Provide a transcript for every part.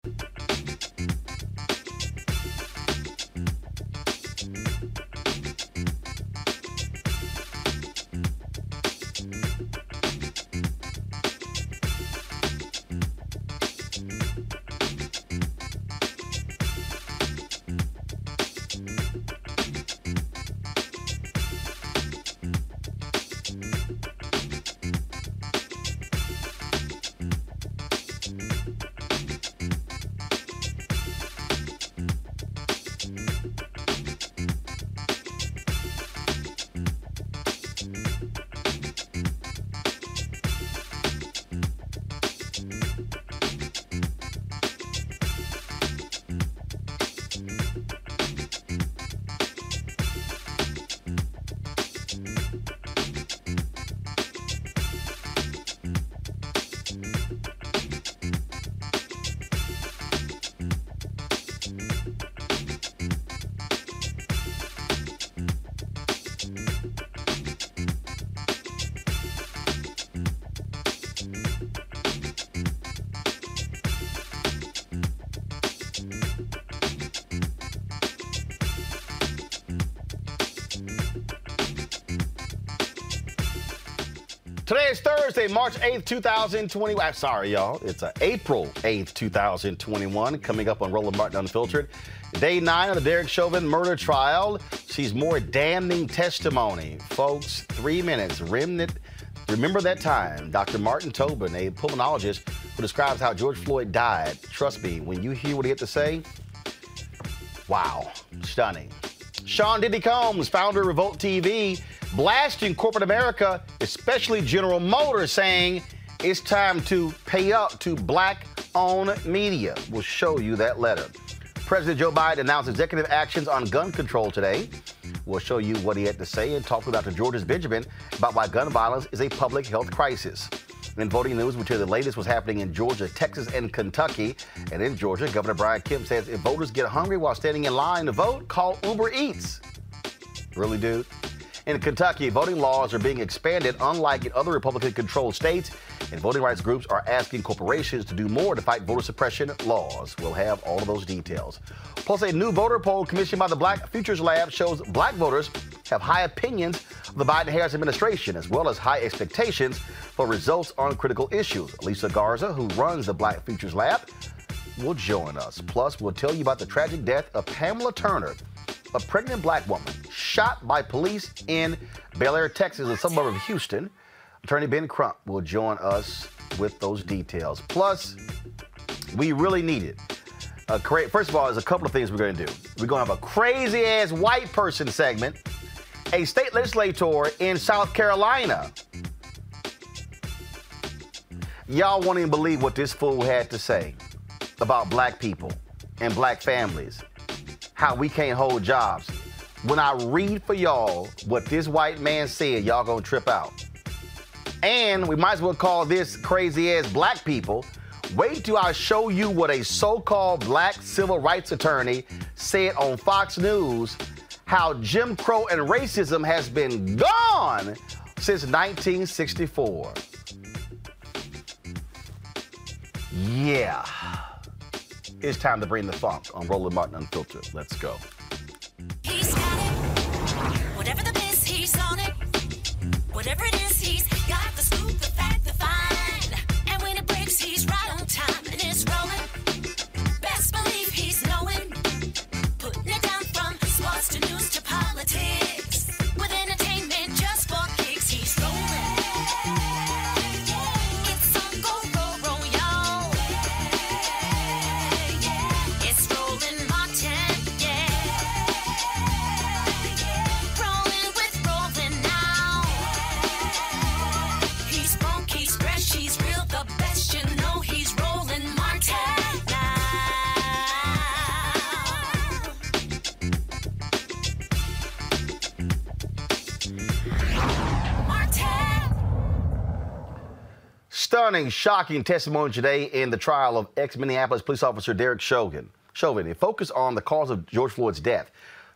Today is March 8th, 2021. I'm sorry, y'all. It's April 8th, 2021. Coming up on Roland Martin Unfiltered. Day nine of the Derek Chauvin murder trial sees more damning testimony. Folks, three minutes. Remnant. Remember that time. Dr. Martin Tobin, a pulmonologist who describes how George Floyd died. Trust me, when you hear what he had to say, wow, stunning. Sean Diddy Combs, founder of Revolt TV, blasting corporate America, especially General Motors, saying it's time to pay up to black owned media. We'll show you that letter. President Joe Biden announced executive actions on gun control today. We'll show you what he had to say and talk with Dr. Georges Benjamin about why gun violence is a public health crisis. In voting news, we'll tell the latest was happening in Georgia, Texas, and Kentucky. And in Georgia, Governor Brian Kemp says if voters get hungry while standing in line to vote, call Uber Eats. Really, dude? In Kentucky, voting laws are being expanded, unlike in other Republican controlled states, and voting rights groups are asking corporations to do more to fight voter suppression laws. We'll have all of those details. Plus, a new voter poll commissioned by the Black Futures Lab shows black voters have high opinions of the Biden Harris administration, as well as high expectations for results on critical issues. Alicia Garza, who runs the Black Futures Lab, will join us. Plus, we'll tell you about the tragic death of Pamela Turner, a pregnant black woman shot by police in Bel Air, Texas, a suburb of Houston. Attorney Ben Crump will join us with those details. Plus, we really need it. Uh, cra- First of all, there's a couple of things we're going to do. We're going to have a crazy ass white person segment, a state legislator in South Carolina. Y'all won't even believe what this fool had to say about black people and black families, how we can't hold jobs. When I read for y'all what this white man said, y'all gonna trip out. And we might as well call this crazy ass black people. Wait till I show you what a so called black civil rights attorney said on Fox News how Jim Crow and racism has been gone since 1964. Yeah. It's time to bring the funk on Roland Martin Unfiltered. Let's go. He's got it. Whatever the he's on it. Whatever it is, Stunning, shocking testimony today in the trial of ex Minneapolis police officer Derek Chauvin. Chauvin, it focused on the cause of George Floyd's death.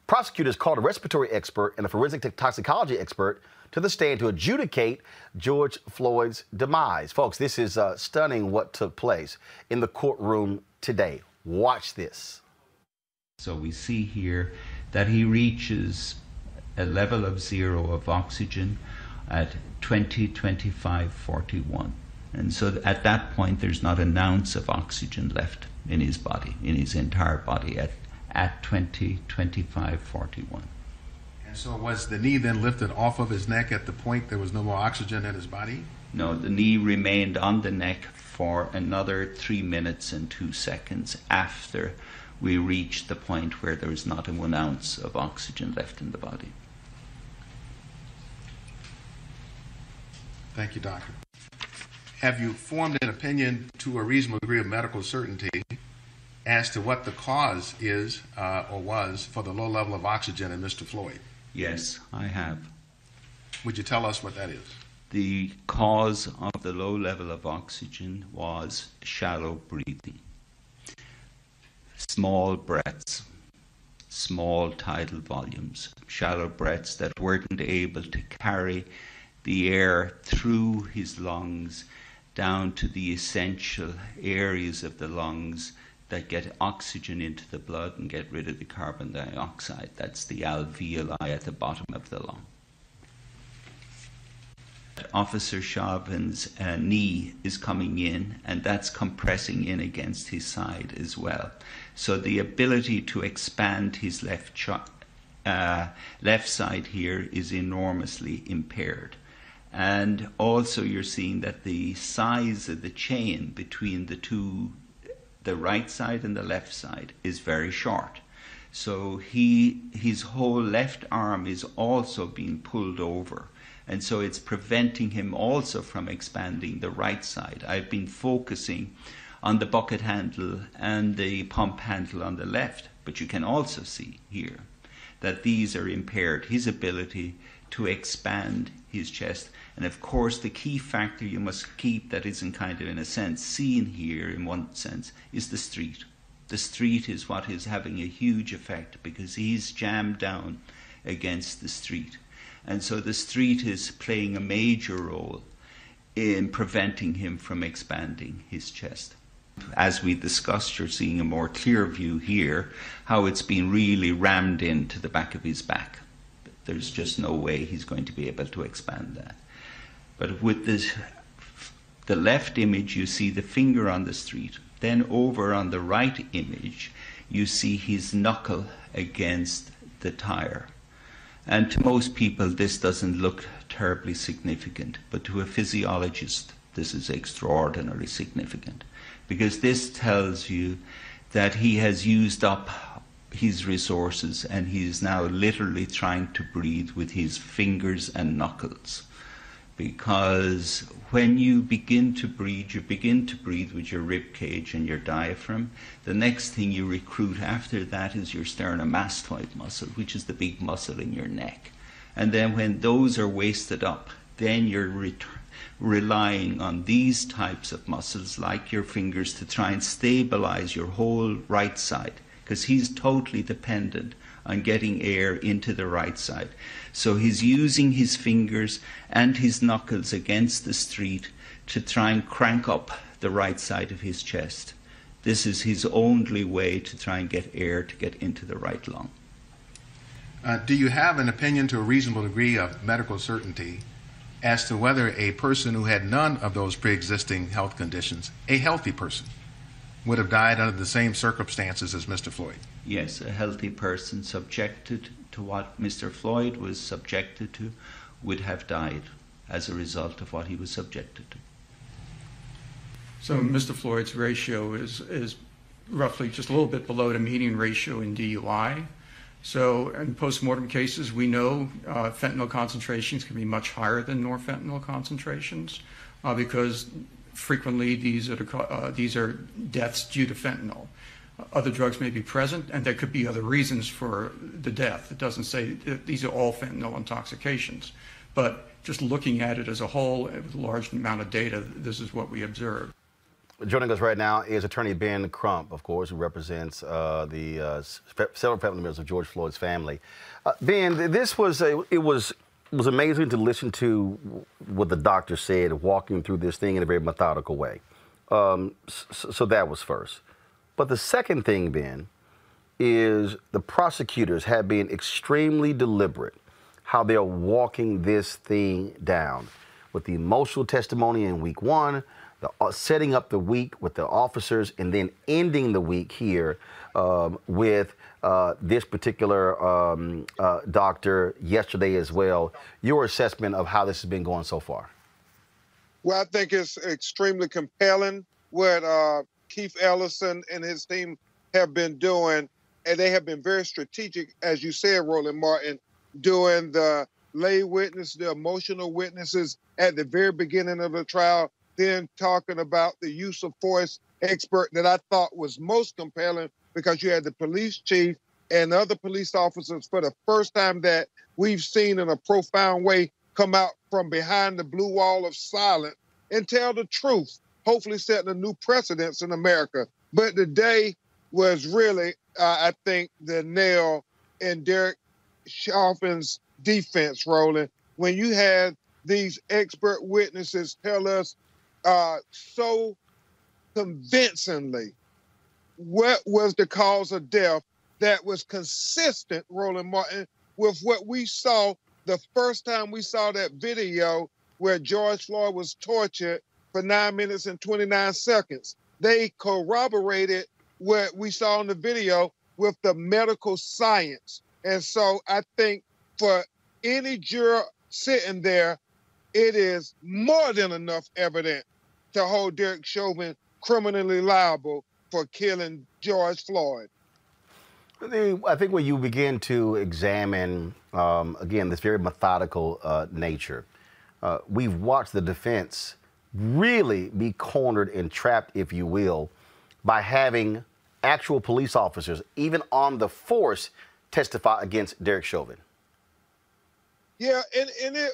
Prosecutors called a respiratory expert and a forensic toxicology expert to the stand to adjudicate George Floyd's demise. Folks, this is uh, stunning what took place in the courtroom today. Watch this. So we see here that he reaches a level of zero of oxygen at 20, 25, 41. And so at that point, there's not an ounce of oxygen left in his body, in his entire body at, at 20, 25, 41. And so was the knee then lifted off of his neck at the point there was no more oxygen in his body? No, the knee remained on the neck for another three minutes and two seconds after we reached the point where there was not a one ounce of oxygen left in the body. Thank you, doctor. Have you formed an opinion to a reasonable degree of medical certainty as to what the cause is uh, or was for the low level of oxygen in Mr. Floyd? Yes, I have. Would you tell us what that is? The cause of the low level of oxygen was shallow breathing. Small breaths, small tidal volumes, shallow breaths that weren't able to carry the air through his lungs down to the essential areas of the lungs that get oxygen into the blood and get rid of the carbon dioxide. That's the alveoli at the bottom of the lung. Officer Chauvin's uh, knee is coming in, and that's compressing in against his side as well. So the ability to expand his left uh, left side here is enormously impaired. And also, you're seeing that the size of the chain between the two, the right side and the left side, is very short. So he, his whole left arm is also being pulled over. And so it's preventing him also from expanding the right side. I've been focusing on the bucket handle and the pump handle on the left, but you can also see here that these are impaired. His ability to expand his chest. And of course, the key factor you must keep that isn't kind of, in a sense, seen here in one sense is the street. The street is what is having a huge effect because he's jammed down against the street. And so the street is playing a major role in preventing him from expanding his chest. As we discussed, you're seeing a more clear view here, how it's been really rammed into the back of his back. There's just no way he's going to be able to expand that. But with this, the left image, you see the finger on the street. Then over on the right image, you see his knuckle against the tire. And to most people, this doesn't look terribly significant, but to a physiologist, this is extraordinarily significant because this tells you that he has used up his resources and he is now literally trying to breathe with his fingers and knuckles. Because when you begin to breathe, you begin to breathe with your rib cage and your diaphragm. The next thing you recruit after that is your sternomastoid muscle, which is the big muscle in your neck. And then when those are wasted up, then you're relying on these types of muscles, like your fingers, to try and stabilize your whole right side, because he's totally dependent on getting air into the right side. So he's using his fingers and his knuckles against the street to try and crank up the right side of his chest. This is his only way to try and get air to get into the right lung. Uh, do you have an opinion to a reasonable degree of medical certainty as to whether a person who had none of those pre existing health conditions, a healthy person, would have died under the same circumstances as Mr. Floyd? Yes, a healthy person subjected to what Mr. Floyd was subjected to would have died as a result of what he was subjected to. So Mr. Floyd's ratio is, is roughly just a little bit below the median ratio in DUI. So in postmortem cases, we know uh, fentanyl concentrations can be much higher than norfentanyl concentrations uh, because frequently these are, uh, these are deaths due to fentanyl. Other drugs may be present, and there could be other reasons for the death. It doesn't say that these are all fentanyl intoxications. But just looking at it as a whole, with a large amount of data, this is what we observe. Joining us right now is attorney Ben Crump, of course, who represents uh, the uh, several family members of George Floyd's family. Uh, ben, this was a, it was was amazing to listen to what the doctor said, walking through this thing in a very methodical way. Um, so, so that was first. But the second thing, Ben, is the prosecutors have been extremely deliberate how they're walking this thing down with the emotional testimony in week one, the, uh, setting up the week with the officers, and then ending the week here um, with uh, this particular um, uh, doctor yesterday as well. Your assessment of how this has been going so far? Well, I think it's extremely compelling what uh, Keith Ellison and his team have been doing, and they have been very strategic, as you said, Roland Martin, doing the lay witness, the emotional witnesses at the very beginning of the trial, then talking about the use of force expert that I thought was most compelling because you had the police chief and other police officers for the first time that we've seen in a profound way come out from behind the blue wall of silence and tell the truth, hopefully setting a new precedence in America. But the day was really, uh, I think, the nail in Derek Chauvin's defense, Roland, when you had these expert witnesses tell us uh, so convincingly what was the cause of death that was consistent, Roland Martin, with what we saw the first time we saw that video where George Floyd was tortured for nine minutes and 29 seconds. They corroborated what we saw in the video with the medical science. And so I think for any juror sitting there, it is more than enough evidence to hold Derek Chauvin criminally liable for killing George Floyd. I think when you begin to examine, um, again, this very methodical uh, nature, uh, we've watched the defense really be cornered and trapped, if you will, by having actual police officers, even on the force, testify against Derek Chauvin. Yeah, and, and it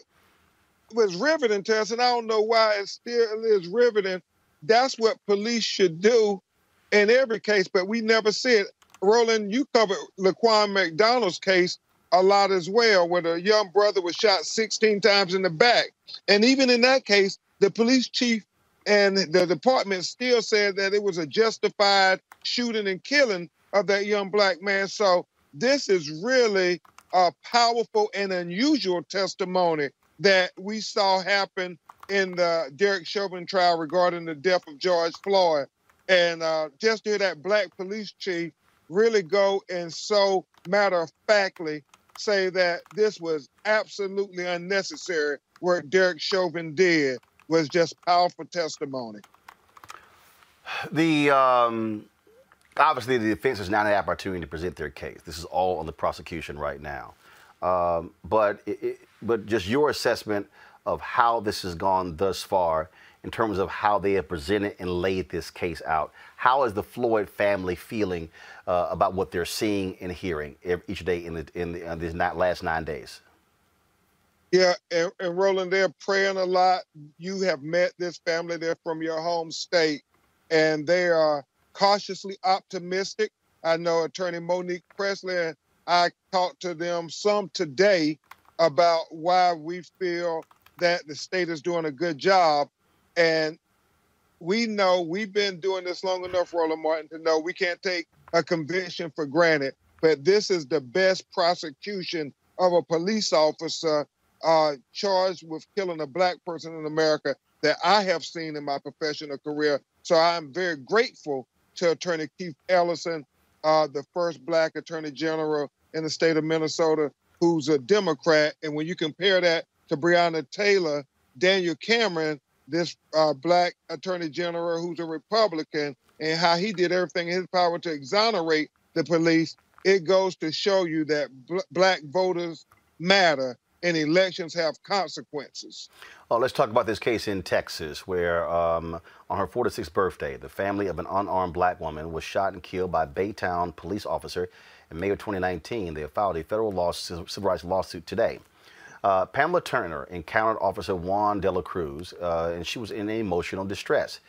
was riveting to us, and I don't know why it still is riveting. That's what police should do in every case, but we never see it. Roland, you covered Laquan McDonald's case a lot as well, where the young brother was shot 16 times in the back. And even in that case, the police chief and the department still said that it was a justified shooting and killing of that young black man. So this is really a powerful and unusual testimony that we saw happen in the Derek Chauvin trial regarding the death of George Floyd. And uh, just hear that black police chief really go and so matter of factly say that this was absolutely unnecessary, what Derek Chauvin did was just powerful testimony. The um, obviously the defense has not had the opportunity to present their case. This is all on the prosecution right now. Um, but it, but just your assessment of how this has gone thus far in terms of how they have presented and laid this case out. How is the Floyd family feeling uh, about what they're seeing and hearing each day in the in, the, in these not last nine days? Yeah, and, and Roland, they're praying a lot. You have met this family; they're from your home state, and they are cautiously optimistic. I know Attorney Monique Pressley and I talked to them some today about why we feel that the state is doing a good job. And we know we've been doing this long enough, Roland Martin, to know we can't take a conviction for granted. But this is the best prosecution of a police officer uh, charged with killing a black person in America that I have seen in my professional career. So I'm very grateful to Attorney Keith Ellison, uh, the first black attorney general in the state of Minnesota, who's a Democrat. And when you compare that to Breonna Taylor, Daniel Cameron, this uh, black attorney general who's a Republican, and how he did everything in his power to exonerate the police, it goes to show you that bl- black voters matter and elections have consequences. Oh, let's talk about this case in Texas, where um, on her 46th birthday, the family of an unarmed black woman was shot and killed by Baytown police officer in May of 2019. They filed a federal law, civil rights lawsuit today. Uh, Pamela Turner encountered Officer Juan De La Cruz, uh, and she was in emotional distress.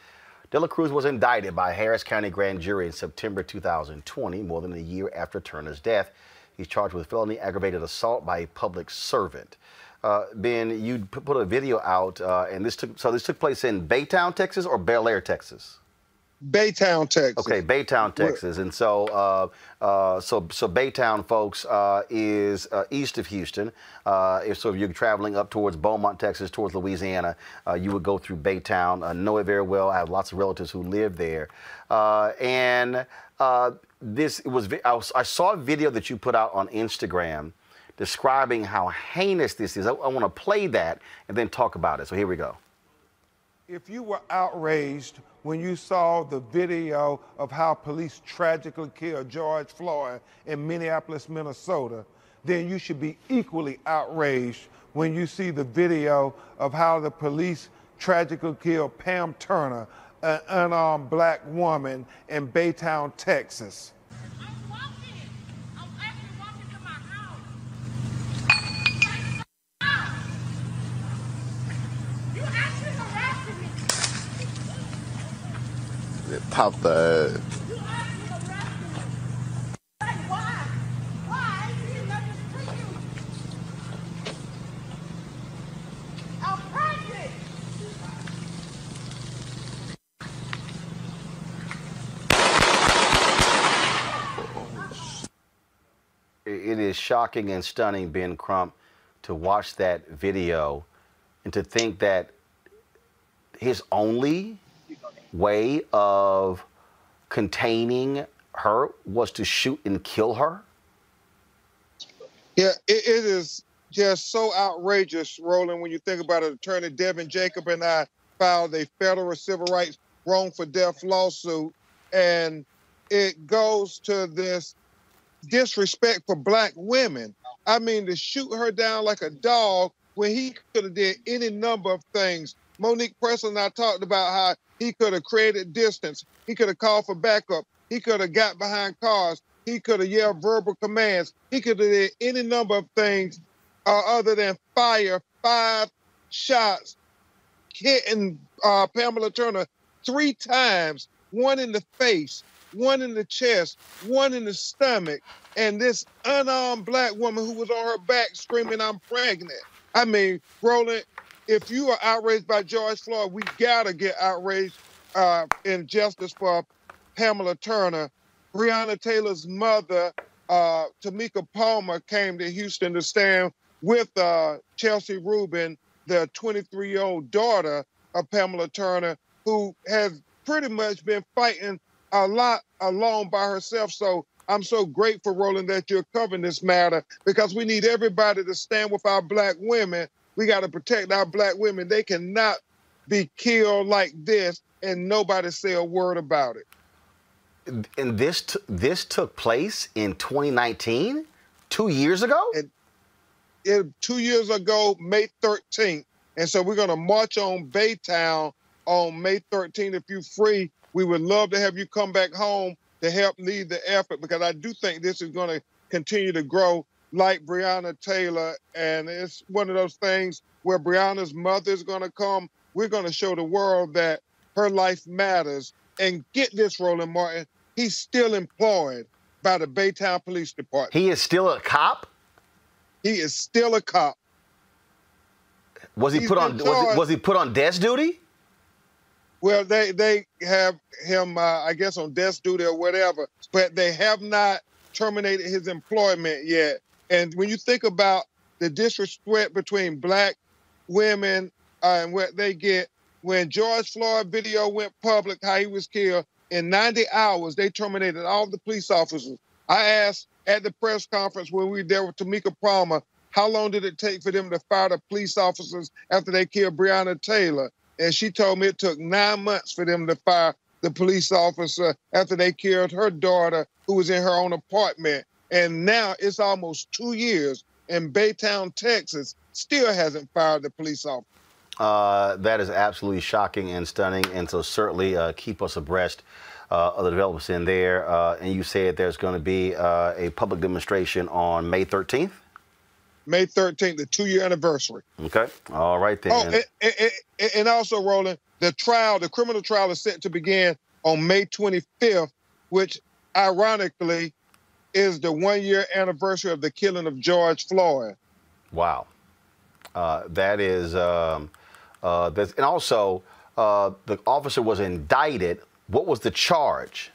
De La Cruz was indicted by Harris County grand jury in September 2020, more than a year after Turner's death. He's charged with felony aggravated assault by a public servant. Uh, ben, you put a video out, uh, and this took so this took place in Baytown, Texas, or Bel Air, Texas. Baytown, Texas. Okay, Baytown, Texas, and so uh, uh, so so Baytown, folks, uh, is uh, east of Houston. Uh, if so, if you're traveling up towards Beaumont, Texas, towards Louisiana, uh, you would go through Baytown. I know it very well. I have lots of relatives who live there, and this was I saw a video that you put out on Instagram describing how heinous this is. I, I want to play that and then talk about it. So here we go. If you were outraged when you saw the video of how police tragically killed George Floyd in Minneapolis, Minnesota, then you should be equally outraged when you see the video of how the police tragically killed Pam Turner, an unarmed black woman in Baytown, Texas. Pop the It is shocking and stunning, Ben Crump, to watch that video and to think that his only way of containing her was to shoot and kill her? Yeah, it, it is just so outrageous, Roland, when you think about it. Attorney Devin Jacob and I filed a federal civil rights wrongful death lawsuit, and it goes to this disrespect for black women. I mean, to shoot her down like a dog when he could have did any number of things. Monique Pressley and I talked about how he could have created distance. He could have called for backup. He could have got behind cars. He could have yelled verbal commands. He could have did any number of things uh, other than fire five shots, hitting uh, Pamela Turner three times, one in the face, one in the chest, one in the stomach, and this unarmed black woman who was on her back screaming, I'm pregnant. I mean, Roland, if you are outraged by George Floyd, we gotta get outraged uh, in justice for Pamela Turner. Breonna Taylor's mother, uh, Tamika Palmer, came to Houston to stand with uh, Chelsea Rubin, the 23 year old daughter of Pamela Turner, who has pretty much been fighting a lot alone by herself. So I'm so grateful, Roland, that you're covering this matter because we need everybody to stand with our black women. We got to protect our black women. They cannot be killed like this and nobody say a word about it. And this t- this took place in 2019, two years ago. And it, two years ago, May 13th, and so we're going to march on Baytown on May 13th. If you're free, we would love to have you come back home to help lead the effort because I do think this is going to continue to grow like Breonna Taylor. And it's one of those things where Breonna's mother is going to come. We're going to show the world that her life matters. And get this, Roland Martin, he's still employed by the Baytown Police Department. He is still a cop. He is still a cop. Was he He's put on? Was was he put on desk duty? Well, they they have him, uh, I guess, on desk duty or whatever, but they have not terminated his employment yet. And when you think about the disrespect between black women uh, and what they get, when George Floyd video went public, how he was killed in 90 hours, they terminated all the police officers. I asked at the press conference when we were there with Tamika Palmer, how long did it take for them to fire the police officers after they killed Breonna Taylor? And she told me it took nine months for them to fire the police officer after they killed her daughter, who was in her own apartment. And now it's almost two years, and Baytown, Texas, still hasn't fired the police officer. Uh, that is absolutely shocking and stunning, and so certainly uh, keep us abreast uh, of the developments in there. Uh, and you said there's going to be uh, a public demonstration on May 13th. May 13th, the two-year anniversary. Okay, all right then. Oh, and- and- and also, Roland, the trial, the criminal trial is set to begin on May 25th, which ironically is the one-year anniversary of the killing of George Floyd. Wow. Uh, that is, um, uh, that's, and also uh, the officer was indicted. What was the charge?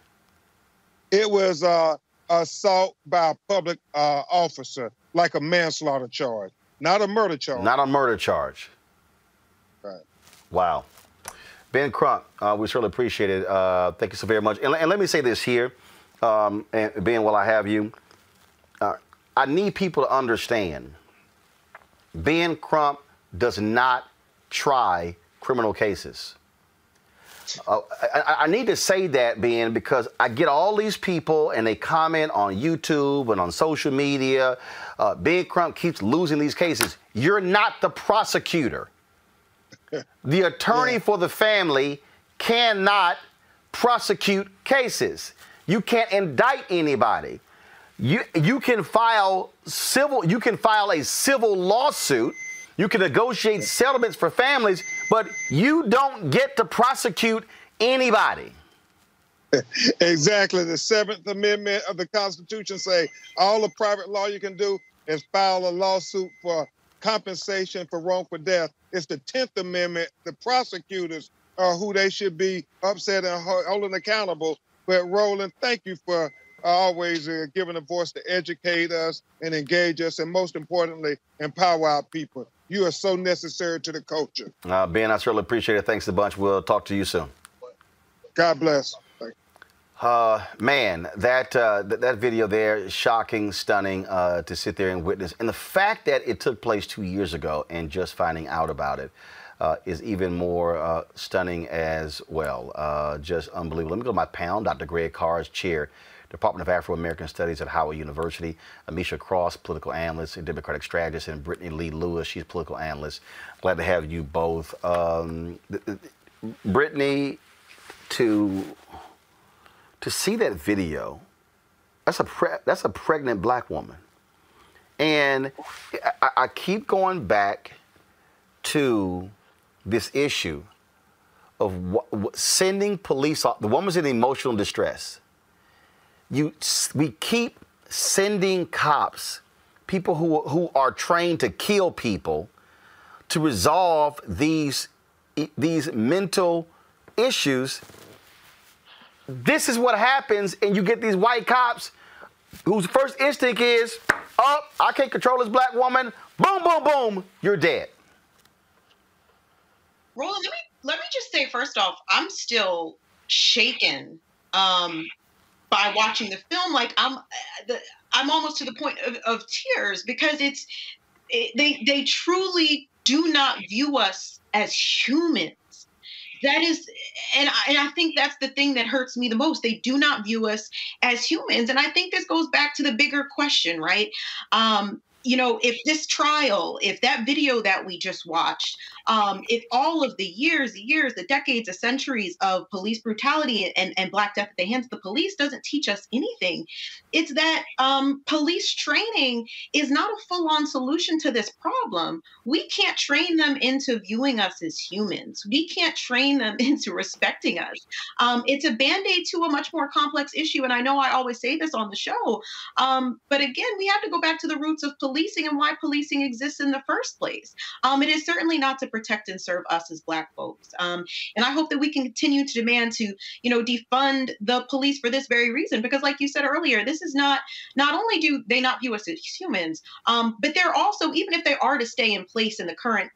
It was uh, assault by a public uh, officer, like a manslaughter charge, not a murder charge. Not a murder charge. Right. Wow. Ben Crump, uh, we certainly appreciate it. Uh, thank you so very much. And, and let me say this here, um, and Ben, while I have you, uh, I need people to understand Ben Crump does not try criminal cases. Uh, I, I- I need to say that, Ben, because I get all these people and they comment on YouTube and on social media. Uh, ben Crump keeps losing these cases. You're not the prosecutor. The attorney for the family cannot prosecute cases. You can't indict anybody. You you can file civil you can file a civil lawsuit. You can negotiate settlements for families, but you don't get to prosecute anybody. Exactly. The Seventh Amendment of the Constitution say all the private law you can do is file a lawsuit for compensation for wrongful death. It's the Tenth Amendment. The prosecutors are who they should be upset and holding accountable. But Roland, thank you for always uh, giving a voice to educate us and engage us, and most importantly, empower our people. You are so necessary to the culture. Uh, ben, I certainly appreciate it. Thanks a bunch. We'll talk to you soon. God bless. Uh, man, that, uh, th- that video there is shocking, stunning uh, to sit there and witness. And the fact that it took place two years ago and just finding out about it uh, is even more uh, stunning as well. Uh, just unbelievable. Let me go to my panel. Dr. Greg Carr's chair, Department of Afro American Studies at Howard University. Ameshia Cross, political analyst and Democratic strategist, and Brittany Lee Lewis, she's political analyst. Glad to have you both. Um, Brittany, to to see that video, that's a pre- that's a pregnant black woman, and I, I keep going back to this issue of wh- sending police. The woman's in emotional distress. you we keep sending cops, people who who are trained to kill people, to resolve these these mental issues. This is what happens, and you get these white cops whose first instinct is, "Oh, I can't control this black woman." Boom, boom, boom, you're dead. Roland, let me let me just say first off, I'm still shaken um, by watching the film. Like I'm, the, I'm almost to the point of, of tears because it's it, they they truly do not view us as humans. That is, and I, and I think that's the thing that hurts me the most. They do not view us as humans, and I think this goes back to the bigger question, right? Um, you know, if this trial, if that video that we just watched, um, if all of the years, the years, the decades, the centuries of police brutality and, and Black death at the hands of the police doesn't teach us anything, it's that um, police training is not a full on solution to this problem. We can't train them into viewing us as humans, we can't train them into respecting us. Um, it's a band aid to a much more complex issue. And I know I always say this on the show, um, but again, we have to go back to the roots of policing and why policing exists in the first place. Um, it is certainly not to protect and serve us as Black folks. Um, and I hope that we can continue to demand to, you know, defund the police for this very reason, because like you said earlier, this is not not only do they not view us as humans, um, but they're also even if they are to stay in place in the current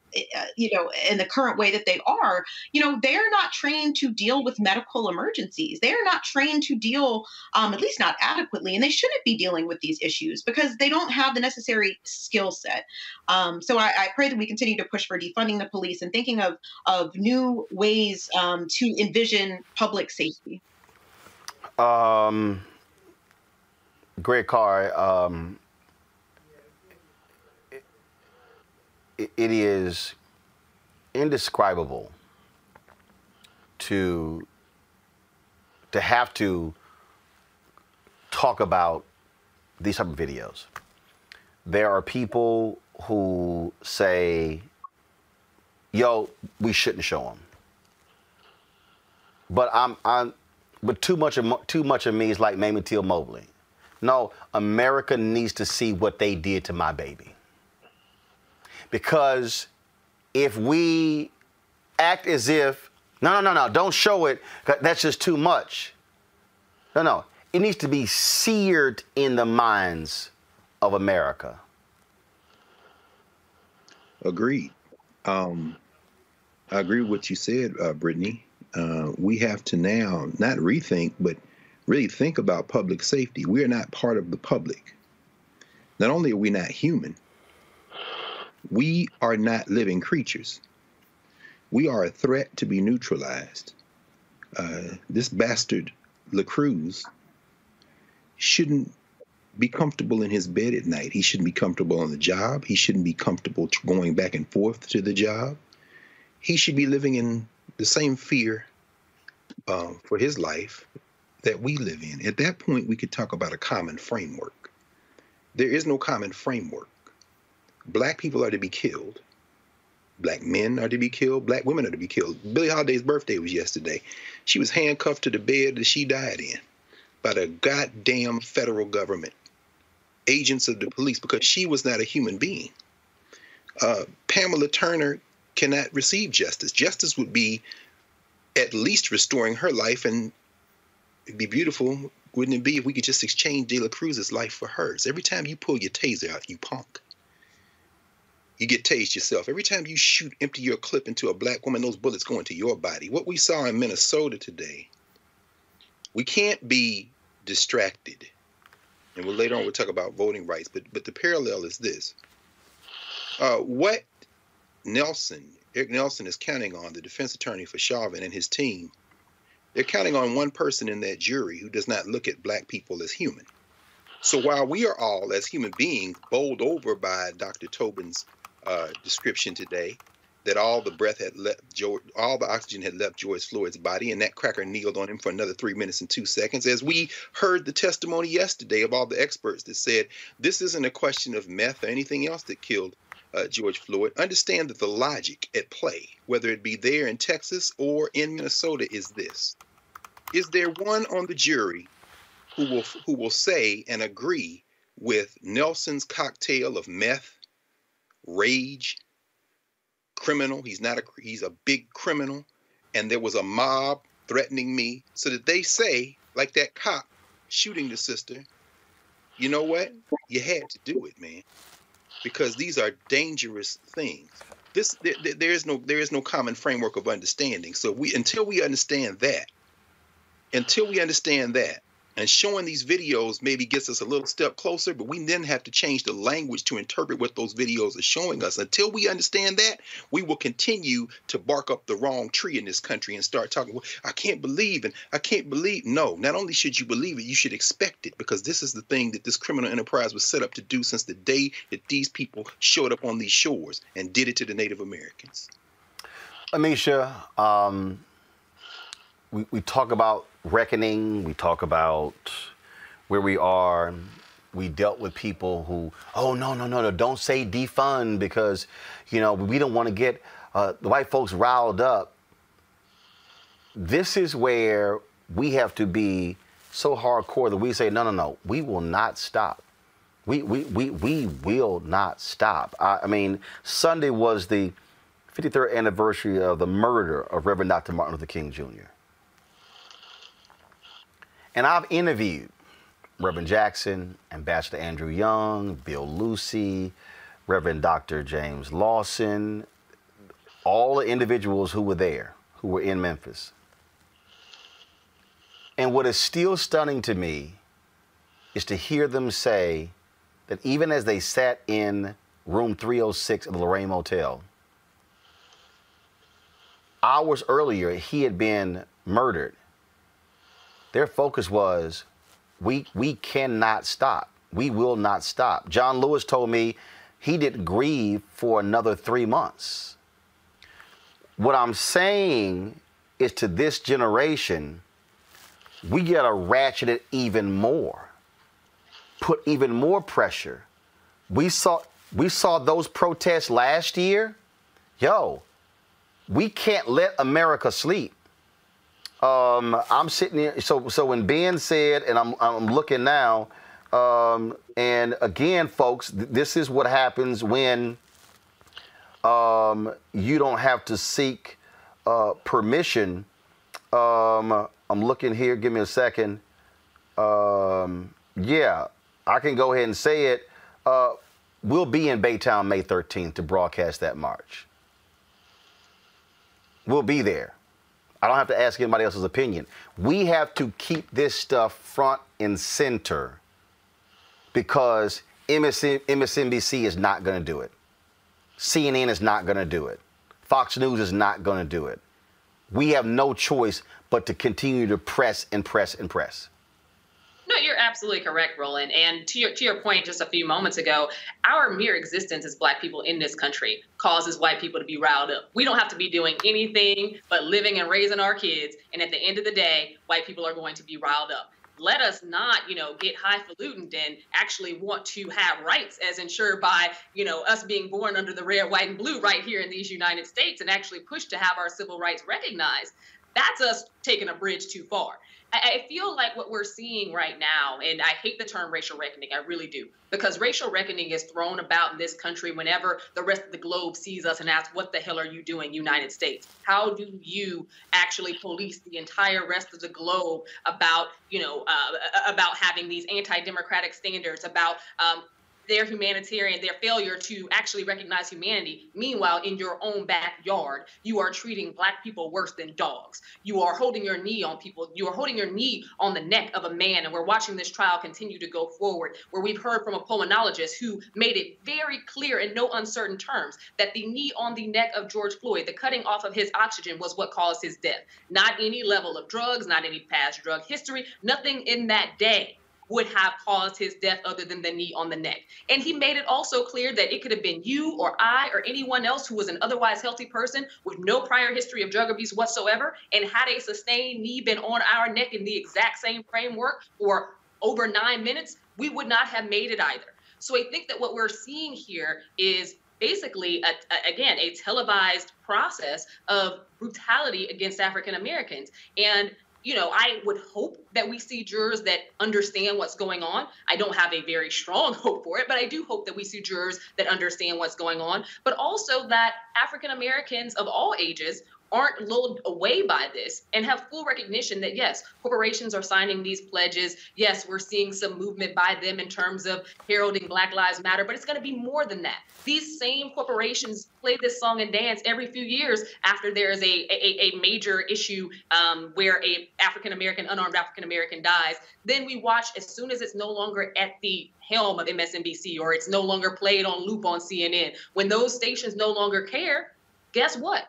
you know, in the current way that they are, you know, they're not trained to deal with medical emergencies. They're not trained to deal, um, at least not adequately, and they shouldn't be dealing with these issues because they don't have the necessary skill set. Um, so I, I, pray that we continue to push for defunding the police and thinking of of new ways um, to envision public safety. Um, Greg Carr, um, it, is indescribable to to have to talk about these type of videos. There are people who say, "Yo, we shouldn't show them." But I'm, I'm, but too much of too much of me is like Mamie Till Mobley. No, America needs to see what they did to my baby. Because if we act as if, no, no, no, no, don't show it, that's just too much. No, no, it needs to be seared in the minds of America. Agreed. Um, I agree with what you said, uh, Brittany. Uh, we have to now not rethink, but really think about public safety. We are not part of the public. Not only are we not human, we are not living creatures. We are a threat to be neutralized. Uh, this bastard LaCruz shouldn't be comfortable in his bed at night. He shouldn't be comfortable on the job. He shouldn't be comfortable going back and forth to the job. He should be living in the same fear uh, for his life that we live in. At that point, we could talk about a common framework. There is no common framework. Black people are to be killed. Black men are to be killed. Black women are to be killed. Billie Holiday's birthday was yesterday. She was handcuffed to the bed that she died in by the goddamn federal government, agents of the police, because she was not a human being. Uh, Pamela Turner cannot receive justice. Justice would be at least restoring her life, and it'd be beautiful, wouldn't it be, if we could just exchange De La Cruz's life for hers? Every time you pull your taser out, you punk. You get tased yourself. Every time you shoot, empty your clip into a black woman, those bullets go into your body. What we saw in Minnesota today, we can't be distracted. And we'll, later on we'll talk about voting rights, but but the parallel is this. Uh, what Nelson, Eric Nelson is counting on, the defense attorney for Chauvin and his team, they're counting on one person in that jury who does not look at black people as human. So while we are all, as human beings, bowled over by Dr. Tobin's uh, description today, that all the breath had left George, all the oxygen had left George Floyd's body, and that cracker kneeled on him for another three minutes and two seconds. As we heard the testimony yesterday of all the experts that said this isn't a question of meth or anything else that killed uh, George Floyd. Understand that the logic at play, whether it be there in Texas or in Minnesota, is this: Is there one on the jury who will who will say and agree with Nelson's cocktail of meth, rage, criminal. He's not a he's a big criminal, and there was a mob threatening me, so that they say, like that cop shooting the sister, you know what? You had to do it, man, because these are dangerous things. This there, there is no there is no common framework of understanding. So we until we understand that, until we understand that, and showing these videos maybe gets us a little step closer, but we then have to change the language to interpret what those videos are showing us. Until we understand that, we will continue to bark up the wrong tree in this country and start talking, well, I can't believe and I can't believe. No, not only should you believe it, you should expect it because this is the thing that this criminal enterprise was set up to do since the day that these people showed up on these shores and did it to the Native Americans. Ameshia, um, we, we talk about reckoning, we talk about where we are. We dealt with people who, oh, no, no, no, no, don't say defund because, you know, we don't want to get uh, the white folks riled up. This is where we have to be so hardcore that we say, no, no, no, we will not stop. We, we, we, we will not stop. I, I mean, Sunday was the 53rd anniversary of the murder of Reverend Dr. Martin Luther King Jr. And I've interviewed Reverend Jackson, Ambassador Andrew Young, Bill Lucy, Reverend Dr. James Lawson, all the individuals who were there, who were in Memphis. And what is still stunning to me is to hear them say that even as they sat in room 306 of the Lorraine Motel, hours earlier, he had been murdered. Their focus was, we, we cannot stop. We will not stop. John Lewis told me he didn't grieve for another three months. What I'm saying is to this generation, we got to ratchet it even more, put even more pressure. We saw we saw those protests last year. Yo, we can't let America sleep. Um, I'm sitting here. So so when Ben said, and I'm I'm looking now, um, and again, folks, th- this is what happens when um, you don't have to seek uh, permission. Um, I'm looking here. Give me a second. Um, yeah, I can go ahead and say it. Uh, we'll be in Baytown May 13th to broadcast that march. We'll be there. I don't have to ask anybody else's opinion. We have to keep this stuff front and center because MSNBC is not going to do it. CNN is not going to do it. Fox News is not going to do it. We have no choice but to continue to press and press and press. No, you're absolutely correct, Roland. And to your to your point just a few moments ago, our mere existence as black people in this country causes white people to be riled up. We don't have to be doing anything but living and raising our kids. And at the end of the day, white people are going to be riled up. Let us not, you know, get highfalutin and actually want to have rights as ensured by, you know, us being born under the red, white, and blue right here in these United States and actually push to have our civil rights recognized. That's us taking a bridge too far. I, feel like what we're seeing right now, and I hate the term racial reckoning, I really do, because racial reckoning is thrown about in this country whenever the rest of the globe sees us and asks, What the hell are you doing, United States? How do you actually police the entire rest of the globe about, you know, uh, about having these anti-democratic standards, about um, their humanitarian, their failure to actually recognize humanity. Meanwhile, in your own backyard, you are treating black people worse than dogs. You are holding your knee on people. You are holding your knee on the neck of a man. And we're watching this trial continue to go forward, where we've heard from a pulmonologist who made it very clear in no uncertain terms that the knee on the neck of George Floyd, the cutting off of his oxygen, was what caused his death. Not any level of drugs, not any past drug history, nothing in that day would have caused his death other than the knee on the neck. And he made it also clear that it could have been you or I or anyone else who was an otherwise healthy person with no prior history of drug abuse whatsoever. And had a sustained knee been on our neck in the exact same framework for over nine minutes, we would not have made it either. So I think that what we're seeing here is basically, a, a, again, a televised process of brutality against African Americans. And you know, I would hope that we see jurors that understand what's going on. I don't have a very strong hope for it, but I do hope that we see jurors that understand what's going on, but also that African Americans of all ages aren't lulled away by this and have full recognition that yes, corporations are signing these pledges. Yes, we're seeing some movement by them in terms of heralding Black Lives Matter, but it's going to be more than that. These same corporations play this song and dance every few years after there is a, a, a major issue um, where a African American, unarmed African American dies. Then we watch as soon as it's no longer at the helm of MSNBC or it's no longer played on loop on CNN. When those stations no longer care, guess what?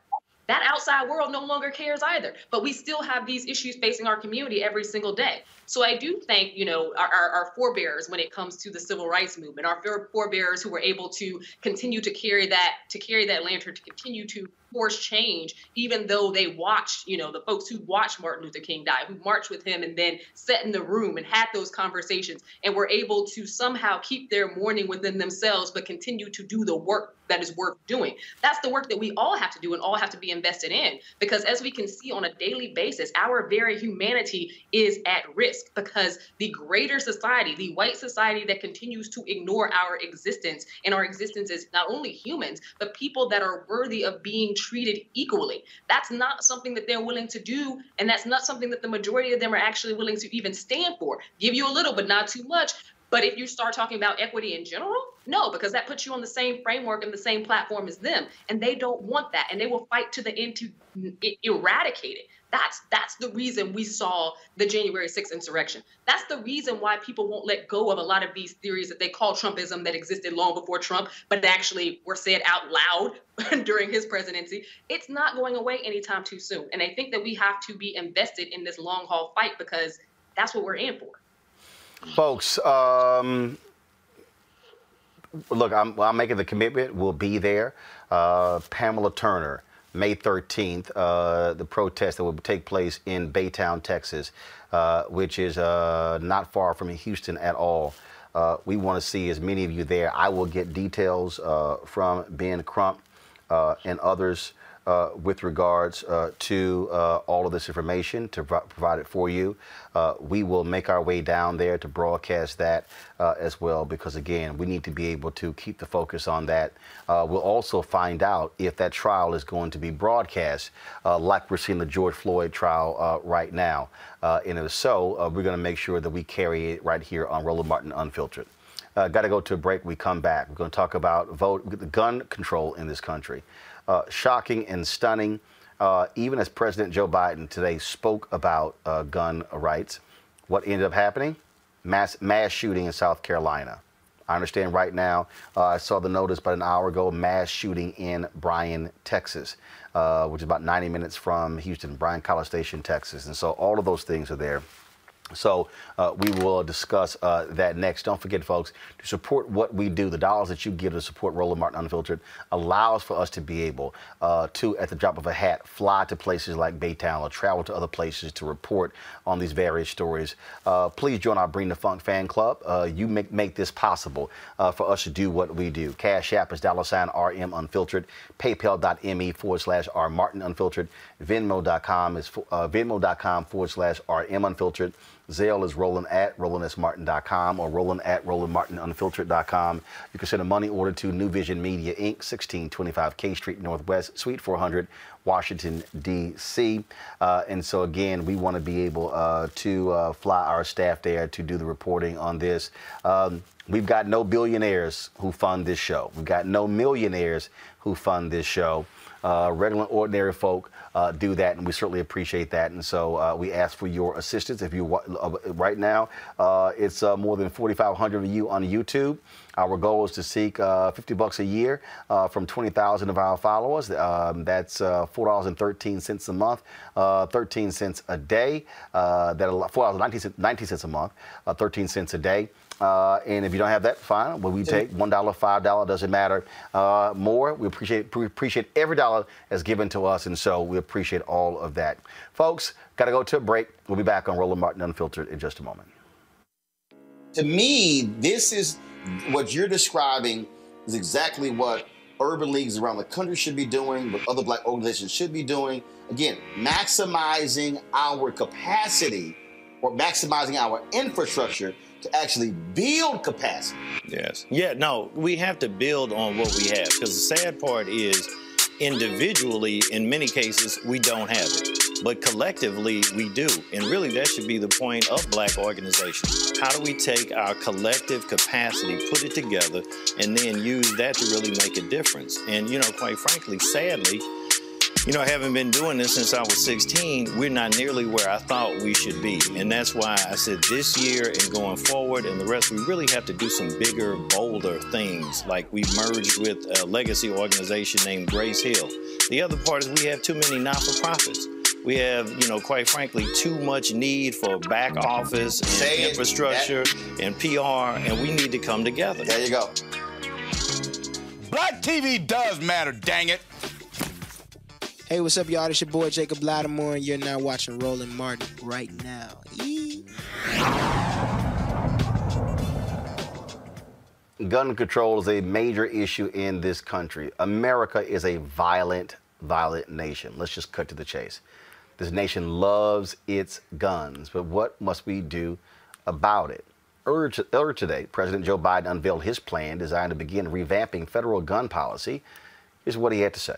That outside world no longer cares either. But we still have these issues facing our community every single day. So I do thank, you know, our, our, our forebears when it comes to the civil rights movement, our forebears who were able to continue to carry that, to carry that lantern, to continue to force change, even though they watched, you know, the folks who watched Martin Luther King die, who marched with him and then sat in the room and had those conversations and were able to somehow keep their mourning within themselves, but continue to do the work that is worth doing. That's the work that we all have to do and all have to be invested in. Because as we can see on a daily basis, our very humanity is at risk because the greater society, the white society that continues to ignore our existence and our existence as not only humans, but people that are worthy of being treated equally. That's not something that they're willing to do. And that's not something that the majority of them are actually willing to even stand for. Give you a little, but not too much. But if you start talking about equity in general, no, because that puts you on the same framework and the same platform as them. And they don't want that. And they will fight to the end to eradicate it. That's that's the reason we saw the January 6th insurrection. That's the reason why people won't let go of a lot of these theories that they call Trumpism that existed long before Trump, but actually were said out loud during his presidency. It's not going away anytime too soon. And I think that we have to be invested in this long haul fight because that's what we're in for. Folks, um, look, I'm, I'm, making the commitment. We'll be there. Uh, Pamela Turner, May 13th, uh, the protest that will take place in Baytown, Texas, uh, which is uh, not far from Houston at all. Uh, we want to see as many of you there. I will get details uh, from Ben Crump and others uh, with regards uh, to uh, all of this information to pro- provide it for you. Uh, we will make our way down there to broadcast that uh, as well because, again, we need to be able to keep the focus on that. Uh, we'll also find out if that trial is going to be broadcast like we're seeing the George Floyd trial right now. and if so, we're going to make sure that we carry it right here on Roland Martin Unfiltered. Uh, Got to go to a break. We come back. We're going to talk about vote the gun control in this country uh, shocking and stunning. Uh, even as President Joe Biden today spoke about uh, gun rights, what ended up happening? Mass, mass shooting in South Carolina. I understand right now, uh, I saw the notice about an hour ago, mass shooting in Bryan, Texas, uh, which is about 90 minutes from Houston, Bryan College Station, Texas. And so all of those things are there. So uh, we will discuss uh, that next. Don't forget, folks, to support what we do, the dollars that you give to support Roland Martin Unfiltered allows for us to be able uh, to, at the drop of a hat, fly to places like Baytown or travel to other places to report on these various stories. Uh, please join our Bring the Funk fan club. Uh, you make, make this possible uh, for us to do what we do. Cash App is dollar sign RM Unfiltered, PayPal.me forward slash R Martin Unfiltered, Venmo.com is Venmo.com forward slash RM Unfiltered. Zelle is Roland at RolandSMartin.com or Roland at RolandMartinUnfiltered.com. You can send a money order to New Vision Media Inc., 1625 K Street Northwest, Suite 400, Washington, D.C. Uh, and so, again, we want to be able uh, to uh, fly our staff there to do the reporting on this. Um, we've got no billionaires who fund this show, we've got no millionaires who fund this show. Uh, regular, ordinary folk uh, do that, and we certainly appreciate that. And so uh, we ask for your assistance. If you uh, right now, uh, it's uh, more than 4,500 of you on YouTube. Our goal is to seek 50 bucks a year from 20,000 of our followers. Um, that's $4.13 a month, 13 cents a day. that $4.19 cents a month, 13 cents a day. Uh, and if you don't have that, fine. Well, we take one dollar, five dollar, doesn't matter. Uh, more, we appreciate we appreciate every dollar that's given to us, and so we appreciate all of that, folks. Got to go to a break. We'll be back on Roland Martin Unfiltered in just a moment. To me, this is what you're describing is exactly what urban leagues around the country should be doing, what other black organizations should be doing. Again, maximizing our capacity or maximizing our infrastructure to actually build capacity. Yes. Yeah, no, we have to build on what we have because the sad part is individually, in many cases, we don't have it. But collectively, we do. And really, that should be the point of black organizations. How do we take our collective capacity, put it together, and then use that to really make a difference? And, you know, quite frankly, sadly, you know, having been doing this since I was 16, we're not nearly where I thought we should be. And that's why I said this year and going forward and the rest, we really have to do some bigger, bolder things. Like we merged with a legacy organization named Grace Hill. The other part is we have too many not for profits. We have, you know, quite frankly, too much need for back office and Say it. infrastructure and PR, and we need to come together. There you go. Black TV does matter, dang it. Hey, what's up, y'all? It's your boy Jacob Lattimore, and you're now watching Roland Martin right now. Yee. Gun control is a major issue in this country. America is a violent, violent nation. Let's just cut to the chase. This nation loves its guns, but what must we do about it? Earlier today, President Joe Biden unveiled his plan designed to begin revamping federal gun policy. Here's what he had to say.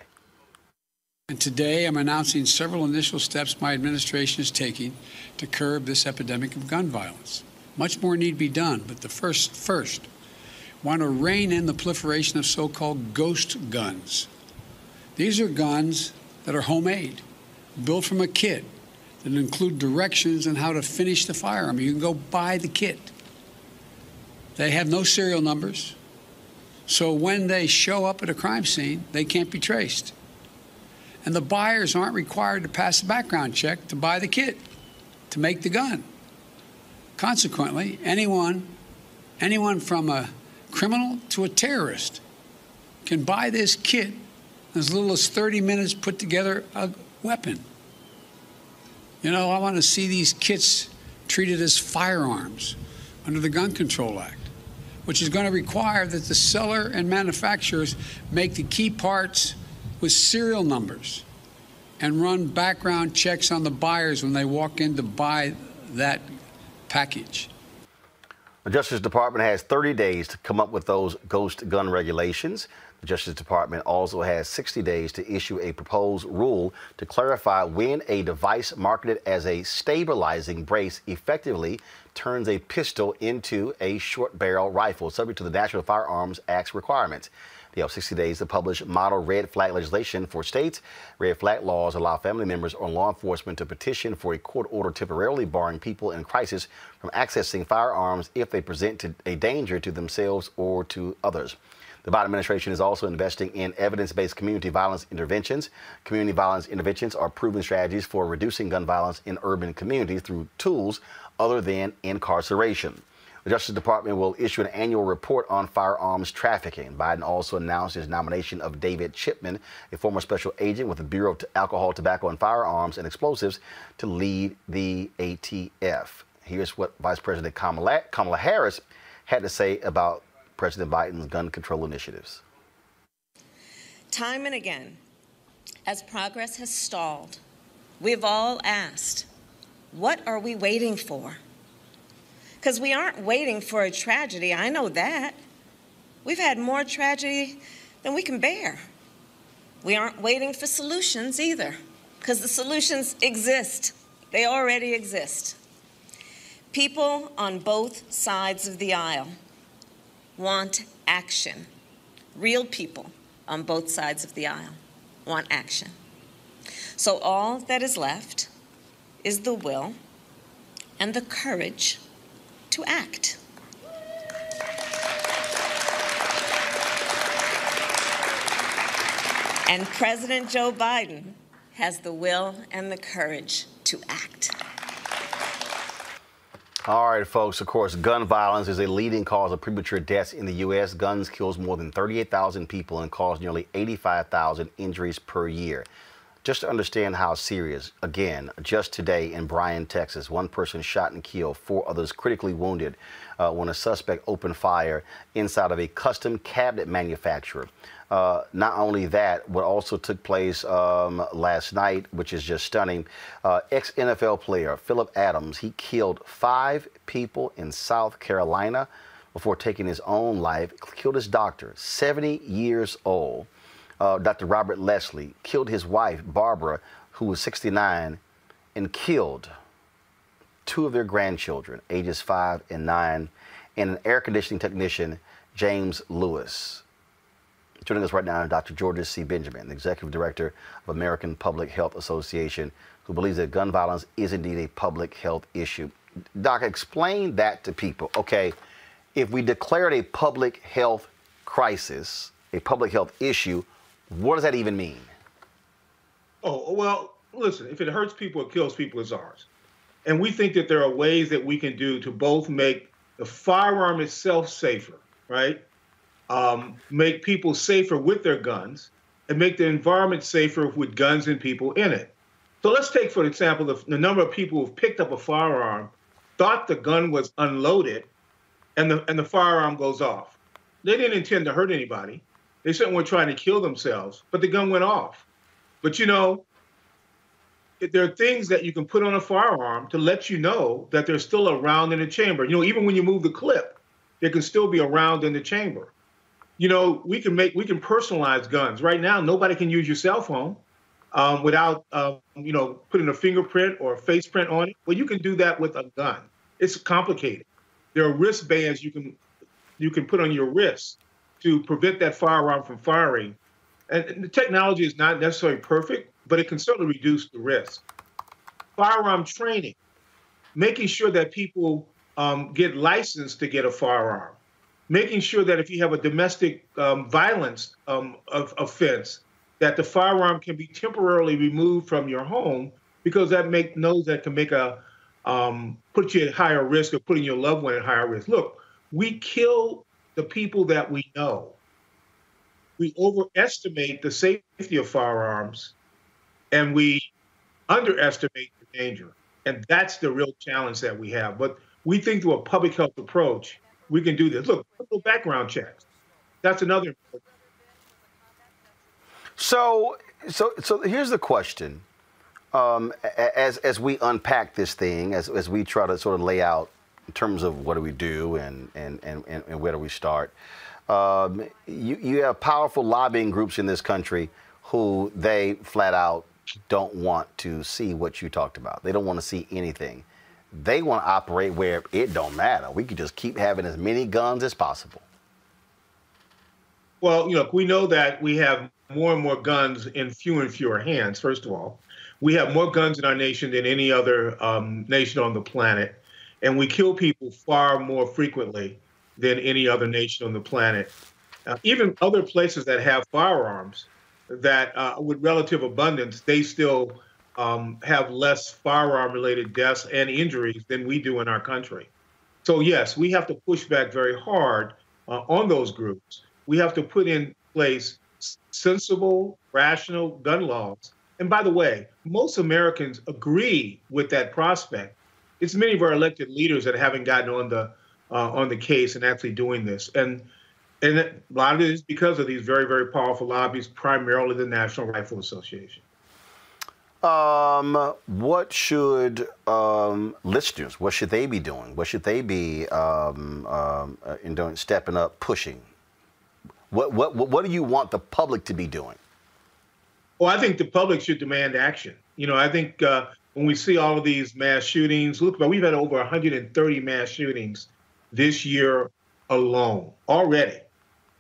And today I'm announcing several initial steps my administration is taking to curb this epidemic of gun violence. Much more need be done, but the first first want to rein in the proliferation of so-called ghost guns. These are guns that are homemade, built from a kit that include directions on how to finish the firearm. You can go buy the kit. They have no serial numbers. So when they show up at a crime scene, they can't be traced and the buyers aren't required to pass a background check to buy the kit to make the gun. Consequently, anyone, anyone from a criminal to a terrorist can buy this kit as little as 30 minutes, put together a weapon. You know, I want to see these kits treated as firearms under the Gun Control Act, which is going to require that the seller and manufacturers make the key parts with serial numbers and run background checks on the buyers when they walk in to buy that package. The Justice Department has 30 days to come up with those ghost gun regulations. The Justice Department also has 60 days to issue a proposed rule to clarify when a device marketed as a stabilizing brace effectively turns a pistol into a short barrel rifle, subject to the National Firearms Act's requirements. They have 60 days to publish model red flag legislation for states. Red flag laws allow family members or law enforcement to petition for a court order temporarily barring people in crisis from accessing firearms if they present a danger to themselves or to others. The Biden administration is also investing in evidence based community violence interventions. Community violence interventions are proven strategies for reducing gun violence in urban communities through tools other than incarceration. The Justice Department will issue an annual report on firearms trafficking. Biden also announced his nomination of David Chipman, a former special agent with the Bureau of Alcohol, Tobacco, and Firearms and Explosives, to lead the ATF. Here's what Vice President Kamala, Kamala Harris had to say about President Biden's gun control initiatives. Time and again, as progress has stalled, we've all asked, what are we waiting for? Because we aren't waiting for a tragedy, I know that. We've had more tragedy than we can bear. We aren't waiting for solutions either, because the solutions exist. They already exist. People on both sides of the aisle want action. Real people on both sides of the aisle want action. So all that is left is the will and the courage to act. And President Joe Biden has the will and the courage to act. All right, folks. Of course, gun violence is a leading cause of premature deaths in the U.S. Guns kills more than 38,000 people and cause nearly 85,000 injuries per year. Just to understand how serious, again, just today in Bryan, Texas, one person shot and killed, four others critically wounded uh, when a suspect opened fire inside of a custom cabinet manufacturer. Uh, not only that, what also took place um, last night, which is just stunning, uh, ex NFL player Phillip Adams, he killed five people in South Carolina before taking his own life, killed his doctor, 70 years old. Uh, Dr. Robert Leslie killed his wife, Barbara, who was 69, and killed two of their grandchildren, ages five and nine, and an air conditioning technician, James Lewis. Joining us right now, is Dr. Georges C. Benjamin, the Executive Director of American Public Health Association, who believes that gun violence is indeed a public health issue. Doc, explain that to people. Okay, if we declared a public health crisis, a public health issue, what does that even mean? Oh, well, listen, if it hurts people, it kills people, it's ours. And we think that there are ways that we can do to both make the firearm itself safer, right? Um, make people safer with their guns, and make the environment safer with guns and people in it. So let's take, for example, the, the number of people who've picked up a firearm, thought the gun was unloaded, and the and the firearm goes off. They didn't intend to hurt anybody. They certainly weren't trying to kill themselves, but the gun went off. But you know, there are things that you can put on a firearm to let you know that there's still a round in the chamber. You know, even when you move the clip, there can still be a round in the chamber. You know, we can make we can personalize guns. Right now, nobody can use your cell phone um, without um, you know putting a fingerprint or a face print on it. Well, you can do that with a gun. It's complicated. There are wristbands you can you can put on your wrist to prevent that firearm from firing. And the technology is not necessarily perfect, but it can certainly reduce the risk. Firearm training, making sure that people um, get licensed to get a firearm, making sure that if you have a domestic um, violence um, of, offense, that the firearm can be temporarily removed from your home because that make knows that can make a um, put you at higher risk of putting your loved one at higher risk. Look, we kill the people that we know. We overestimate the safety of firearms and we underestimate the danger. And that's the real challenge that we have. But we think through a public health approach, we can do this. Look, background checks. That's another. So, so, so here's the question. Um, as as we unpack this thing, as as we try to sort of lay out in terms of what do we do and and and, and where do we start, um, you you have powerful lobbying groups in this country who they flat out don't want to see what you talked about. They don't want to see anything. They want to operate where it don't matter. We could just keep having as many guns as possible. Well, you know, we know that we have more and more guns in fewer and fewer hands. First of all, we have more guns in our nation than any other um, nation on the planet, and we kill people far more frequently than any other nation on the planet. Uh, even other places that have firearms, that uh, with relative abundance, they still um, have less firearm related deaths and injuries than we do in our country. So, yes, we have to push back very hard uh, on those groups. We have to put in place sensible, rational gun laws. And by the way, most Americans agree with that prospect. It's many of our elected leaders that haven't gotten on the uh, on the case and actually doing this. And and a lot of it is because of these very, very powerful lobbies, primarily the National Rifle Association. Um, what should um, listeners, what should they be doing? What should they be um, um, uh, in doing, stepping up, pushing? What, what, what do you want the public to be doing? Well, I think the public should demand action. You know, I think uh, when we see all of these mass shootings, look, but we've had over 130 mass shootings this year alone already.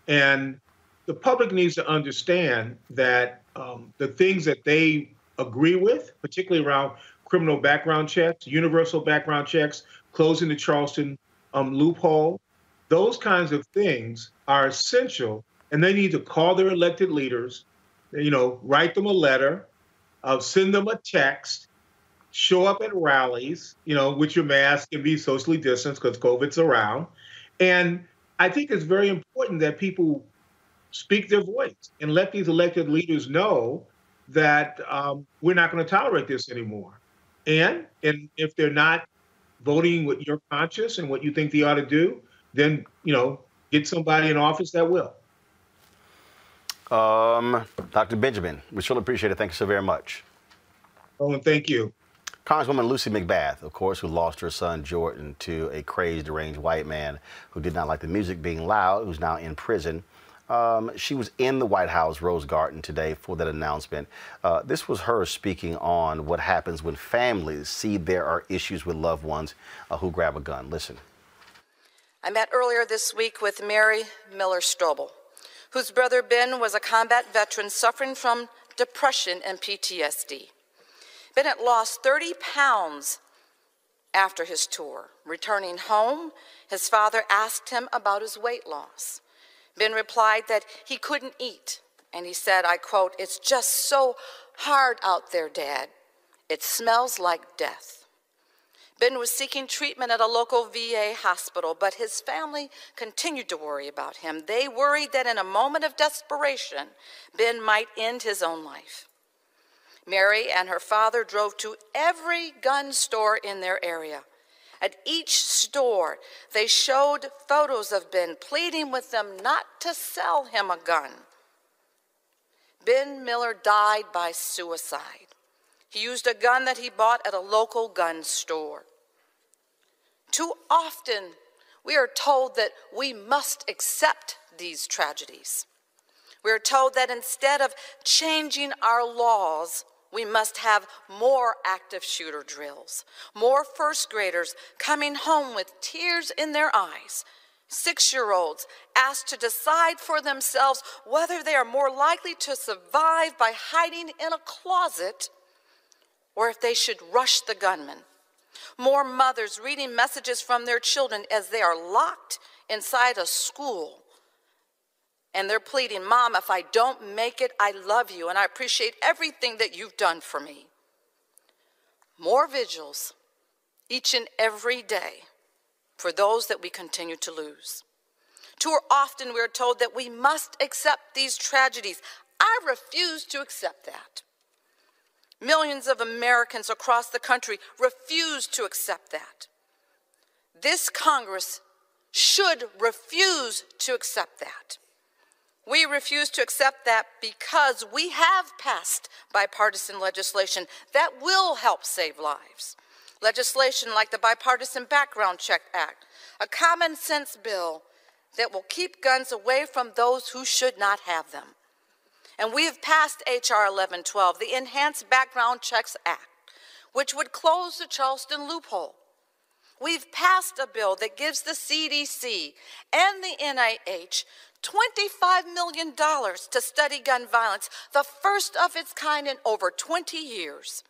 And the public needs to understand that um, the things that they agree with, particularly around criminal background checks, universal background checks, closing the Charleston um, loophole, those kinds of things are essential. And they need to call their elected leaders, you know, write them a letter, uh, send them a text, show up at rallies, you know, with your mask and be socially distanced because COVID's around. And I think it's very important that people speak their voice and let these elected leaders know that um, we're not going to tolerate this anymore. And and if they're not voting with your conscience and what you think they ought to do, then you know get somebody in office that will. Um, Dr. Benjamin, we surely appreciate it. Thank you so very much. Oh, and thank you. Congresswoman Lucy McBath, of course, who lost her son Jordan to a crazed, deranged white man who did not like the music being loud, who's now in prison. Um, she was in the White House Rose Garden today for that announcement. Uh, this was her speaking on what happens when families see there are issues with loved ones uh, who grab a gun. Listen. I met earlier this week with Mary Miller Strobel, whose brother Ben was a combat veteran suffering from depression and PTSD. Bennett lost 30 pounds after his tour. Returning home, his father asked him about his weight loss. Ben replied that he couldn't eat, and he said, I quote, It's just so hard out there, Dad. It smells like death. Ben was seeking treatment at a local VA hospital, but his family continued to worry about him. They worried that in a moment of desperation, Ben might end his own life. Mary and her father drove to every gun store in their area. At each store, they showed photos of Ben, pleading with them not to sell him a gun. Ben Miller died by suicide. He used a gun that he bought at a local gun store. Too often, we are told that we must accept these tragedies. We are told that instead of changing our laws, we must have more active shooter drills, more first graders coming home with tears in their eyes, six year olds asked to decide for themselves whether they are more likely to survive by hiding in a closet or if they should rush the gunman. More mothers reading messages from their children as they are locked inside a school and they're pleading, Mom, if I don't make it, I love you and I appreciate everything that you've done for me. More vigils each and every day for those that we continue to lose. Too often we are told that we must accept these tragedies. I refuse to accept that. Millions of Americans across the country refuse to accept that. This Congress should refuse to accept that. We refuse to accept that because we have passed bipartisan legislation that will help save lives. Legislation like the Bipartisan Background Check Act, a common sense bill that will keep guns away from those who should not have them. And we have passed H.R. 1112, the Enhanced Background Checks Act, which would close the Charleston loophole. We've passed a bill that gives the CDC and the NIH $25 million to study gun violence, the first of its kind in over 20 years.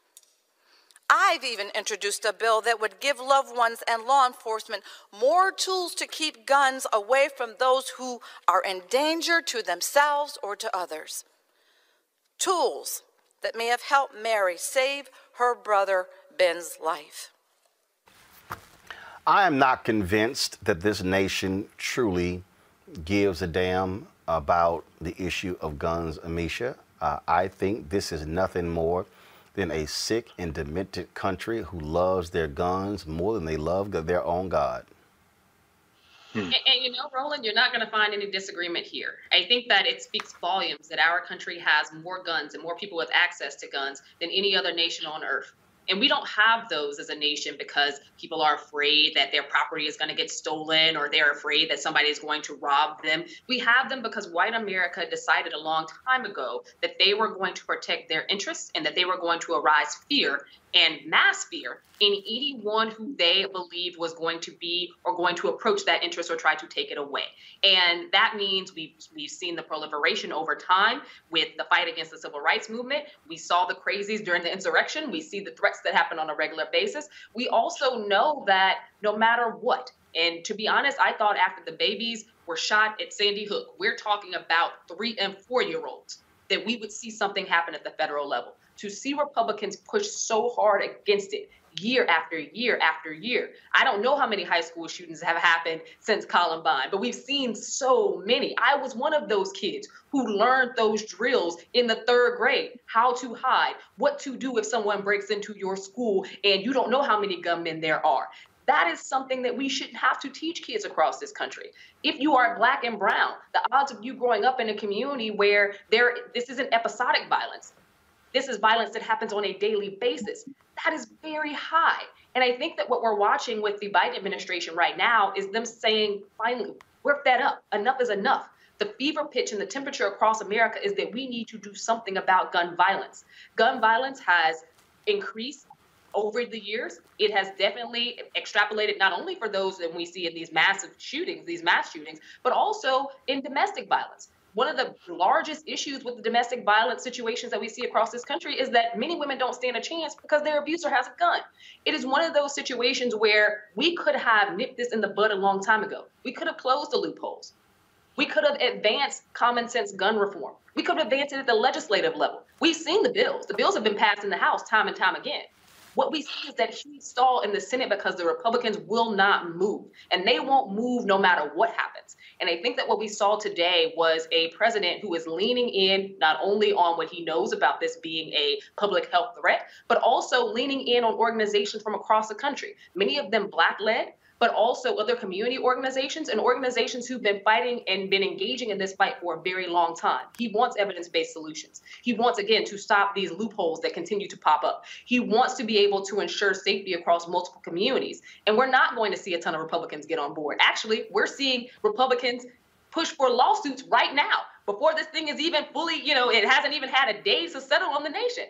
I've even introduced a bill that would give loved ones and law enforcement more tools to keep guns away from those who are in danger to themselves or to others. Tools that may have helped Mary save her brother Ben's life. I am not convinced that this nation truly gives a damn about the issue of guns, Ameshia. Uh, I think this is nothing more than a sick and demented country who loves their guns more than they love their own God. Hmm. And, and, you know, Roland, you're not going to find any disagreement here. I think that it speaks volumes that our country has more guns and more people with access to guns than any other nation on earth. And we don't have those as a nation because people are afraid that their property is going to get stolen or they're afraid that somebody is going to rob them. We have them because white America decided a long time ago that they were going to protect their interests and that they were going to arise fear and mass fear in anyone who they believed was going to be or going to approach that interest or try to take it away. And that means we've, we've seen the proliferation over time with the fight against the civil rights movement. We saw the crazies during the insurrection. We see the threats that happen on a regular basis. We also know that no matter what, and to be honest, I thought after the babies were shot at Sandy Hook, we're talking about three and four year olds, that we would see something happen at the federal level to see Republicans push so hard against it year after year after year. I don't know how many high school shootings have happened since Columbine, but we've seen so many. I was one of those kids who learned those drills in the third grade how to hide, what to do if someone breaks into your school and you don't know how many gunmen there are. That is something that we should have to teach kids across this country. If you are black and brown, the odds of you growing up in a community where there this isn't episodic violence. This is violence that happens on a daily basis. That is very high. And I think that what we're watching with the Biden administration right now is them saying, finally, we're fed up. Enough is enough. The fever pitch and the temperature across America is that we need to do something about gun violence. Gun violence has increased over the years. It has definitely extrapolated not only for those that we see in these massive shootings, these mass shootings, but also in domestic violence. One of the largest issues with the domestic violence situations that we see across this country is that many women don't stand a chance because their abuser has a gun. It is one of those situations where we could have nipped this in the bud a long time ago. We could have closed the loopholes. We could have advanced common sense gun reform. We could have advanced it at the legislative level. We've seen the bills. The bills have been passed in the House time and time again. What we see is that he stalled in the Senate because the Republicans will not move, and they won't move no matter what happens. And I think that what we saw today was a president who is leaning in not only on what he knows about this being a public health threat, but also leaning in on organizations from across the country, many of them black led, but also other community organizations and organizations who've been fighting and been engaging in this fight for a very long time. He wants evidence based solutions. He wants, again, to stop these loopholes that continue to pop up. He wants to be able to ensure safety across multiple communities. And we're not going to see a ton of Republicans get on board. Actually, we're seeing Republicans push for lawsuits right now before this thing is even fully, you know, it hasn't even had a day to settle on the nation.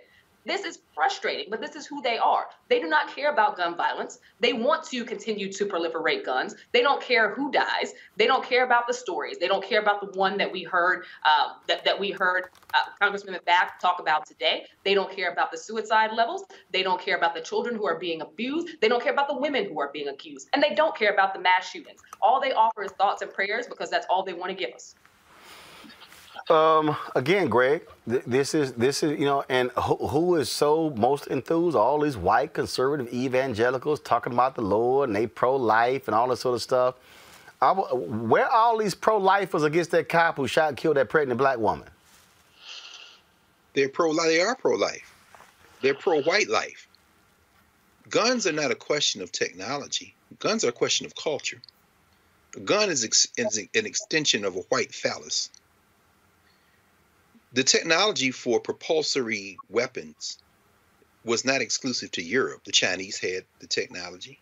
This is frustrating, but this is who they are. They do not care about gun violence. They want to continue to proliferate guns. They don't care who dies. They don't care about the stories. They don't care about the one that we heard um, that, that we heard uh, Congressman Back talk about today. They don't care about the suicide levels. They don't care about the children who are being abused. They don't care about the women who are being accused, and they don't care about the mass shootings. All they offer is thoughts and prayers because that's all they want to give us. Um, again, Greg, th- this is this is you know, and who, who is so most enthused? All these white conservative evangelicals talking about the Lord and they pro-life and all this sort of stuff. I where all these pro-lifers against that cop who shot and killed that pregnant black woman? They're pro. They are pro life. They're pro white life. Guns are not a question of technology. Guns are a question of culture. A gun is, ex- is an extension of a white phallus. The technology for propulsory weapons was not exclusive to Europe. The Chinese had the technology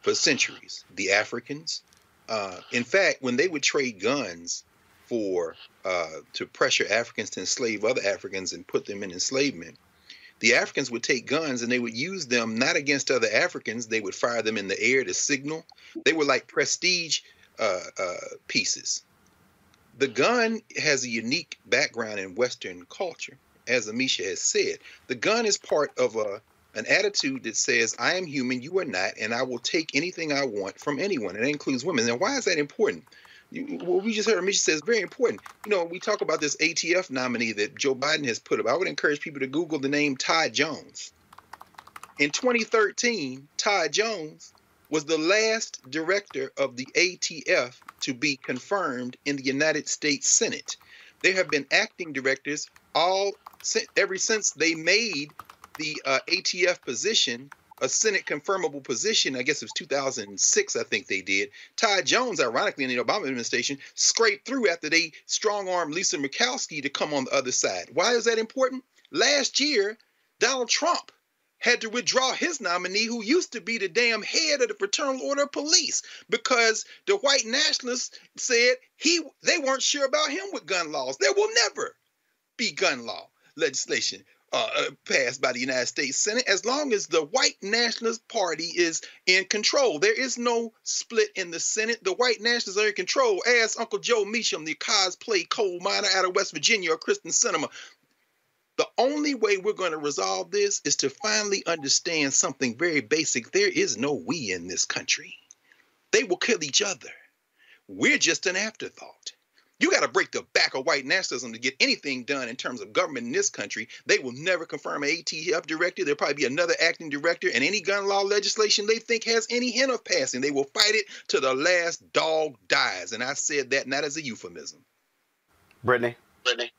for centuries. The Africans, uh, in fact, when they would trade guns for uh, to pressure Africans to enslave other Africans and put them in enslavement, the Africans would take guns and they would use them not against other Africans. They would fire them in the air to signal. They were like prestige uh, uh, pieces. The gun has a unique background in Western culture, as Ameshia has said. The gun is part of a an attitude that says, I am human, you are not, and I will take anything I want from anyone. And that includes women. Now, why is that important? What we just heard Ameshia say is very important. You know, we talk about this ATF nominee that Joe Biden has put up. I would encourage people to Google the name Todd Jones. In 2013, Todd Jones was the last director of the ATF to be confirmed in the United States Senate. There have been acting directors all ever since they made the uh, ATF position a Senate confirmable position. I guess it was 2006, I think they did. Todd Jones, ironically, in the Obama administration, scraped through after they strong armed Lisa Murkowski to come on the other side. Why is that important? Last year, Donald Trump had to withdraw his nominee, who used to be the damn head of the Fraternal Order of Police, because the white nationalists said he they weren't sure about him with gun laws. There will never be gun law legislation uh, uh, passed by the United States Senate as long as the white nationalist party is in control. There is no split in the Senate. The white nationalists are in control. Ask Uncle Joe Manchin, the cosplay coal miner out of West Virginia, or Kyrsten Sinema. The only way we're going to resolve this is to finally understand something very basic. There is no we in this country. They will kill each other. We're just an afterthought. You got to break the back of white nationalism to get anything done in terms of government in this country. They will never confirm an ATF director. There'll probably be another acting director, and any gun law legislation they think has any hint of passing, they will fight it to the last dog dies. And I said that not as a euphemism. Brittany. Brittany.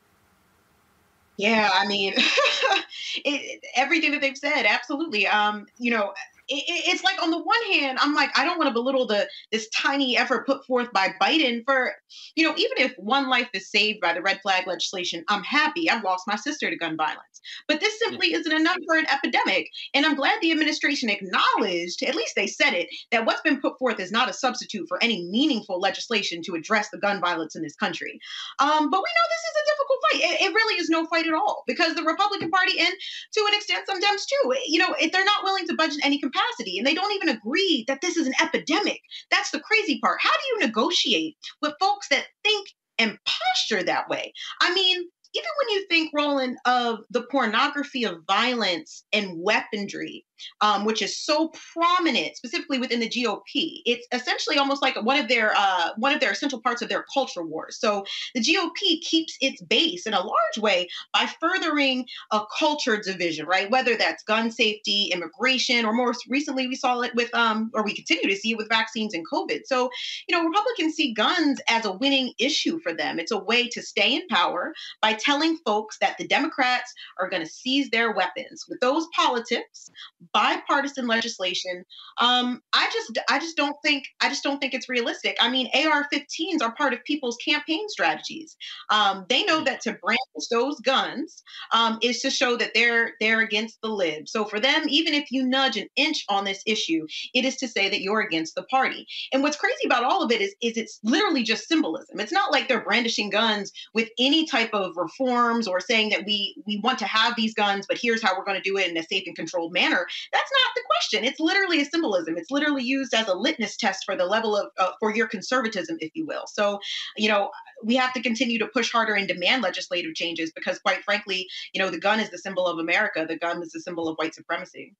Yeah, I mean, it, everything that they've said, absolutely. Um, you know, it, it's like on the one hand, I'm like, I don't want to belittle the this tiny effort put forth by Biden for, you know, even if one life is saved by the red flag legislation, I'm happy. I've lost my sister to gun violence. But this simply isn't enough for an epidemic. And I'm glad the administration acknowledged, at least they said it, that what's been put forth is not a substitute for any meaningful legislation to address the gun violence in this country. Um, but we know this is a difficult fight. It, it really is no fight at all because the Republican Party and to an extent some Dems too, you know, if they're not willing to budge in any capacity and they don't even agree that this is an epidemic. That's the crazy part. How do you negotiate with folks that think and posture that way? I mean, even when you think, Roland, of the pornography of violence and weaponry, um, which is so prominent, specifically within the GOP, it's essentially almost like one of their uh, one of their essential parts of their culture wars. So the GOP keeps its base in a large way by furthering a culture division, right? Whether that's gun safety, immigration, or more recently we saw it with, um, or we continue to see it with vaccines and COVID. So you know, Republicans see guns as a winning issue for them. It's a way to stay in power by telling folks that the Democrats are going to seize their weapons. With those politics, bipartisan legislation, um, I just I just don't think I just don't think it's realistic. I mean, AR-15s are part of people's campaign strategies. Um, they know that to brandish those guns um, is to show that they're they're against the lib. So for them, even if you nudge an inch on this issue, it is to say that you're against the party. And what's crazy about all of it is is it's literally just symbolism. It's not like they're brandishing guns with any type of reforms or saying that we we want to have these guns, but here's how we're going to do it in a safe and controlled manner. That's not the question. It's literally a symbolism. It's literally used as a litmus test for the level of uh, for your conservatism, if you will. So, you know, we have to continue to push harder and demand legislative changes because, quite frankly, you know, the gun is the symbol of America. The gun is the symbol of white supremacy.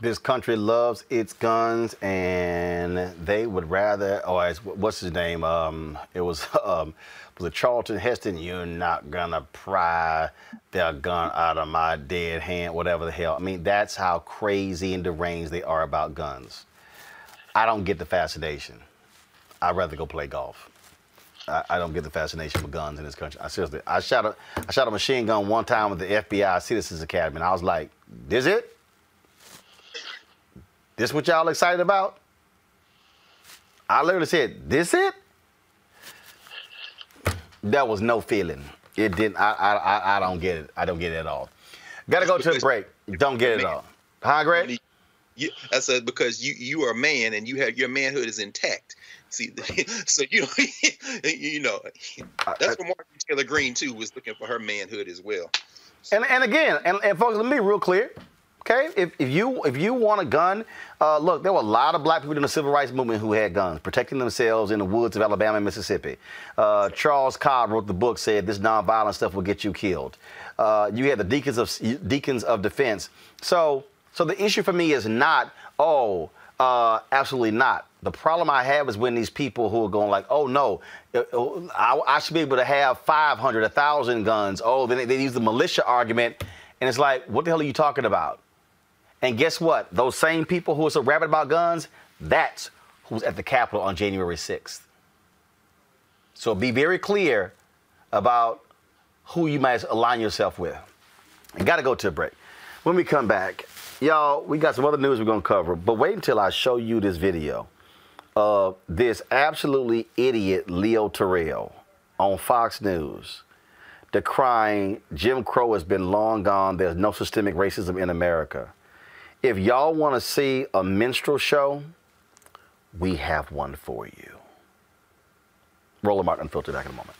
This country loves its guns, and they would rather. Oh, it's- what's his name? Um, it was um, was it Charlton Heston? You're not gonna pry their gun out of my dead hand, whatever the hell. I mean, that's how crazy and deranged they are about guns. I don't get the fascination. I'd rather go play golf. I, I don't get the fascination with guns in this country. I seriously, I shot a, I shot a machine gun one time with the FBI Citizens Academy, and I was like, "This it? This what y'all excited about?" I literally said, "This it?" There was no feeling. It didn't. I, I, I, I don't get it. I don't get it at all. Got to go to a break. Don't get it at all. Huh, Greg? You, I said because you you are a man and you have your manhood is intact. See, so you know, you know that's what Marjorie Taylor Greene too was looking for her manhood as well. And and again, and, and folks, let me be real clear. Okay, if, if you if you want a gun, uh, look, there were a lot of black people in the civil rights movement who had guns, protecting themselves in the woods of Alabama and Mississippi. Uh, Charles Cobb wrote the book, said this nonviolent stuff will get you killed. Uh, you had the deacons of deacons of defense. So so the issue for me is not oh uh, absolutely not. The problem I have is when these people who are going like, oh no, uh, I, I should be able to have 500, 1,000 guns. Oh, then they, they use the militia argument. And it's like, what the hell are you talking about? And guess what? Those same people who are so rabid about guns, that's who's at the Capitol on January 6th. So be very clear about who you might align yourself with. You got to go to a break. When we come back, y'all, we got some other news we're going to cover, but wait until I show you this video of this absolutely idiot Leo Terrell on Fox News decrying Jim Crow has been long gone. There's no systemic racism in America. If y'all want to see a minstrel show, we have one for you. Roland Martin Unfiltered back in a moment.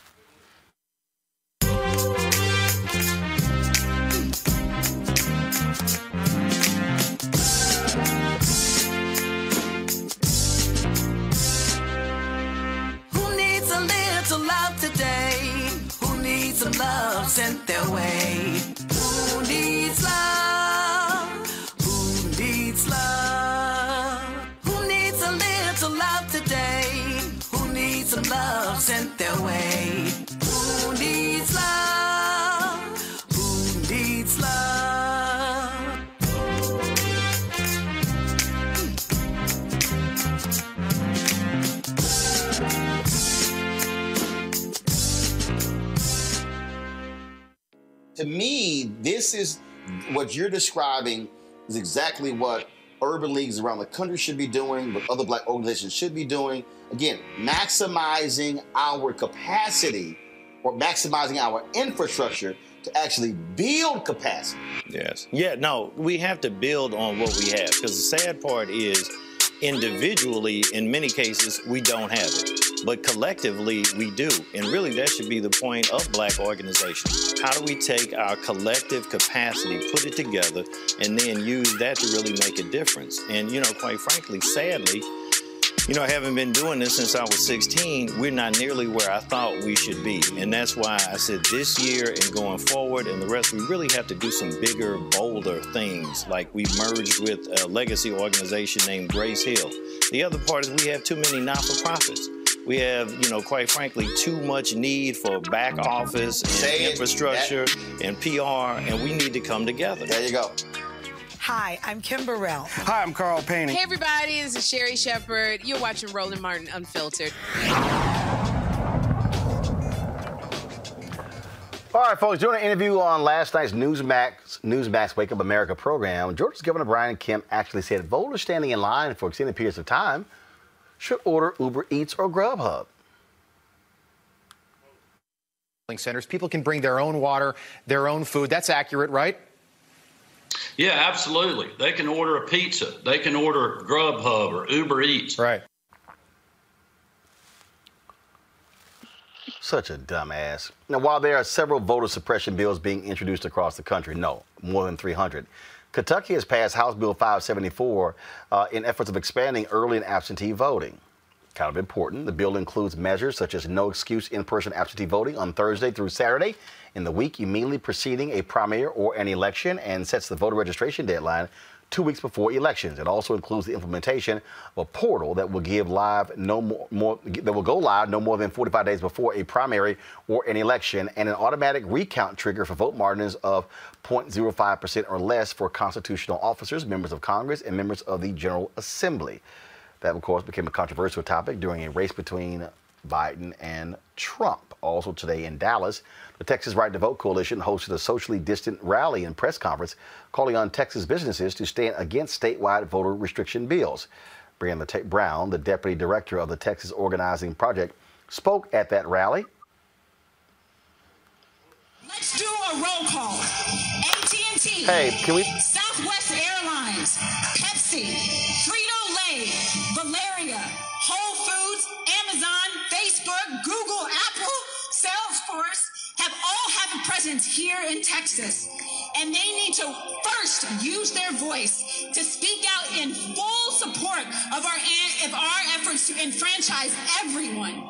Who needs a little love today? Who needs some love sent their way? Sent their way. Who needs love? Who needs love? to me, this is what you're describing is exactly what urban leagues around the country should be doing, what other black organizations should be doing. Again, maximizing our capacity or maximizing our infrastructure to actually build capacity. Yes. Yeah, no, we have to build on what we have because the sad part is individually, in many cases, we don't have it. But collectively, we do. And really, that should be the point of black organizations. How do we take our collective capacity, put it together, and then use that to really make a difference? And, you know, quite frankly, sadly, you know, having been doing this since I was 16, we're not nearly where I thought we should be. And that's why I said this year and going forward and the rest, we really have to do some bigger, bolder things. Like we merged with a legacy organization named Grace Hill. The other part is we have too many not for profits. We have, you know, quite frankly, too much need for back office and Say it. infrastructure and PR, and we need to come together. There you go. Hi, I'm Kim Burrell. Hi, I'm Carl Payne. Hey, everybody, this is Sherri Shepherd. You're watching Roland Martin Unfiltered. All right, folks, during an interview on last night's Newsmax, Newsmax Wake Up America program, Georgia's Governor Brian Kemp actually said voters standing in line for extended periods of time should order Uber Eats or Grubhub. centers. People can bring their own water, their own food. That's accurate, right? Yeah, absolutely. They can order a pizza. They can order Grubhub or Uber Eats. Right. Such a dumbass. Now, while there are several voter suppression bills being introduced across the country, no, more than 300, Kentucky has passed House Bill 574 uh, in efforts of expanding early and absentee voting. Kind of important. The bill includes measures such as no excuse in person absentee voting on Thursday through Saturday in the week immediately preceding a primary or an election and sets the voter registration deadline two weeks before elections. It also includes the implementation of a portal that will give live no more, more that will go live no more than 45 days before a primary or an election, and an automatic recount trigger for vote margins of 0.05% or less for constitutional officers, members of Congress, and members of the General Assembly. That, of course, became a controversial topic during a race between Biden and Trump. Also today in Dallas, the Texas Right to Vote Coalition hosted a socially distant rally and press conference calling on Texas businesses to stand against statewide voter restriction bills. Brianna Tate Brown, the deputy director of the Texas Organizing Project, spoke at that rally. Let's do a roll call. AT&T. Hey, can we- Southwest Airlines, Pepsi, Facebook, Google, Apple, Salesforce have all have a presence here in Texas. And they need to first use their voice to speak out in full support of our, of our efforts to enfranchise everyone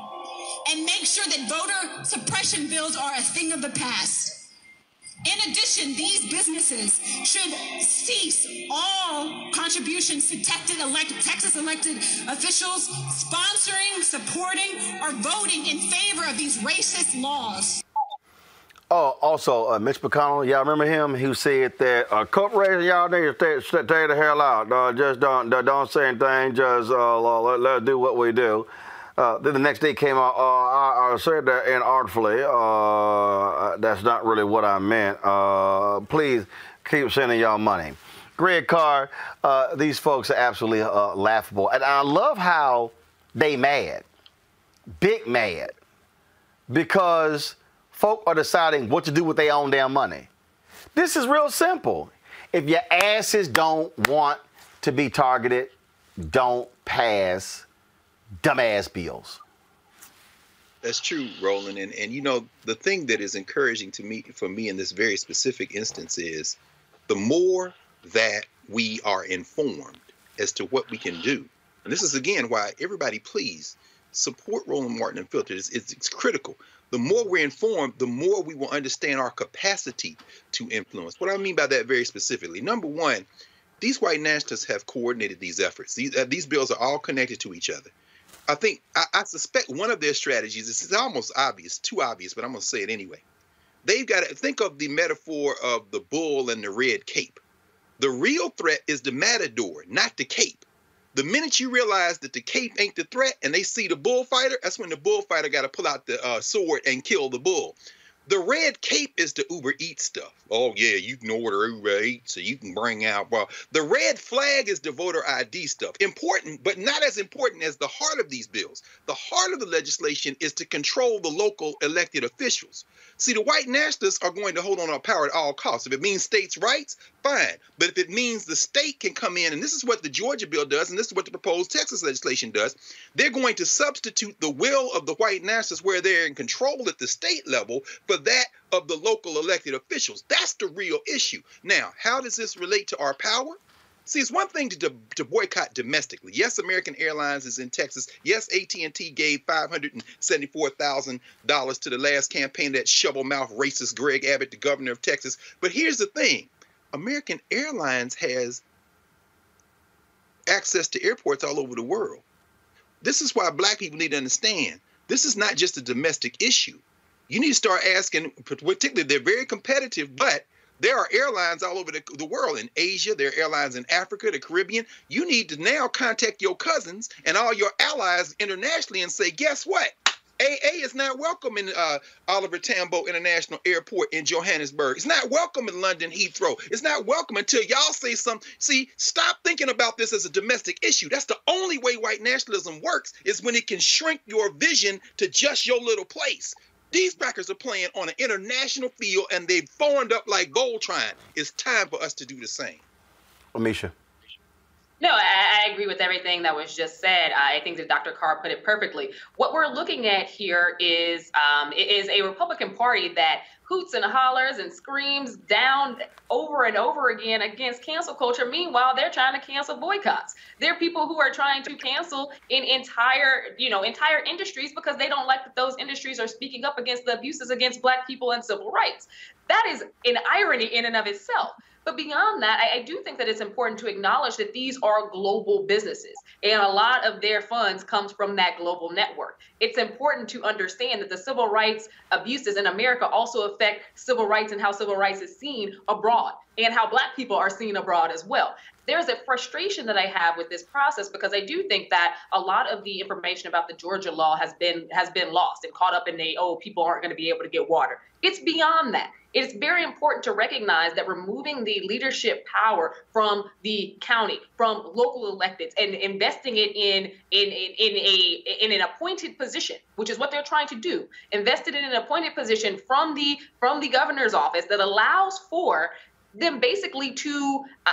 and make sure that voter suppression bills are a thing of the past. In addition, these businesses should cease all contributions to Texas elected, officials sponsoring, supporting, or voting in favor of these racist laws. Oh, also, uh, Mitch McConnell, y'all remember him? Who said that uh, corporations, y'all need to stay, stay, stay the hell out. Uh, just don't don't say anything. Just uh, let, let's do what we do. Uh, then the next day came out. Uh, I, I said that inartfully. Uh, that's not really what I meant. Please keep sending y'all money. Greg Carr, these folks are absolutely laughable, and I love how they mad, big mad, because folk are deciding what to do with their own damn money. This is real simple. If your asses don't want to be targeted, don't pass dumbass bills. That's true, Roland. And and you know, the thing that is encouraging to me for me in this very specific instance is the more that we are informed as to what we can do. And this is again why everybody please support Roland Martin Unfiltered. It's, it's, it's critical. The more we're informed, the more we will understand our capacity to influence. What I mean by that very specifically, number one, these white nationalists have coordinated these efforts. These, uh, these bills are all connected to each other. I think I, I suspect one of their strategies. Is almost obvious, too obvious, but I'm to say it anyway. They've got to think of the metaphor of the bull and the red cape. The real threat is the matador, not the cape. The minute you realize that the cape ain't the threat and they see the bullfighter, that's when the bullfighter got to pull out the uh, sword and kill the bull. The red cape is the Uber Eats stuff. Oh yeah, you can order Uber Eats, so you can bring out. Well, the red flag is the voter ID stuff. Important, but not as important as the heart of these bills. The heart of the legislation is to control the local elected officials. See, the white nationalists are going to hold on to power at all costs. If it means states' rights, fine. But if it means the state can come in, and this is what the Georgia bill does, and this is what the proposed Texas legislation does, they're going to substitute the will of the white nationalists, where they're in control at the state level, for that of the local elected officials. That's the real issue. Now, how does this relate to our power? See, it's one thing to, to boycott domestically. Yes, American Airlines is in Texas. Yes, AT&T gave five hundred and seventy-four thousand dollars to the last campaign that shovel mouth racist Greg Abbott, the governor of Texas. But here's the thing: American Airlines has access to airports all over the world. This is why Black people need to understand. This is not just a domestic issue. You need to start asking, particularly, they're very competitive, but there are airlines all over the, the world in Asia, there are airlines in Africa, the Caribbean. You need to now contact your cousins and all your allies internationally and say, guess what? AA is not welcome in uh, Oliver Tambo International Airport in Johannesburg. It's not welcome in London Heathrow. It's not welcome until y'all say something. See, stop thinking about this as a domestic issue. That's the only way white nationalism works is when it can shrink your vision to just your little place. These Packers are playing on an international field and they've formed up like gold trying. It's time for us to do the same. Ameshia. No, I, I, agree with everything that was just said. I think that Dr. Carr put it perfectly. What we're looking at here is um, is a Republican Party that hoots and hollers and screams down over and over again against cancel culture. Meanwhile, they're trying to cancel boycotts. They're people who are trying to cancel in entire, you know, entire industries because they don't like that those industries are speaking up against the abuses against black people and civil rights. That is an irony in and of itself. But beyond that, I, I, do think that it's important to acknowledge that these are global businesses, and a lot of their funds comes from that global network. It's important to understand that the civil rights abuses in America also affect civil rights and how civil rights is seen abroad, and how Black people are seen abroad as well there's a frustration that I have with this process because I do think that a lot of the information about the Georgia law has been has been lost and caught up in the oh people aren't going to be able to get water. It's beyond that. It's very important to recognize that removing the leadership power from the county, from local electeds, and investing it in in in, in a in an appointed position, which is what they're trying to do, invested in an appointed position from the from the governor's office that allows for them basically to uh,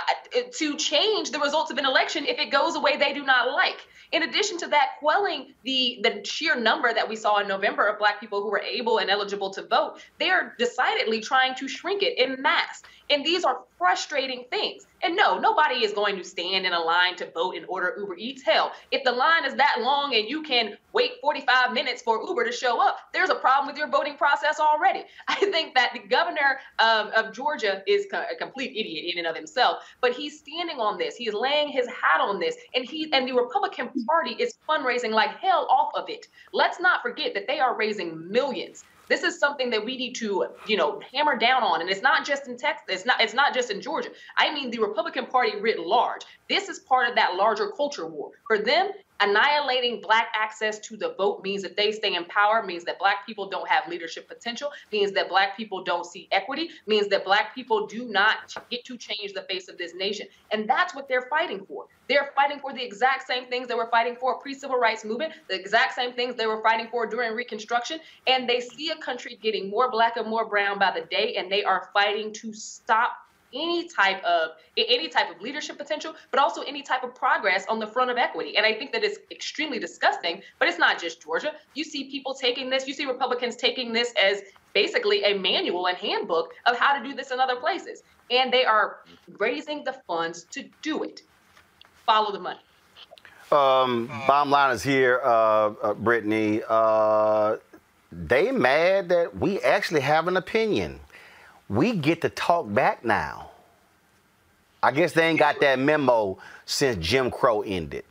to change the results of an election if it goes away they do not like. In addition to that, quelling the the sheer number that we saw in November of Black people who were able and eligible to vote, they are decidedly trying to shrink it in mass. And these are frustrating things. And no, nobody is going to stand in a line to vote and order Uber Eats. Hell, if the line is that long and you can wait 45 minutes for Uber to show up, there's a problem with your voting process already. I think that the governor of, of Georgia is a complete idiot in and of himself, but he's standing on this. He's laying his hat on this, and he and the Republican Party is fundraising like hell off of it. Let's not forget that they are raising millions this is something that we need to, you know, hammer down on. And it's not just in Texas. It's not. It's not just in Georgia. I mean, the Republican Party writ large. This is part of that larger culture war. For them, Annihilating Black access to the vote means that they stay in power, means that Black people don't have leadership potential, means that Black people don't see equity, means that Black people do not get to change the face of this nation. And that's what they're fighting for. They're fighting for the exact same things they were fighting for pre civil rights movement, the exact same things they were fighting for during Reconstruction. And they see a country getting more Black and more brown by the day, and they are fighting to stop any type of any type of leadership potential, but also any type of progress on the front of equity. And I think that is extremely disgusting. But it's not just Georgia. You see people taking this. You see Republicans taking this as basically a manual and handbook of how to do this in other places, and they are raising the funds to do it. Follow the money. Um, bottom line is here, uh, uh, Brittany. Uh, they mad that we actually have an opinion we get to talk back now. I guess they ain't got that memo since Jim Crow ended.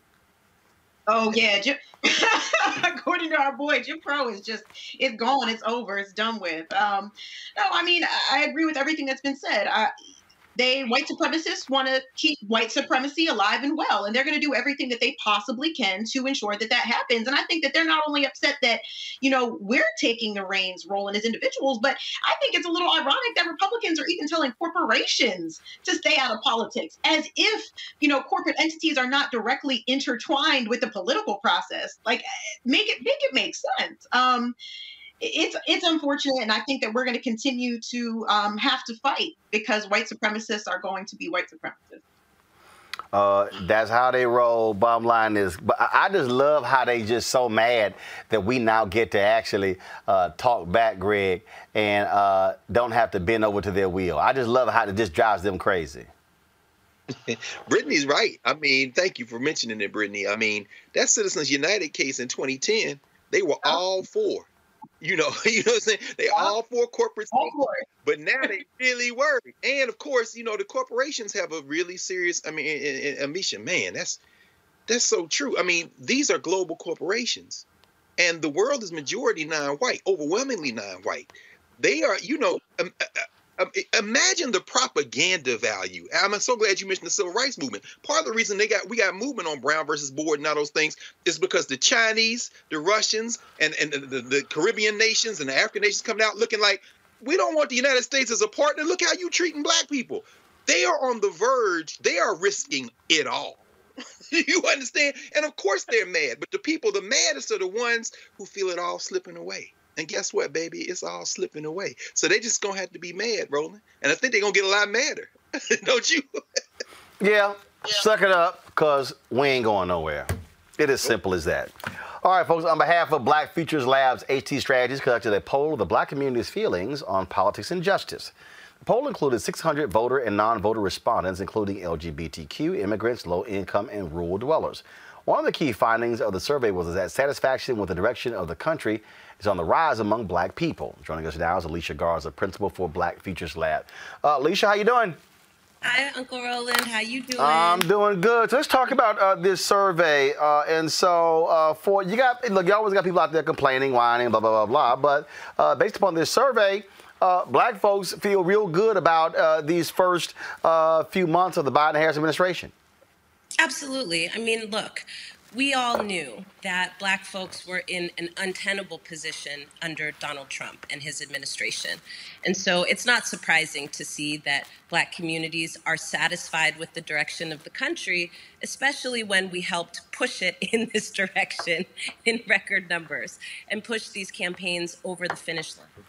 Oh yeah, Jim, according to our boy, Jim Crow is just it's gone, it's over, it's done with. Um, no, I mean I, agree with everything that's been said. I, they white supremacists want to keep white supremacy alive and well and they're going to do everything that they possibly can to ensure that that happens. And i think that they're not only upset that you know we're taking the reins Roland as individuals but i think it's a little ironic that republicans are even telling corporations to stay out of politics as if you know corporate entities are not directly intertwined with the political process. Like make it make it make sense. Um it's it's unfortunate, and I think that we're going to continue to um, have to fight because white supremacists are going to be white supremacists. Uh, that's how they roll. Bottom line is, but I just love how they just so mad that we now get to actually uh, talk back, Greg, and uh, don't have to bend over to their wheel. I just love how it just drives them crazy. Brittany's right. I mean, thank you for mentioning it, Brittany. I mean, that Citizens United case in 2010, they were all for you know, you know what I'm saying? They all for corporate but now they really work. And of course, you know, the corporations have a really serious. I mean, Ameshia, man, that's that's so true. I mean, these are global corporations, and the world is majority non-white, overwhelmingly non-white. They are, you know, um, uh, uh, um, imagine the propaganda value. I'm so glad you mentioned the civil rights movement. Part of the reason they got we got movement on Brown versus Board and all those things is because the Chinese, the Russians, and and the, the Caribbean nations and the African nations coming out looking like we don't want the United States as a partner. Look how you treating black people. They are on the verge. They are risking it all. you understand? And of course they're mad, but the people the maddest are the ones who feel it all slipping away. And guess what, baby? It's all slipping away. So they just gonna have to be mad, Roland. And I think they're gonna get a lot madder. Don't you? yeah, suck it up, cause we ain't going nowhere. It is simple as that. All right, folks, on behalf of Black Futures Labs HIT Strategies conducted a poll of the black community's feelings on politics and justice. The poll included 600 voter and non-voter respondents, including LGBTQ, immigrants, low-income, and rural dwellers. One of the key findings of the survey was that satisfaction with the direction of the country is on the rise among black people. Joining us now is Alicia Garza, principal for Black Futures Lab. Uh, Alicia, how you doing? Hi, Uncle Roland. How you doing? I'm doing good. So let's talk about uh, this survey. Uh, and so, uh, for you got look, you always got people out there complaining, whining, blah blah blah blah. But uh, based upon this survey, uh, black folks feel real good about uh, these first few months of the Biden-Harris administration. Absolutely. I mean, look, we all knew that black folks were in an untenable position under Donald Trump and his administration. And so it's not surprising to see that black communities are satisfied with the direction of the country, especially when we helped push it in this direction in record numbers and push these campaigns over the finish line.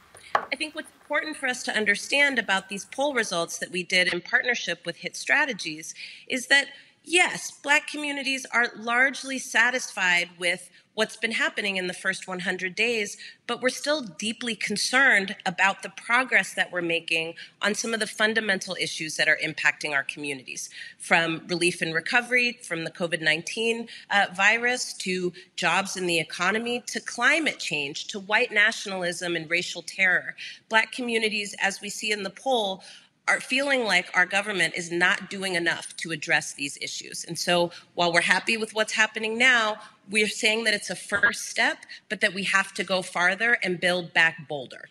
I think what's important for us to understand about these poll results that we did in partnership with HIT Strategies is that yes, Black communities are largely satisfied with what's been happening in the first 100 days, but we're still deeply concerned about the progress that we're making on some of the fundamental issues that are impacting our communities, from relief and recovery, from the COVID 19 uh, virus, to jobs in the economy, to climate change, to white nationalism and racial terror. Black communities, as we see in the poll, are feeling like our government is not doing enough to address these issues. And so while we're happy with what's happening now, we're saying that it's a first step, but that we have to go farther and build back bolder.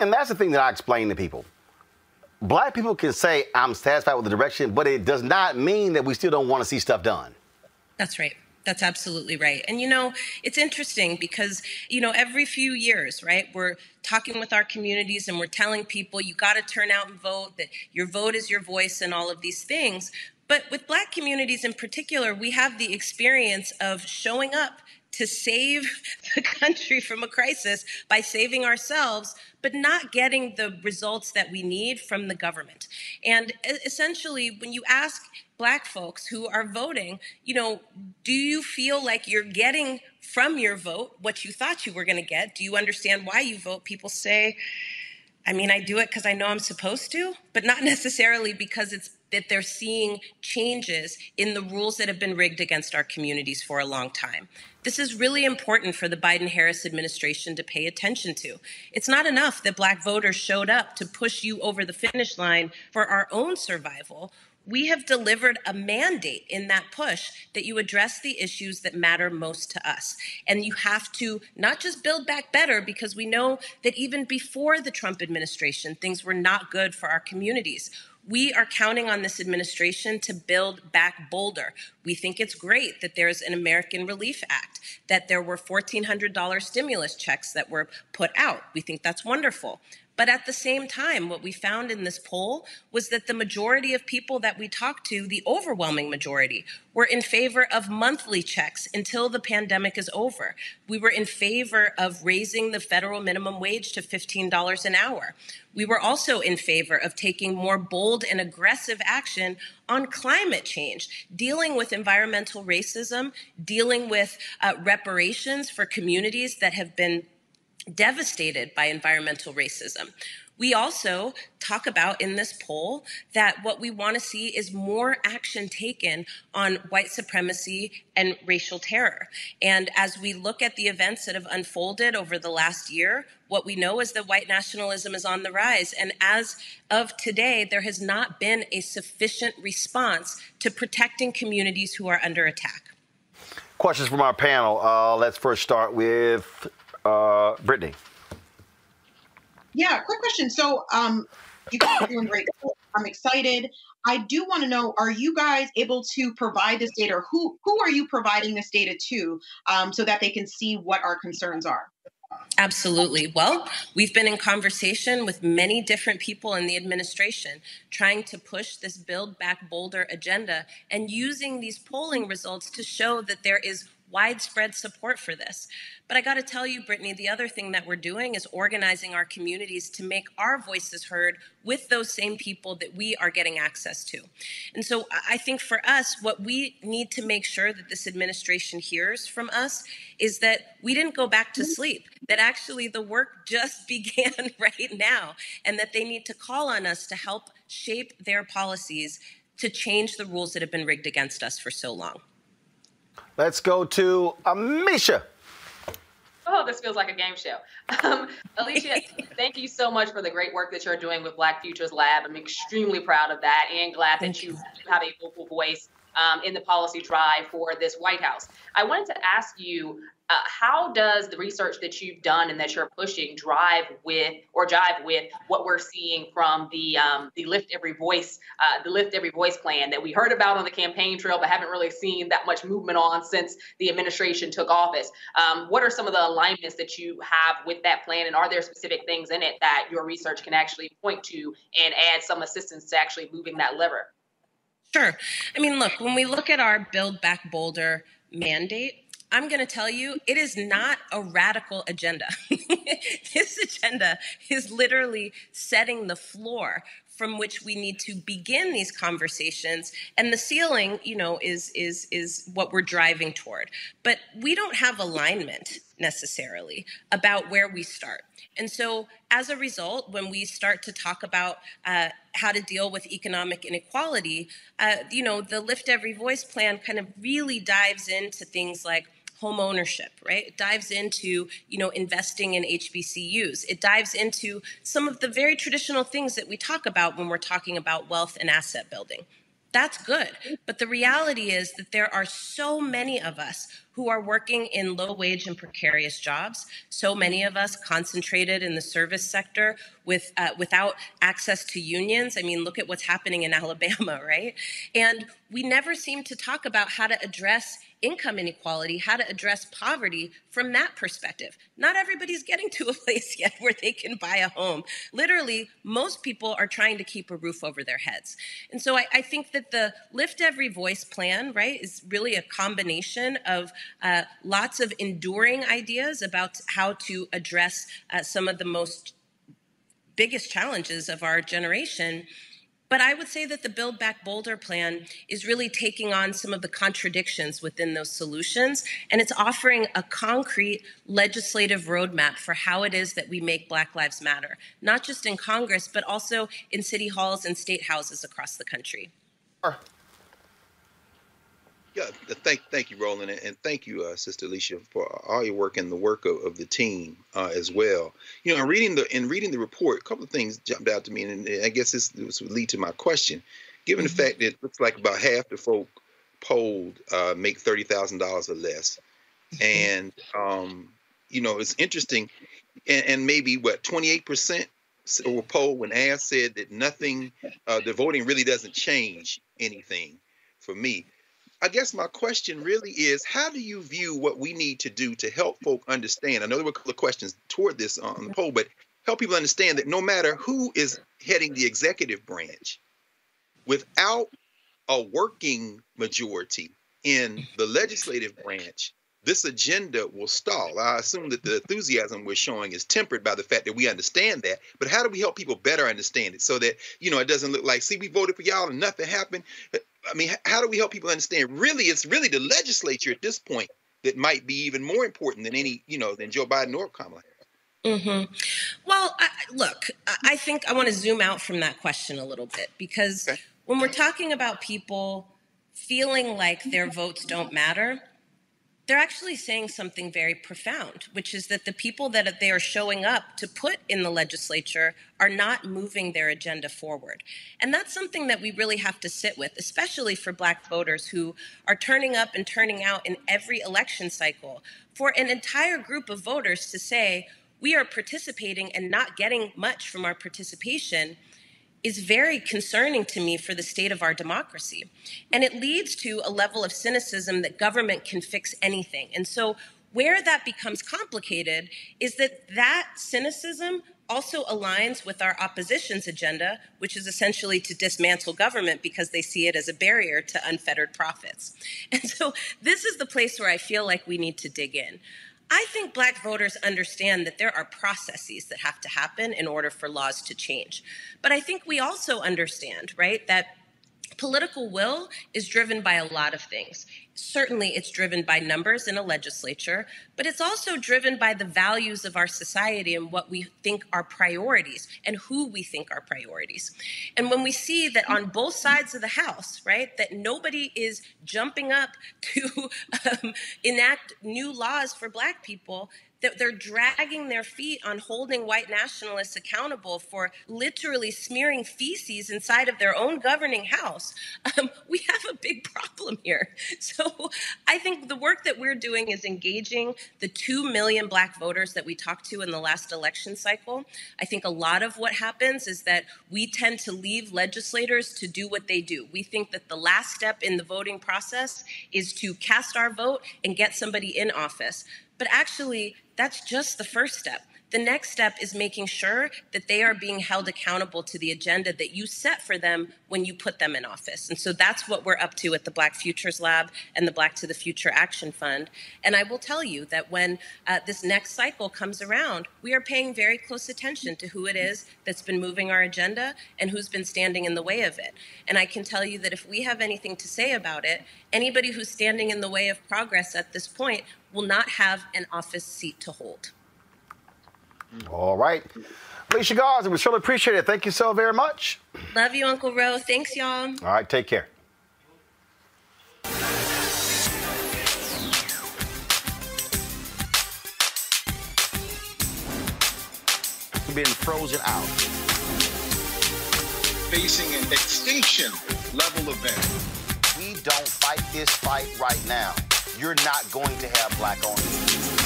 And that's the thing that I explain to people. Black people can say, I'm satisfied with the direction, but it does not mean that we still don't want to see stuff done. That's right. That's absolutely right. And you know, it's interesting because, you know, every few years, right, we're talking with our communities and we're telling people you got to turn out and vote, that your vote is your voice and all of these things. But with black communities in particular, we have the experience of showing up to save the country from a crisis by saving ourselves, but not getting the results that we need from the government. And essentially, when you ask black folks who are voting, you know, do you feel like you're getting from your vote what you thought you were going to get? Do you understand why you vote? People say, I mean, I do it because I know I'm supposed to, but not necessarily because it's that they're seeing changes in the rules that have been rigged against our communities for a long time. This is really important for the Biden Harris administration to pay attention to. It's not enough that black voters showed up to push you over the finish line for our own survival we have delivered a mandate in that push that you address the issues that matter most to us. And you have to not just build back better, because we know that even before the Trump administration, things were not good for our communities. We are counting on this administration to build back bolder. We think it's great that there's an American Relief Act, that there were $1,400 stimulus checks that were put out. We think that's wonderful. But at the same time, what we found in this poll was that the majority of people that we talked to, the overwhelming majority, were in favor of monthly checks until the pandemic is over. We were in favor of raising the federal minimum wage to $15 an hour. We were also in favor of taking more bold and aggressive action on climate change, dealing with environmental racism, dealing with uh, reparations for communities that have been devastated by environmental racism. We also talk about in this poll that what we want to see is more action taken on white supremacy and racial terror. And as we look at the events that have unfolded over the last year, what we know is that white nationalism is on the rise. And as of today, there has not been a sufficient response to protecting communities who are under attack. Questions from our panel. Uh, let's first start with uh, Brittany. Yeah, quick question. So, um, you guys are doing great. I'm excited. I do want to know: Are you guys able to provide this data? Or who who are you providing this data to, um, so that they can see what our concerns are? Absolutely. Well, we've been in conversation with many different people in the administration trying to push this Build Back Bolder agenda and using these polling results to show that there is widespread support for this. But I got to tell you, Brittany, the other thing that we're doing is organizing our communities to make our voices heard with those same people that we are getting access to. And so I think for us, what we need to make sure that this administration hears from us is that we didn't go back to sleep, that actually the work just began right now, and that they need to call on us to help shape their policies to change the rules that have been rigged against us for so long. Let's go to Ameshia. Oh, this feels like a game show. Um, Alicia, thank you so much for the great work that you're doing with Black Futures Lab. I'm extremely proud of that and glad that you have a vocal voice um, in the policy drive for this White House. I wanted to ask you uh, how does the research that you've done and that you're pushing drive with or jive with what we're seeing from the um, the lift every voice uh, the lift every voice plan that we heard about on the campaign trail but haven't really seen that much movement on since the administration took office um, what are some of the alignments that you have with that plan and are there specific things in it that your research can actually point to and add some assistance to actually moving that lever Sure. I mean, look, when we look at our Build Back Bolder mandate, I'm going to tell you, it is not a radical agenda. this agenda is literally setting the floor from which we need to begin these conversations and the ceiling you know is is is what we're driving toward but we don't have alignment necessarily about where we start and so as a result when we start to talk about uh, how to deal with economic inequality uh, you know the lift every voice plan kind of really dives into things like home ownership, right? It dives into, you know, investing in HBCUs. It dives into some of the very traditional things that we talk about when we're talking about wealth and asset building. That's good. But the reality is that there are so many of us who are working in low wage and precarious jobs. So many of us concentrated in the service sector with uh, without access to unions. I mean, look at what's happening in Alabama, right? And we never seem to talk about how to address income inequality, how to address poverty from that perspective. Not everybody's getting to a place yet where they can buy a home. Literally, most people are trying to keep a roof over their heads. And so I, I think that the Lift Every Voice plan, right, is really a combination of uh, lots of enduring ideas about how to address uh, some of the most biggest challenges of our generation. But I would say that the Build Back Bolder plan is really taking on some of the contradictions within those solutions, and it's offering a concrete legislative roadmap for how it is that we make Black Lives Matter, not just in Congress, but also in city halls and state houses across the country. Yeah, thank thank you, Roland, and thank you, uh, Sister Alicia, for all your work and the work of, of the team uh, as well. You know, in reading the in reading the report, a couple of things jumped out to me, and I guess this, this would lead to my question. given the fact that it looks like about half the folk polled uh, make thirty thousand dollars or less, and um, you know it's interesting, and, and maybe what twenty eight percent or poll when asked said that nothing, uh, the voting really doesn't change anything for me. I guess my question really is how do you view what we need to do to help folk understand? I know there were a couple of questions toward this on the poll, but help people understand that no matter who is heading the executive branch, without a working majority in the legislative branch, this agenda will stall. I assume that the enthusiasm we're showing is tempered by the fact that we understand that. But how do we help people better understand it so that, you know, it doesn't look like, see, we voted for y'all and nothing happened? I mean, how do we help people understand? Really, it's really the legislature at this point that might be even more important than any, you know, than Joe Biden or Kamala. Mm-hmm. Well, I, look, I think I want to zoom out from that question a little bit because okay. when we're talking about people feeling like their votes don't matter, they're actually saying something very profound, which is that the people that they are showing up to put in the legislature are not moving their agenda forward. And that's something that we really have to sit with, especially for Black voters who are turning up and turning out in every election cycle. For an entire group of voters to say, we are participating and not getting much from our participation is very concerning to me for the state of our democracy. And it leads to a level of cynicism that government can fix anything. And so, where that becomes complicated is that that cynicism also aligns with our opposition's agenda, which is essentially to dismantle government because they see it as a barrier to unfettered profits. And so, this is the place where I feel like we need to dig in. I think black voters understand that there are processes that have to happen in order for laws to change. But I think we also understand, right, that political will is driven by a lot of things. Certainly, it's driven by numbers in a legislature, but it's also driven by the values of our society and what we think are priorities and who we think are priorities. And when we see that on both sides of the House, right, that nobody is jumping up to um, enact new laws for Black people, that they're dragging their feet on holding white nationalists accountable for literally smearing feces inside of their own governing house, um, we have a big problem here. So I think the work that we're doing is engaging the 2 million black voters that we talked to in the last election cycle. I think a lot of what happens is that we tend to leave legislators to do what they do. We think that the last step in the voting process is to cast our vote and get somebody in office. But actually, that's just the first step. The next step is making sure that they are being held accountable to the agenda that you set for them when you put them in office. And so that's what we're up to at the Black Futures Lab and the Black to the Future Action Fund. And I will tell you that when uh, this next cycle comes around, we are paying very close attention to who it is that's been moving our agenda and who's been standing in the way of it. And I can tell you that if we have anything to say about it, anybody who's standing in the way of progress at this point will not have an office seat to hold. All right. Alicia Garza, we surely appreciate it. Thank you so very much. Love you, Uncle Ro. Thanks, y'all. All right, take care. Been frozen out. Facing an extinction level event. We don't fight this fight right now. You're not going to have black owned.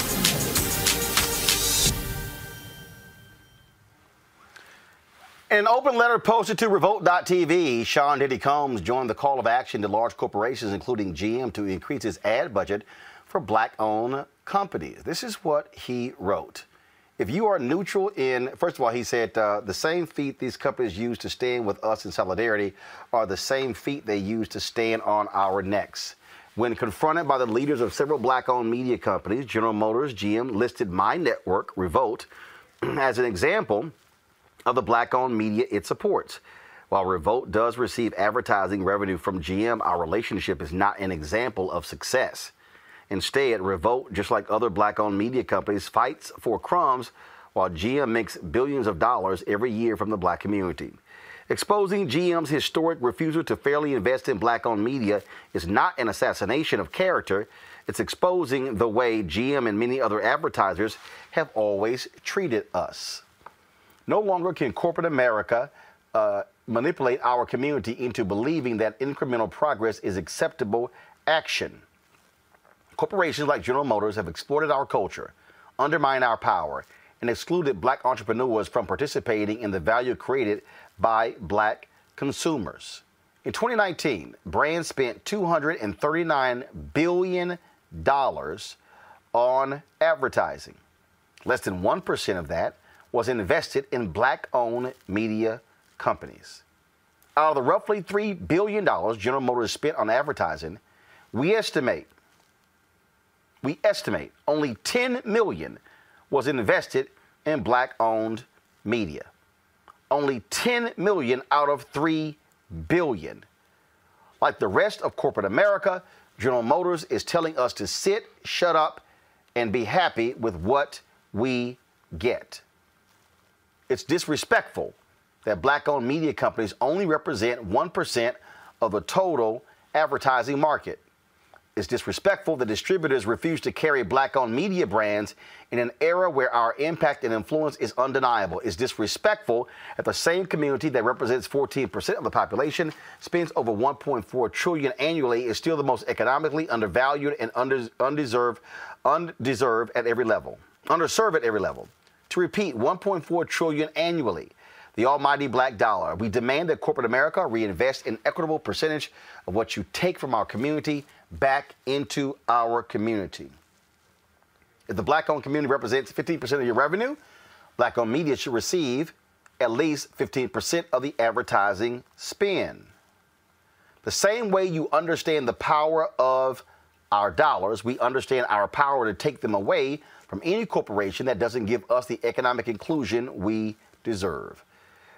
In an open letter posted to Revolt.tv, Sean Diddy Combs joined the call of action to large corporations, including GM, to increase its ad budget for black owned companies. This is what he wrote. If you are neutral in, first of all, he said, uh, the same feet these companies use to stand with us in solidarity are the same feet they use to stand on our necks. When confronted by the leaders of several black owned media companies, General Motors, GM listed my network, Revolt, as an example of the black owned media it supports. While Revolt does receive advertising revenue from GM, our relationship is not an example of success. Instead, Revolt, just like other black owned media companies, fights for crumbs while GM makes billions of dollars every year from the black community. Exposing GM's historic refusal to fairly invest in black owned media is not an assassination of character, it's exposing the way GM and many other advertisers have always treated us. No longer can corporate America uh, manipulate our community into believing that incremental progress is acceptable action. Corporations like General Motors have exploited our culture, undermined our power, and excluded black entrepreneurs from participating in the value created by black consumers. In 2019, brands spent $239 billion on advertising. Less than 1% of that was invested in black owned media companies. Out of the roughly $3 billion General Motors spent on advertising, we estimate we estimate only 10 million was invested in black owned media. Only 10 million out of 3 billion. Like the rest of corporate America, General Motors is telling us to sit, shut up, and be happy with what we get. It's disrespectful that black owned media companies only represent 1% of the total advertising market. It's disrespectful that distributors refuse to carry black owned media brands in an era where our impact and influence is undeniable. It's disrespectful that the same community that represents 14% of the population spends over 1.4 trillion annually is still the most economically undervalued and undeserved undeserved at every level. Underserved at every level. To repeat, 1.4 trillion annually the almighty black dollar. We demand that corporate America reinvest an equitable percentage of what you take from our community back into our community. If the black owned community represents 15% of your revenue, black owned media should receive at least 15% of the advertising spend. The same way you understand the power of our dollars, we understand our power to take them away from any corporation that doesn't give us the economic inclusion we deserve.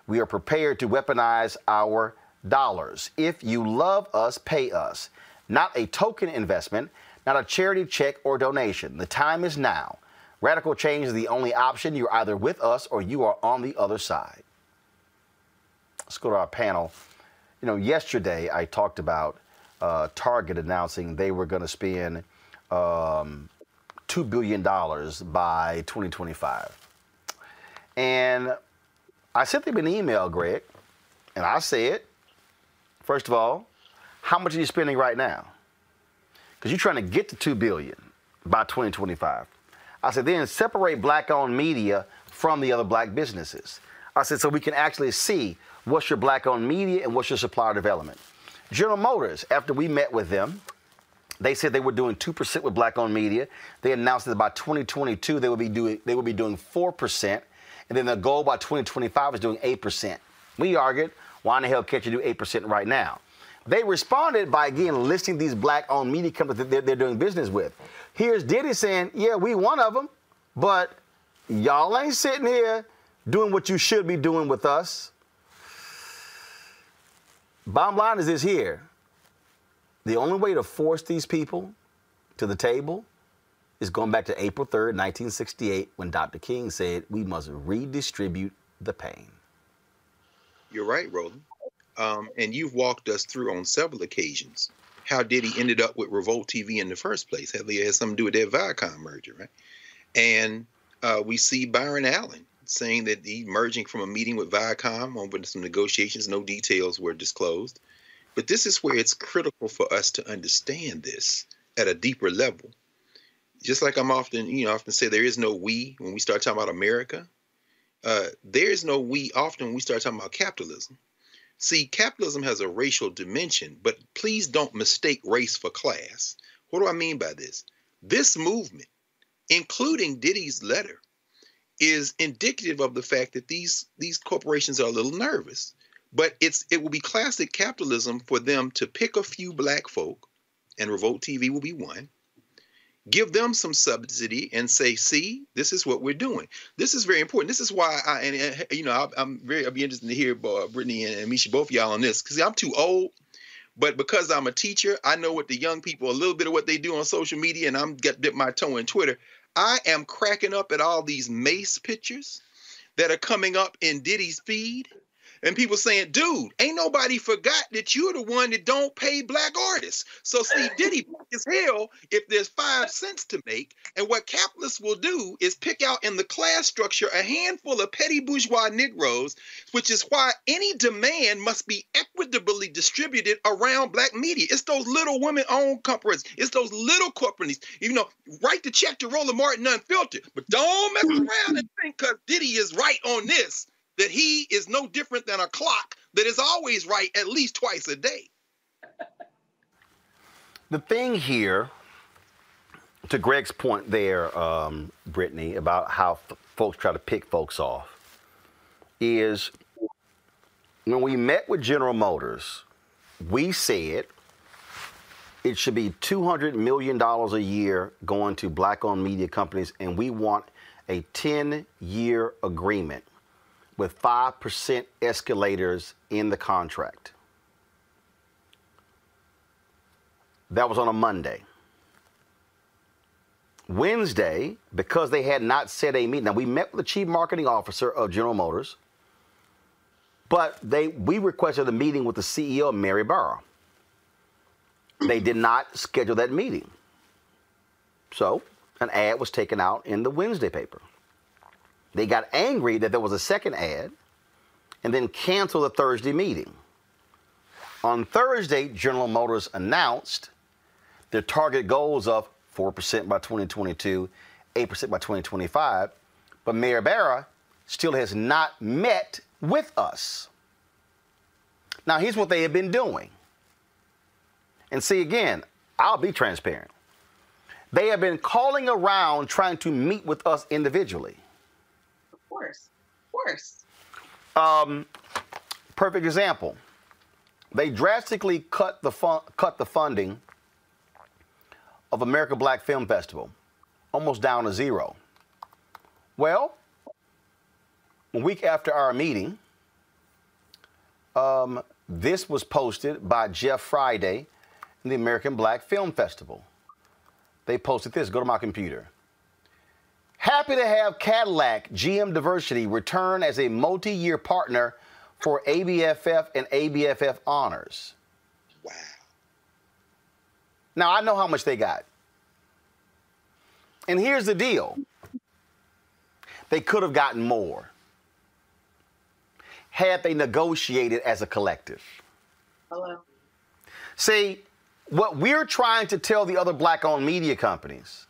We are prepared to weaponize our dollars. If you love us, pay us. Not a token investment, not a charity check or donation. The time is now. Radical change is the only option. You're either with us or you are on the other side. Let's go to our panel. You know, yesterday I talked about uh, Target announcing they were going to spend um, $2 billion by 2025. And I sent them an email, Greg, and I said, first of all, how much are you spending right now? Because you're trying to get to two billion by 2025. I said, then separate black-owned media from the other black businesses. I said, so we can actually see what's your black-owned media and what's your supplier development. General Motors, after we met with them, they said they were doing 2% with black-owned media. They announced that by 2022 they would be doing they would be doing 4% and then the goal by 2025 is doing 8%. We argued, why in the hell can't you do 8% right now? They responded by again listing these black owned media companies that they're, they're doing business with. Here's Diddy saying, yeah, we one of them, but y'all ain't sitting here doing what you should be doing with us. Bottom line is this here. The only way to force these people to the table is going back to April 3rd, 1968, when Dr. King said we must redistribute the pain. You're right, Roland. Um, and you've walked us through on several occasions how Diddy ended up with Revolt TV in the first place. Hell, it had something to do with that Viacom merger, right? And uh, we see Byron Allen saying that he merging from a meeting with Viacom over some negotiations. No details were disclosed. But this is where it's critical for us to understand this at a deeper level just like I'm often, you know, often say there is no we when we start talking about America. Uh, there is no we often when we start talking about capitalism. See, capitalism has a racial dimension, but please don't mistake race for class. What do I mean by this? This movement, including Diddy's letter, is indicative of the fact that these these corporations are a little nervous. But it's it will be classic capitalism for them to pick a few black folk, and Revolt TV will be one, give them some subsidy and say, see, this is what we're doing. This is very important. This is why I, and, you know, I, am very, I'll be interested to hear uh, Brittany and, and Misha, both y'all on this, because I'm too old. But because I'm a teacher, I know what the young people, a little bit of what they do on social media, and I'm get dip my toe in Twitter. I am cracking up at all these Mace pictures that are coming up in Diddy's feed and people saying, dude, ain't nobody forgot that you're the one that don't pay black artists. So see, Diddy is hell if there's five cents to make. And what capitalists will do is pick out in the class structure a handful of petty bourgeois Negroes, which is why any demand must be equitably distributed around black media. It's those little women-owned companies. It's those little companies. You know, write the check to Roland Martin Unfiltered, but don't mess around and think because Diddy is right on this that he is no different than a clock that is always right at least twice a day. The thing here, to Greg's point there, um, Brittany, about how f- folks try to pick folks off, is when we met with General Motors, we said it should be $200 million a year going to black owned media companies, and we want a 10 year agreement with 5% escalators in the contract. That was on a Monday. Wednesday, because they had not set a meeting. Now we met with the chief marketing officer of General Motors, but they we requested a meeting with the CEO, Mary Barra. They did not schedule that meeting. So an ad was taken out in the Wednesday paper. They got angry that there was a second ad and then canceled the Thursday meeting. On Thursday, General Motors announced their target goals of 4% by 2022, 8% by 2025, but Mary Barra still has not met with us. Now, here's what they have been doing. And see, again, I'll be transparent. They have been calling around trying to meet with us individually. Course. Of course. Um, perfect example. They drastically cut the fun- cut the funding of America Black Film Festival, almost down to zero. Well, a week after our meeting, um, this was posted by Jeff Friday in the American Black Film Festival. They posted this. Go to my computer. Happy to have Cadillac GM Diversity return as a multi year partner for ABFF and ABFF honors. Wow. Now, I know how much they got. And here's the deal they could have gotten more had they negotiated as a collective. Hello. See, what we're trying to tell the other black owned media companies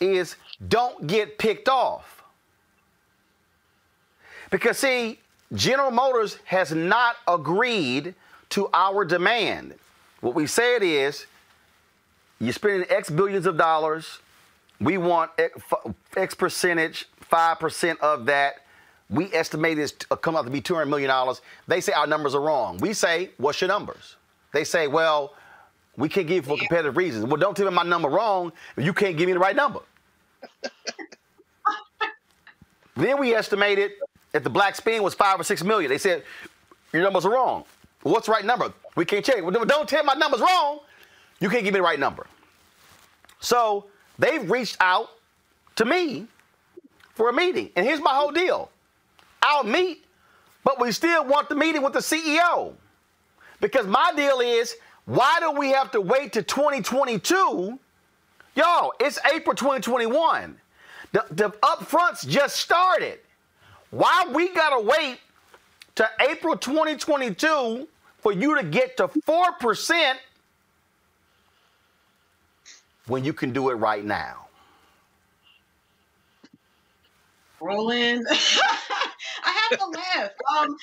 is don't get picked off. Because, see, General Motors has not agreed to our demand. What we said is you're spending X billions of dollars. We want X percentage, 5% of that. We estimate it's uh, come out to be $200 million. They say our numbers are wrong. We say, what's your numbers? They say, well, we can't give you for competitive reasons. Well, don't tell me my number wrong you can't give me the right number. Then we estimated that the black spin was five or six million. They said, your numbers are wrong. What's the right number? We can't check. Well, don't tell my number's wrong. You can't give me the right number. So they've reached out to me for a meeting. And here's my whole deal. I'll meet, but we still want the meeting with the CEO. Because my deal is, why do we have to wait to 2022? Y'all, it's April 2021. The, the upfronts just started. Why we gotta wait to April 2022 for you to get to 4% when you can do it right now? Roland, I have to laugh. Um,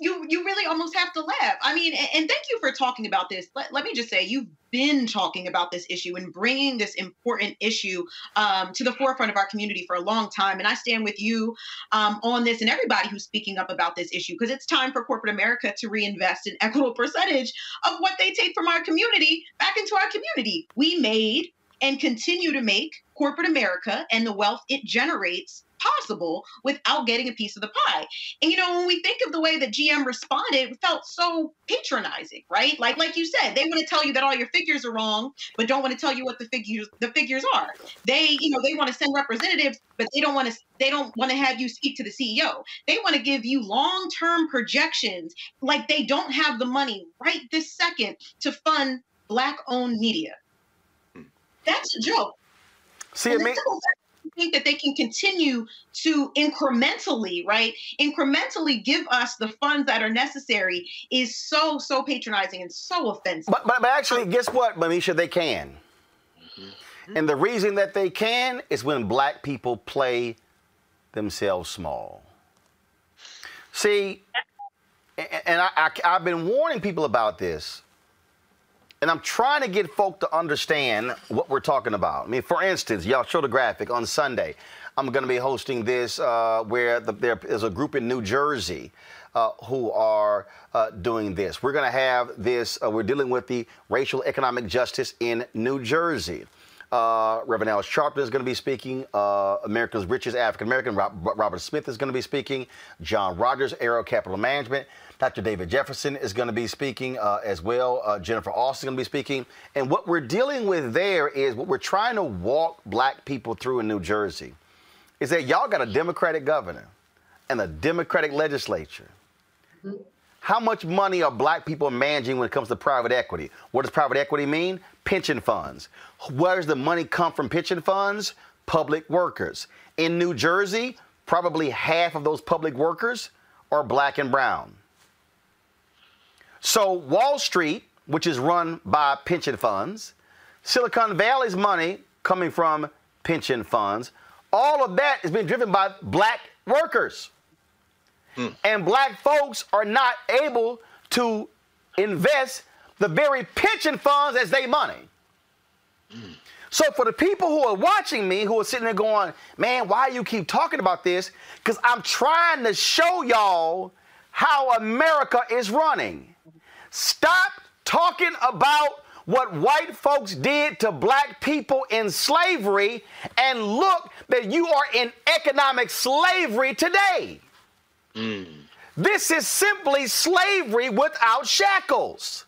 you you really almost have to laugh. I mean, and, thank you for talking about this. Let, let, me just say, you've been talking about this issue and bringing this important issue um, to the forefront of our community for a long time. And I stand with you um, on this and everybody who's speaking up about this issue because it's time for corporate America to reinvest an equitable percentage of what they take from our community back into our community. We made and continue to make corporate America and the wealth it generates possible without getting a piece of the pie. And you know, when we think of the way that GM responded, it felt so patronizing, right? Like like you said, they want to tell you that all your figures are wrong, but don't want to tell you what the figures the figures are. They, you know, they want to send representatives, but they don't want to they don't want to have you speak to the CEO. They want to give you long-term projections like they don't have the money right this second to fund black-owned media. Hmm. That's a joke. See, it the think that they can continue to incrementally, right? Incrementally give us the funds that are necessary is so, so patronizing and so offensive. But, but, but actually, guess what, Ameshia? They can. Mm-hmm. And the reason that they can is when black people play themselves small. See, and I, I, I've been warning people about this, and I'm trying to get folk to understand what we're talking about. I mean, for instance, y'all show the graphic on Sunday. I'm going to be hosting this uh, where the, there is a group in New Jersey uh, who are uh, doing this. We're going to have this, uh, we're dealing with the racial economic justice in New Jersey. Uh, Reverend Al Sharpton is going to be speaking. Uh, America's richest African American, Rob, Robert Smith, is going to be speaking. John Rogers, Ariel Capital Management. Dr. David Jefferson is going to be speaking uh, as well. Uh, Jennifer Austin is going to be speaking. And what we're dealing with there is what we're trying to walk black people through in New Jersey is that y'all got a Democratic governor and a Democratic legislature. How much money are black people managing when it comes to private equity? What does private equity mean? Pension funds. Where does the money come from pension funds? Public workers. In New Jersey, probably half of those public workers are black and brown. So Wall Street, which is run by pension funds, Silicon Valley's money coming from pension funds, all of that is being driven by black workers. Hmm. And black folks are not able to invest the very pension funds as they money. Hmm. So for the people who are watching me, who are sitting there going, man, why you keep talking about this? Because I'm trying to show y'all how America is running. Stop talking about what white folks did to black people in slavery and look that you are in economic slavery today. Mm. This is simply slavery without shackles.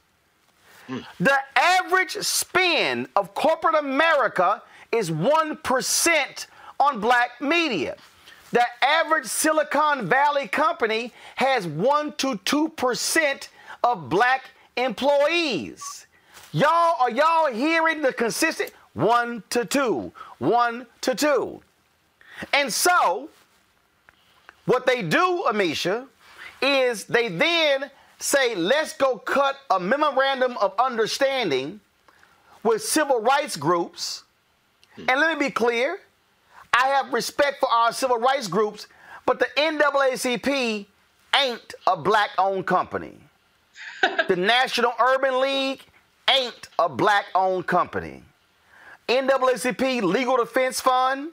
Mm. The average spend of corporate America is 1% on black media. The average Silicon Valley company has 1 to 2% of black employees. Y'all, are y'all hearing the consistent 1 to 2, 1 to 2? And so, what they do, Ameshia, is they then say, let's go cut a memorandum of understanding with civil rights groups. Hmm. And let me be clear I have respect for our civil rights groups, but the NAACP ain't a black owned company. The National Urban League ain't a black owned company. NAACP Legal Defense Fund,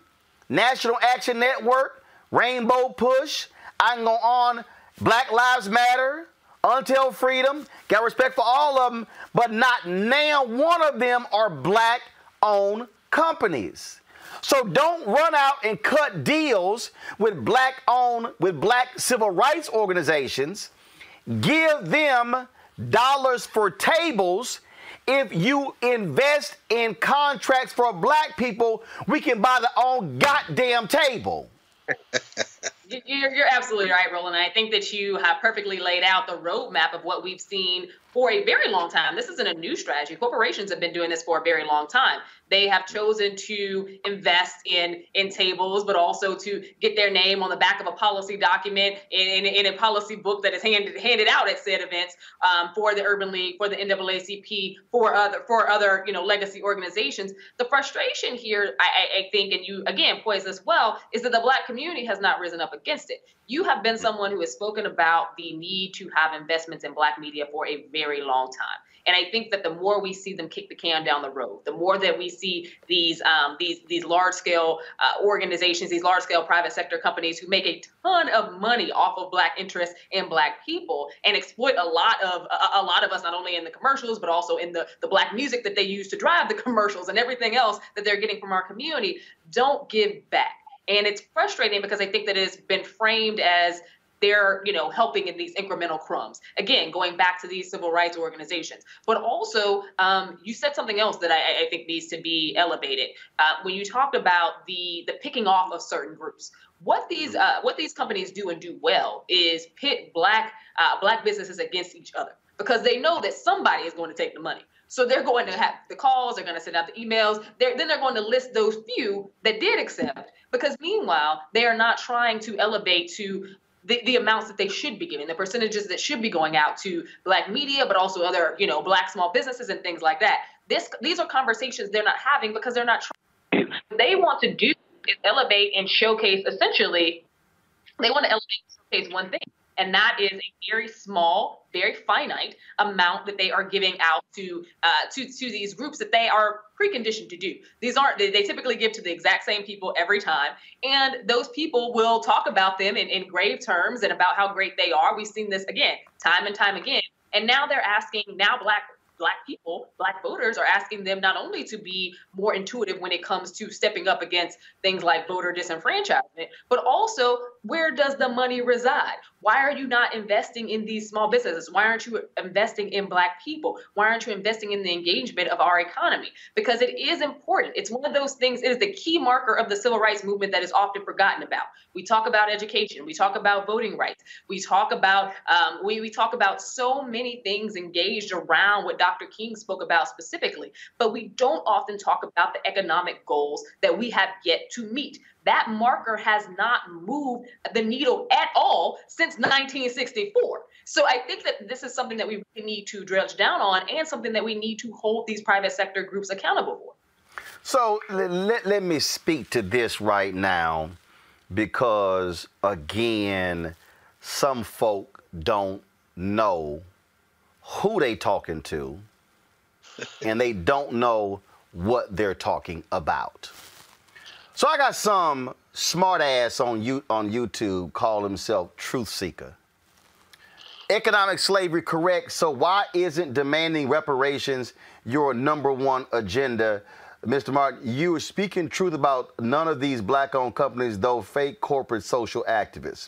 National Action Network, Rainbow Push, I can go on, Black Lives Matter, Until Freedom, got respect for all of them, but not now one of them are black owned companies. So don't run out and cut deals with black owned, with black civil rights organizations. Give them dollars for tables. If you invest in contracts for black people, we can buy the own goddamn table. You- You're, you're absolutely right, Roland. I think that you have perfectly laid out the roadmap of what we've seen for a very long time. This isn't a new strategy. Corporations have been doing this for a very long time. They have chosen to invest in in tables, but also to get their name on the back of a policy document in, in, in a policy book that is handed handed out at said events um, for the Urban League, for the NAACP, for other for other you know legacy organizations. The frustration here, I, I, think, and you again poise this well, is that the Black community has not up against it. You have been someone who has spoken about the need to have investments in Black media for a very long time. And I think that the more we see them kick the can down the road, the more that we see these um, these these large scale uh, organizations, these large scale private sector companies who make a ton of money off of Black interests and Black people and exploit a lot of a, a lot of us not only in the commercials but also in the the Black music that they use to drive the commercials and everything else that they're getting from our community. Don't give back. And it's frustrating because I think that it's been framed as they're you know helping in these incremental crumbs again going back to these civil rights organizations but also um, you said something else that I, I think needs to be elevated uh, when you talked about the the picking off of certain groups what these uh, what these companies do and do well is pit black uh, black businesses against each other because they know that somebody is going to take the money so they're going to have the calls, they're going to send out the emails. They're, then they're going to list those few that did accept. Because meanwhile, they are not trying to elevate to the, the amounts that they should be giving, the percentages that should be going out to black media, but also other, you know, black small businesses and things like that. This these are conversations they're not having because they're not trying. They want to do is elevate and showcase essentially they want to elevate and showcase one thing and that is a very small, very finite amount that they are giving out to uh, to to these groups that they are preconditioned to do. These aren't they, they, typically give to the exact same people every time, and those people will talk about them in, in grave terms and about how great they are. We've seen this again, time and time again, and now they're asking now black black people, black voters are asking them not only to be more intuitive when it comes to stepping up against things like voter disenfranchisement, but also where does the money reside? Why are you not investing in these small businesses? Why aren't you investing in black people? Why aren't you investing in the engagement of our economy? Because it is important. It's one of those things, it is the key marker of the civil rights movement that is often forgotten about. We talk about education, we talk about voting rights, we talk about um, we, we talk about so many things engaged around what Dr. King spoke about specifically, but we don't often talk about the economic goals that we have yet to meet that marker has not moved the needle at all since 1964. So I think that this is something that we really need to dredge down on and something that we need to hold these private sector groups accountable for. So let, let me speak to this right now because, again, some folk don't know who they talking to and they don't know what they're talking about. So I got some smart ass on you on YouTube call himself Truth Seeker. Economic slavery correct. So why isn't demanding reparations your number one agenda? Mr. Martin, you are speaking truth about none of these black-owned companies, though fake corporate social activists.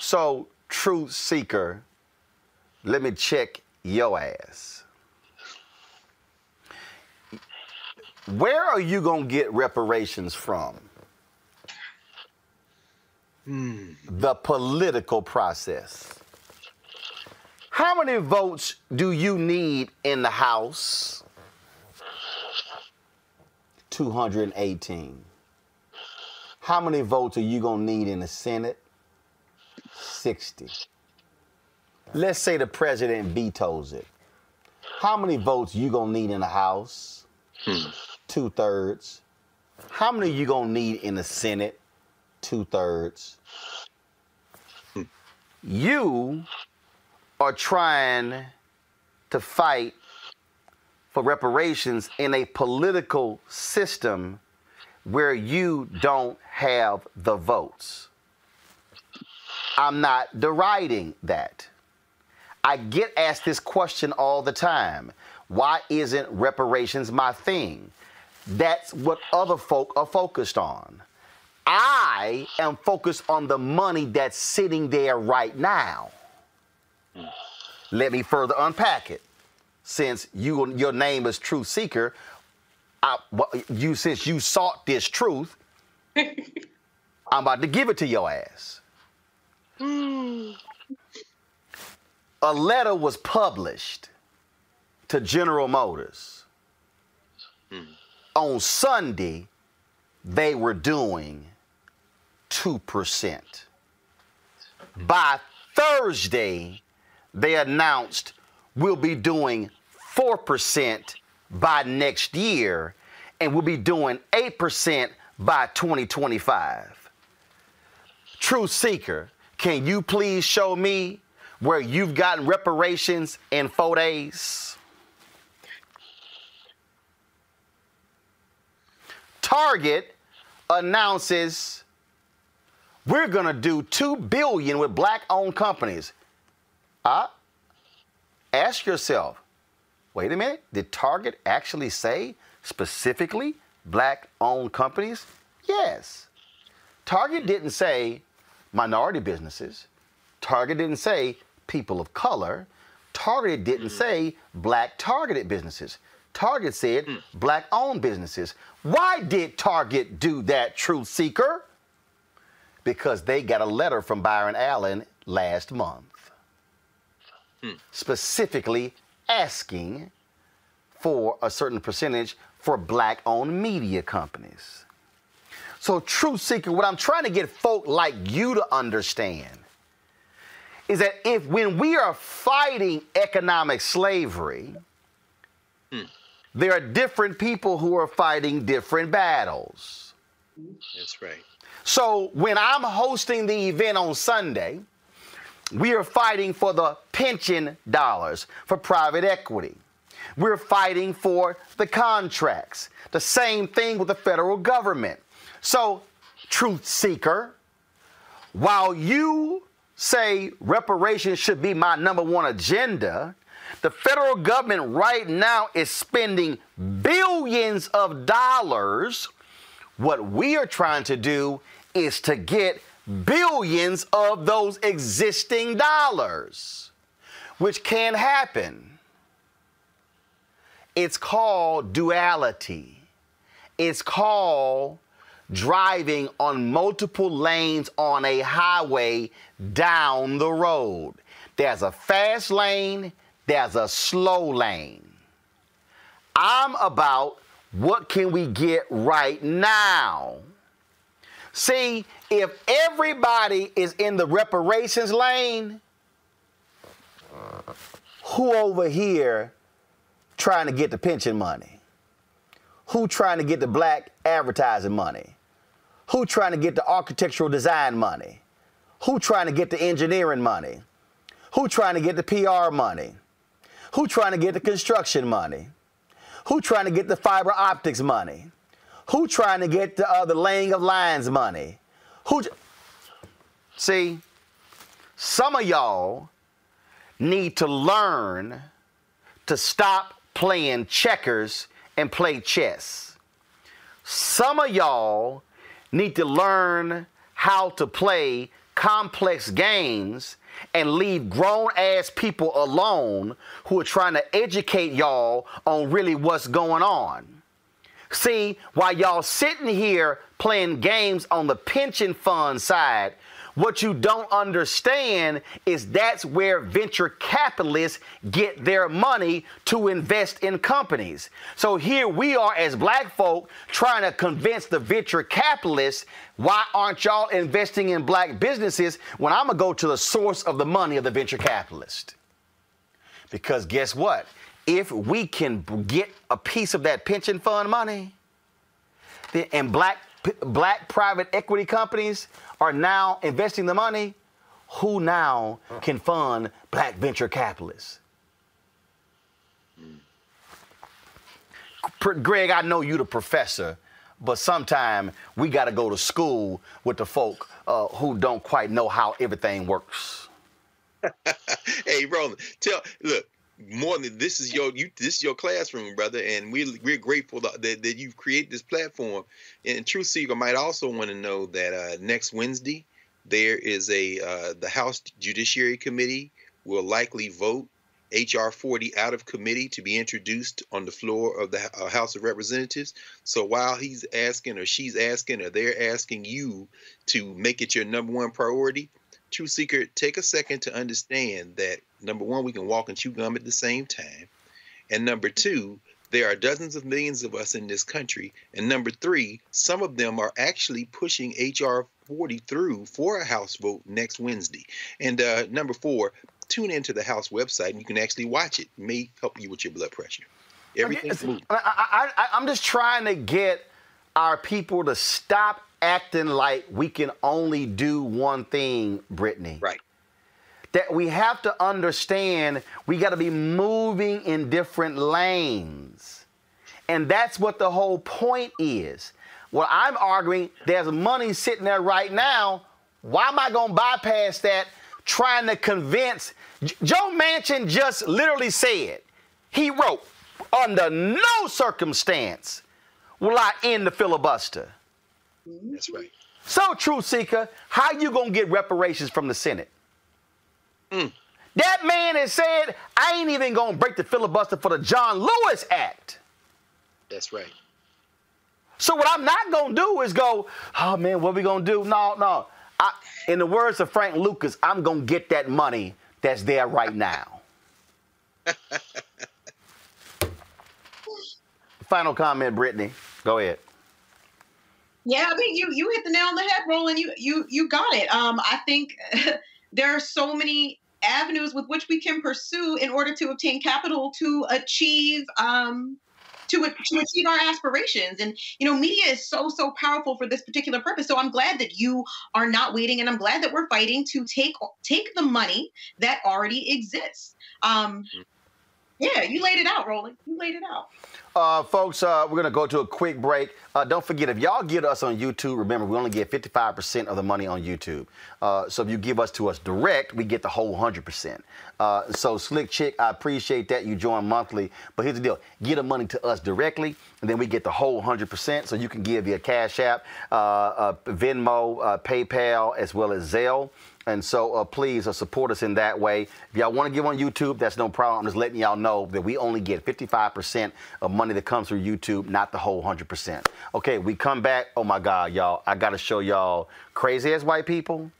So, truth seeker, let me check your ass. Where are you going to get reparations from? Mm. The political process. How many votes do you need in the House? 218. How many votes are you going to need in the Senate? 60. Let's say the president vetoes it. How many votes you going to need in the House? Hmm two thirds. How many you gonna need in the Senate? Two thirds. You are trying to fight for reparations in a political system where you don't have the votes. I'm not deriding that. I get asked this question all the time. Why isn't reparations my thing? That's what other folk are focused on. I am focused on the money that's sitting there right now. Let me further unpack it. Since you your name is Truth Seeker, I, you since you sought this truth, I'm about to give it to your ass. A letter was published to General Motors. On Sunday, they were doing 2%. By Thursday, they announced we'll be doing 4% by next year, and we'll be doing 8% by 2025. Truth Seeker, can you please show me where you've gotten reparations in four days? Target announces we're going to do 2 billion with black-owned companies. Uh, ask yourself, wait a minute, did Target actually say specifically black-owned companies? Yes. Target didn't say minority businesses. Target didn't say people of color. Target didn't say black targeted businesses. Target said black owned businesses. Why did Target do that, Truth Seeker? Because they got a letter from Byron Allen last month, hmm. specifically asking for a certain percentage for black owned media companies. So, Truth Seeker, what I'm trying to get folk like you to understand is that if when we are fighting economic slavery, there are different people who are fighting different battles. That's right. So when I'm hosting the event on Sunday, we are fighting for the pension dollars for private equity. We're fighting for the contracts. The same thing with the federal government. So, truth seeker, while you say reparations should be my number one agenda, the federal government right now is spending billions of dollars. What we are trying to do is to get billions of those existing dollars, which can happen. It's called duality. It's called driving on multiple lanes on a highway down the road. There's a fast lane, there's a slow lane. I'm about what can we get right now? See, if everybody is in the reparations lane, who over here trying to get the pension money? Who trying to get the black advertising money? Who trying to get the architectural design money? Who trying to get the engineering money? Who trying to get the PR money? Who trying to get the construction money? Who trying to get the fiber optics money? Who trying to get the, uh, the laying of lines money? Who? See, some of y'all need to learn to stop playing checkers and play chess. Some of y'all need to learn how to play complex games and leave grown ass people alone who are trying to educate y'all on really what's going on. See, while y'all sitting here playing games on the pension fund side, what you don't understand is that's where venture capitalists get their money to invest in companies. So here we are as black folk trying to convince the venture capitalists why aren't y'all investing in black businesses when I'm gonna go to the source of the money of the venture capitalist? Because guess what? If we can get a piece of that pension fund money, then, and black black private equity companies are now investing the money, who now can fund black venture capitalists? Greg, I know you're the professor, but sometime we got to go to school with the folk uh, who don't quite know how everything works. hey, Roland, tell look more than this is your you this is your classroom, brother, and we we're grateful that, that, you've created this platform. And Truth Seeker might also want to know that uh, next Wednesday there is a uh, the House Judiciary Committee will likely vote HR 40 out of committee to be introduced on the floor of the uh, House of Representatives. So while he's asking or she's asking or they're asking you to make it your number one priority, Truth Seeker, take a second to understand that number one, we can walk and chew gum at the same time. And number two, there are dozens of millions of us in this country. And number three, some of them are actually pushing HR 40 through for a House vote next Wednesday. And uh, number four, tune into the House website and you can actually watch it. it may help you with your blood pressure. Everything's moving. I, I, I, I'm just trying to get our people to stop acting like we can only do one thing, Brittany. Right. That we have to understand we got to be moving in different lanes. And that's what the whole point is. What I'm arguing, there's money sitting there right now. Why am I going to bypass that trying to convince? Joe Manchin just literally said, he wrote, under no circumstance will I end the filibuster. Mm-hmm. That's right. So, Truth Seeker, how you gonna get reparations from the Senate? Mm. That man has said, I ain't even gonna break the filibuster for the John Lewis Act. That's right. So what I'm not gonna do is go, oh man, what we gonna do? No, no. I, in the words of Frank Lucas, I'm gonna get that money that's there right now. Final comment, Brittany. Go ahead. Yeah, I mean, you you hit the nail on the head, Roland. You you you got it. Um, I think there are so many avenues with which we can pursue in order to obtain capital to achieve um to to achieve our aspirations. And you know, media is so so powerful for this particular purpose. So I'm glad that you are not waiting, and I'm glad that we're fighting to take take the money that already exists. Um, yeah, you laid it out, Roland. You laid it out. Uh, folks, uh, we're going to go to a quick break. Uh, don't forget, if y'all get us on YouTube, remember, we only get 55% of the money on YouTube. Uh, so if you give us to us direct, we get the whole 100%. Uh, so, Slick Chick, I appreciate that you join monthly. But here's the deal get the money to us directly, and then we get the whole 100%. So you can give via Cash App, uh, Venmo, PayPal, as well as Zelle. And so uh, please uh, support us in that way. If y'all want to give on YouTube, that's no problem. I'm just letting y'all know that we only get 55% of money that comes through YouTube, not the whole 100%. Okay, we come back. Oh my God, y'all. I got to show y'all crazy ass white people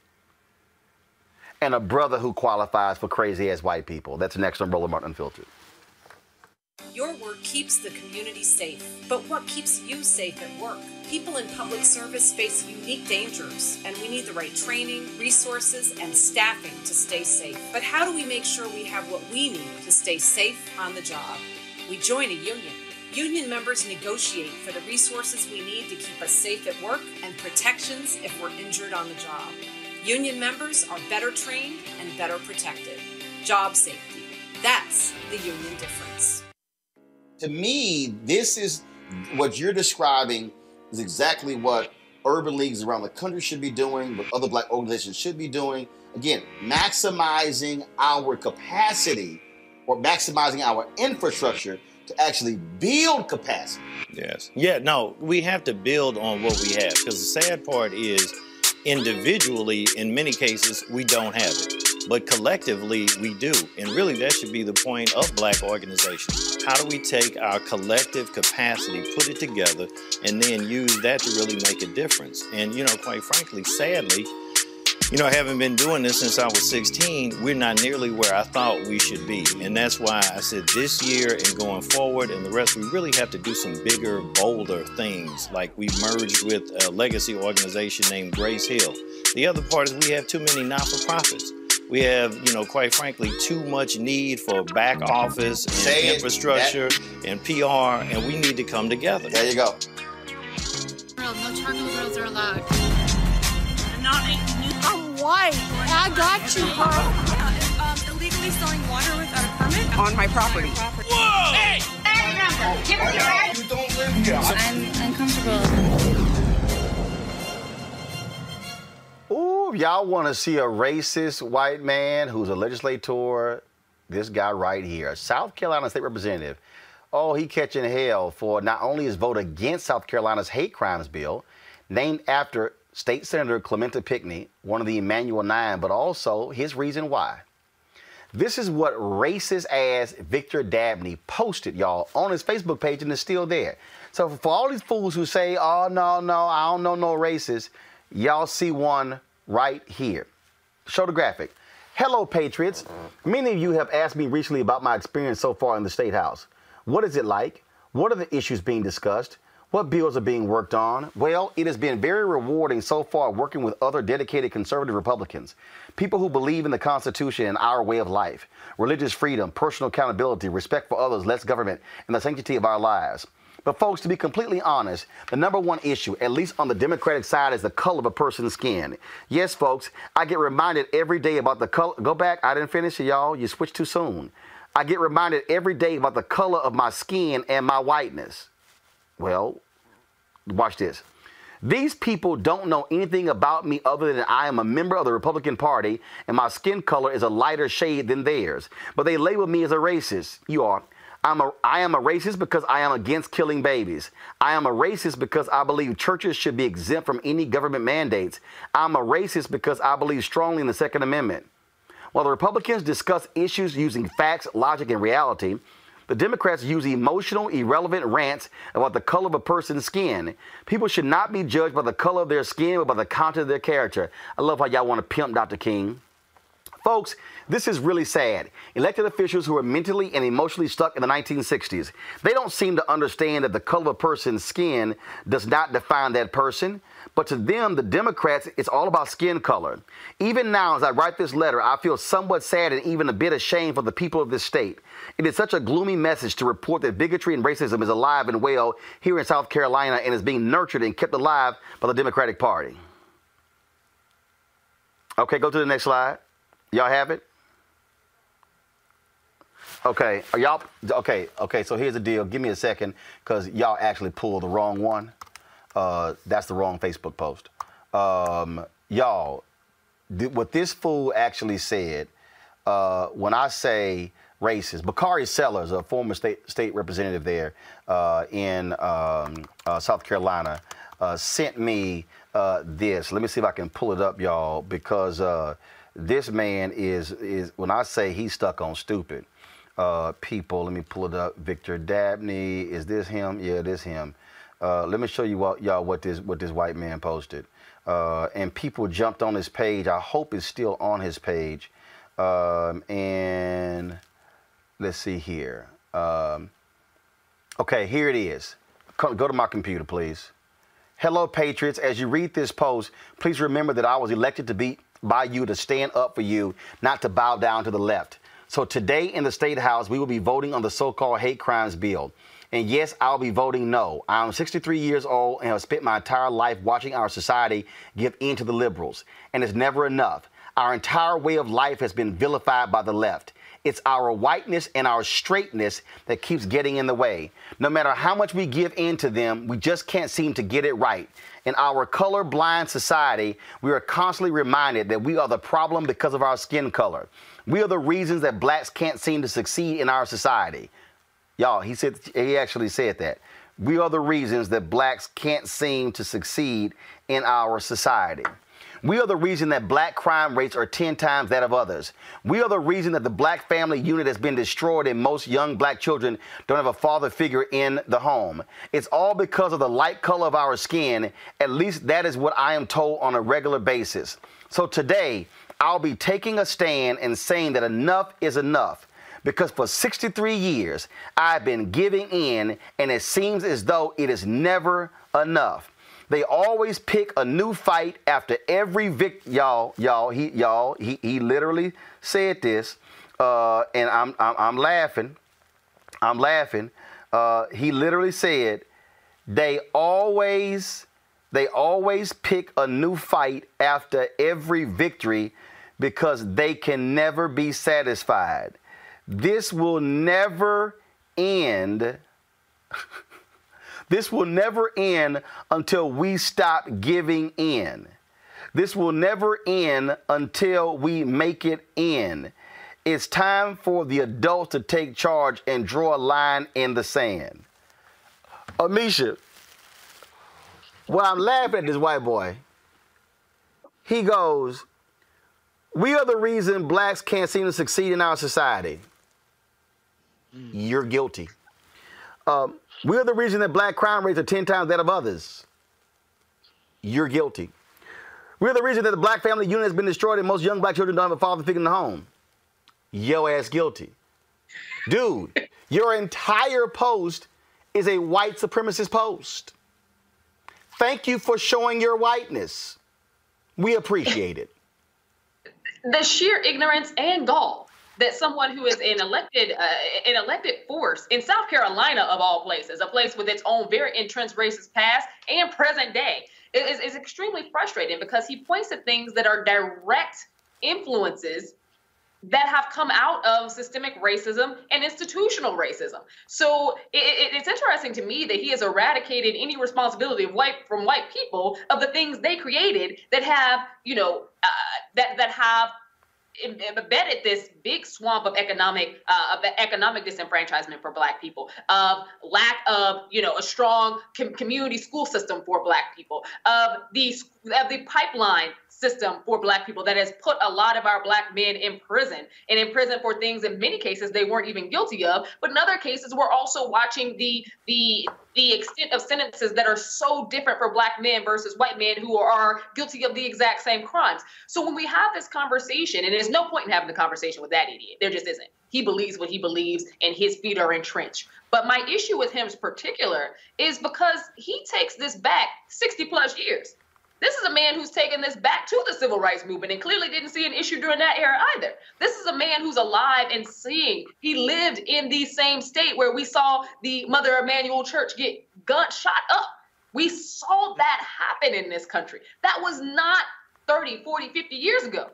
and a brother who qualifies for crazy ass white people. That's next on Roland Martin Unfiltered. Your work keeps the community safe, but what keeps you safe at work? People in public service face unique dangers, and we need the right training, resources, and staffing to stay safe. But how do we make sure we have what we need to stay safe on the job? We join a union. Union members negotiate for the resources we need to keep us safe at work and protections if we're injured on the job. Union members are better trained and better protected. Job safety. That's the union difference. To me, this is what you're describing is exactly what urban leagues around the country should be doing, what other black organizations should be doing. Again, maximizing our capacity or maximizing our infrastructure to actually build capacity. Yes. Yeah, no, we have to build on what we have because the sad part is individually, in many cases, we don't have it. But collectively, we do. And really, that should be the point of black organizations. How do we take our collective capacity, put it together, and then use that to really make a difference? And, you know, quite frankly, sadly, you know, having been doing this since I was 16, we're not nearly where I thought we should be. And that's why I said this year and going forward and the rest, we really have to do some bigger, bolder things. Like we merged with a legacy organization named Grace Hill. The other part is we have too many not for profits. We have, you know, quite frankly, too much need for back office and Say it. infrastructure and PR, and we need to come together. There you go. No charcoal grills are allowed. Not I'm white. I got you, huh? Um, illegally selling water without a permit on my property. Whoa! Hey! Give us your right. You don't live here. I'm uncomfortable. Ooh, y'all want to see a racist white man who's a legislator? This guy right here, South Carolina state representative. Oh, he catching hell for not only his vote against South Carolina's hate crimes bill, named after State Senator Clementa Pinckney, one of the Emanuel Nine, but also his reason why. This is what racist ass Victor Dabney posted, y'all, on his Facebook page, and it's still there. So for all these fools who say, oh, no, no, I don't know no racist, y'all see one right here. Show the graphic. Hello, Patriots. Many of you have asked me recently about my experience so far in the State House. What is it like? What are the issues being discussed? What bills are being worked on? Well, it has been very rewarding so far working with other dedicated conservative Republicans, people who believe in the Constitution and our way of life, religious freedom, personal accountability, respect for others, less government, and the sanctity of our lives. But, folks, to be completely honest, the number one issue, at least on the Democratic side, is the color of a person's skin. Yes, folks, I get reminded every day about the color. Go back, I didn't finish it, y'all. You switched too soon. I get reminded every day about the color of my skin and my whiteness. Well, watch this. These people don't know anything about me other than I am a member of the Republican Party and my skin color is a lighter shade than theirs. But they label me as a racist. You are. I'm a, I am a racist because I am against killing babies. I am a racist because I believe churches should be exempt from any government mandates. I'm a racist because I believe strongly in the Second Amendment. While the Republicans discuss issues using facts, logic, and reality, the Democrats use emotional, irrelevant rants about the color of a person's skin. People should not be judged by the color of their skin, but by the content of their character. I love how y'all want to pimp Dr. King. Folks, this is really sad. Elected officials who are mentally and emotionally stuck in the 1960s, they don't seem to understand that the color of a person's skin does not define that person. But to them, the Democrats, it's all about skin color. Even now, as I write this letter, I feel somewhat sad and even a bit ashamed for the people of this state. It is such a gloomy message to report that bigotry and racism is alive and well here in South Carolina and is being nurtured and kept alive by the Democratic Party. Okay, go to the next slide. Y'all have it? Okay, y'all okay? Okay, so here's the deal. Give me a second, cause y'all actually pulled the wrong one. Uh, that's the wrong Facebook post. Um, y'all, th- what this fool actually said uh, when I say racist, Bakari Sellers, a former state state representative there uh, in um, uh, South Carolina, uh, sent me uh, this. Let me see if I can pull it up, y'all, because this man is is when I say he's stuck on stupid. People, let me pull it up. Victor Dabney, is this him? Yeah, this him. Uh, let me show you what, y'all what this what this white man posted. Uh, and people jumped on his page. I hope it's still on his page. Um, and let's see here. Um, okay, here it is. Come, go to my computer, please. Hello, Patriots. As you read this post, please remember that I was elected to be by you to stand up for you, not to bow down to the left. So today in the State House, we will be voting on the so-called hate crimes bill. And yes, I'll be voting no. I'm 63 years old and have spent my entire life watching our society give in to the liberals. And it's never enough. Our entire way of life has been vilified by the left. It's our whiteness and our straightness that keeps getting in the way. No matter how much we give in to them, we just can't seem to get it right. In our color-blind society, we are constantly reminded that we are the problem because of our skin color. We are the reasons that blacks can't seem to succeed in our society. Y'all, he said he actually said that. We are the reasons that blacks can't seem to succeed in our society. We are the reason that black crime rates are 10 times that of others. We are the reason that the black family unit has been destroyed and most young black children don't have a father figure in the home. It's all because of the light color of our skin. At least that is what I am told on a regular basis. So today, I'll be taking a stand and saying that enough is enough. Because for 63 years, I've been giving in, and it seems as though it is never enough. They always pick a new fight after every vict. Y'all, y'all, he, y'all, he, he literally said this, uh, and I'm, I'm, I'm laughing. I'm laughing. Uh, he literally said, they always, they always pick a new fight after every victory because they can never be satisfied. This will never end. this will never end until we stop giving in. This will never end until we make it end. It's time for the adults to take charge and draw a line in the sand. Ameshia, well, I'm laughing at this white boy. He goes, We are the reason blacks can't seem to succeed in our society. Mm. You're guilty. Um, we're the reason that black crime rates are 10 times that of others. You're guilty. We're the reason that the black family unit has been destroyed and most young black children don't have a father figure in the home. Yo ass guilty. Dude, your entire post is a white supremacist post. Thank you for showing your whiteness. We appreciate it. The sheer ignorance and gall that someone who is an elected uh, an elected force in South Carolina of all places, a place with its own very entrenched racist past and present day, is, is extremely frustrating because he points to things that are direct influences that have come out of systemic racism and institutional racism. So it, it, it's interesting to me that he has eradicated any responsibility of white from white people of the things they created that have, you know, uh, that that have embedded this big swamp of economic uh, of economic disenfranchisement for black people of lack of you know a strong com- community school system for black people of the of the pipeline system for black people that has put a lot of our black men in prison and in prison for things in many cases they weren't even guilty of but in other cases we're also watching the the the extent of sentences that are so different for black men versus white men who are guilty of the exact same crimes. So when we have this conversation and there's no point in having the conversation with that idiot there just isn't. He believes what he believes and his feet are entrenched. But my issue with him in particular is because he takes this back 60 plus years this is a man who's taken this back to the civil rights movement and clearly didn't see an issue during that era either. This is a man who's alive and seeing. He lived in the same state where we saw the Mother Emanuel Church get gun shot up. We saw that happen in this country. That was not 30, 40, 50 years ago.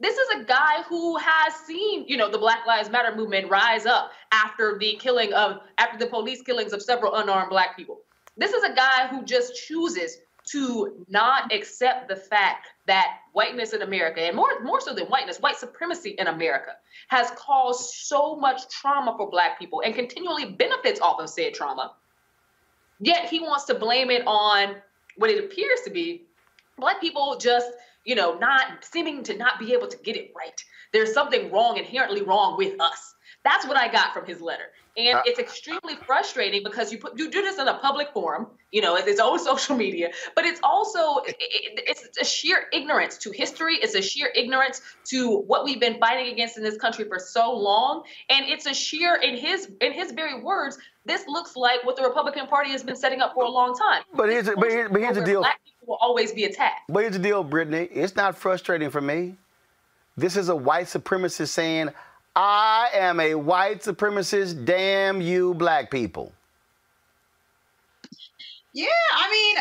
This is a guy who has seen, you know, the Black Lives Matter movement rise up after the killing of, after the police killings of several unarmed black people. This is a guy who just chooses to not accept the fact that whiteness in America, and more, more so than whiteness, white supremacy in America has caused so much trauma for Black people and continually benefits off of said trauma. Yet he wants to blame it on what it appears to be Black people just, you know, not seeming to not be able to get it right. There's something wrong, inherently wrong with us. That's what I got from his letter. And uh, it's extremely frustrating because you put you do this in a public forum, you know, it's own social media, but it's also it, it's a sheer ignorance to history. It's a sheer ignorance to what we've been fighting against in this country for so long, and it's a sheer in his in his very words. This looks like what the Republican Party has been setting up for a long time. But here's but, here, but here's the deal. Black people will always be attacked. But here's the deal, Brittany. It's not frustrating for me. This is a white supremacist saying I am a white supremacist. Damn you, black people. Yeah, I mean,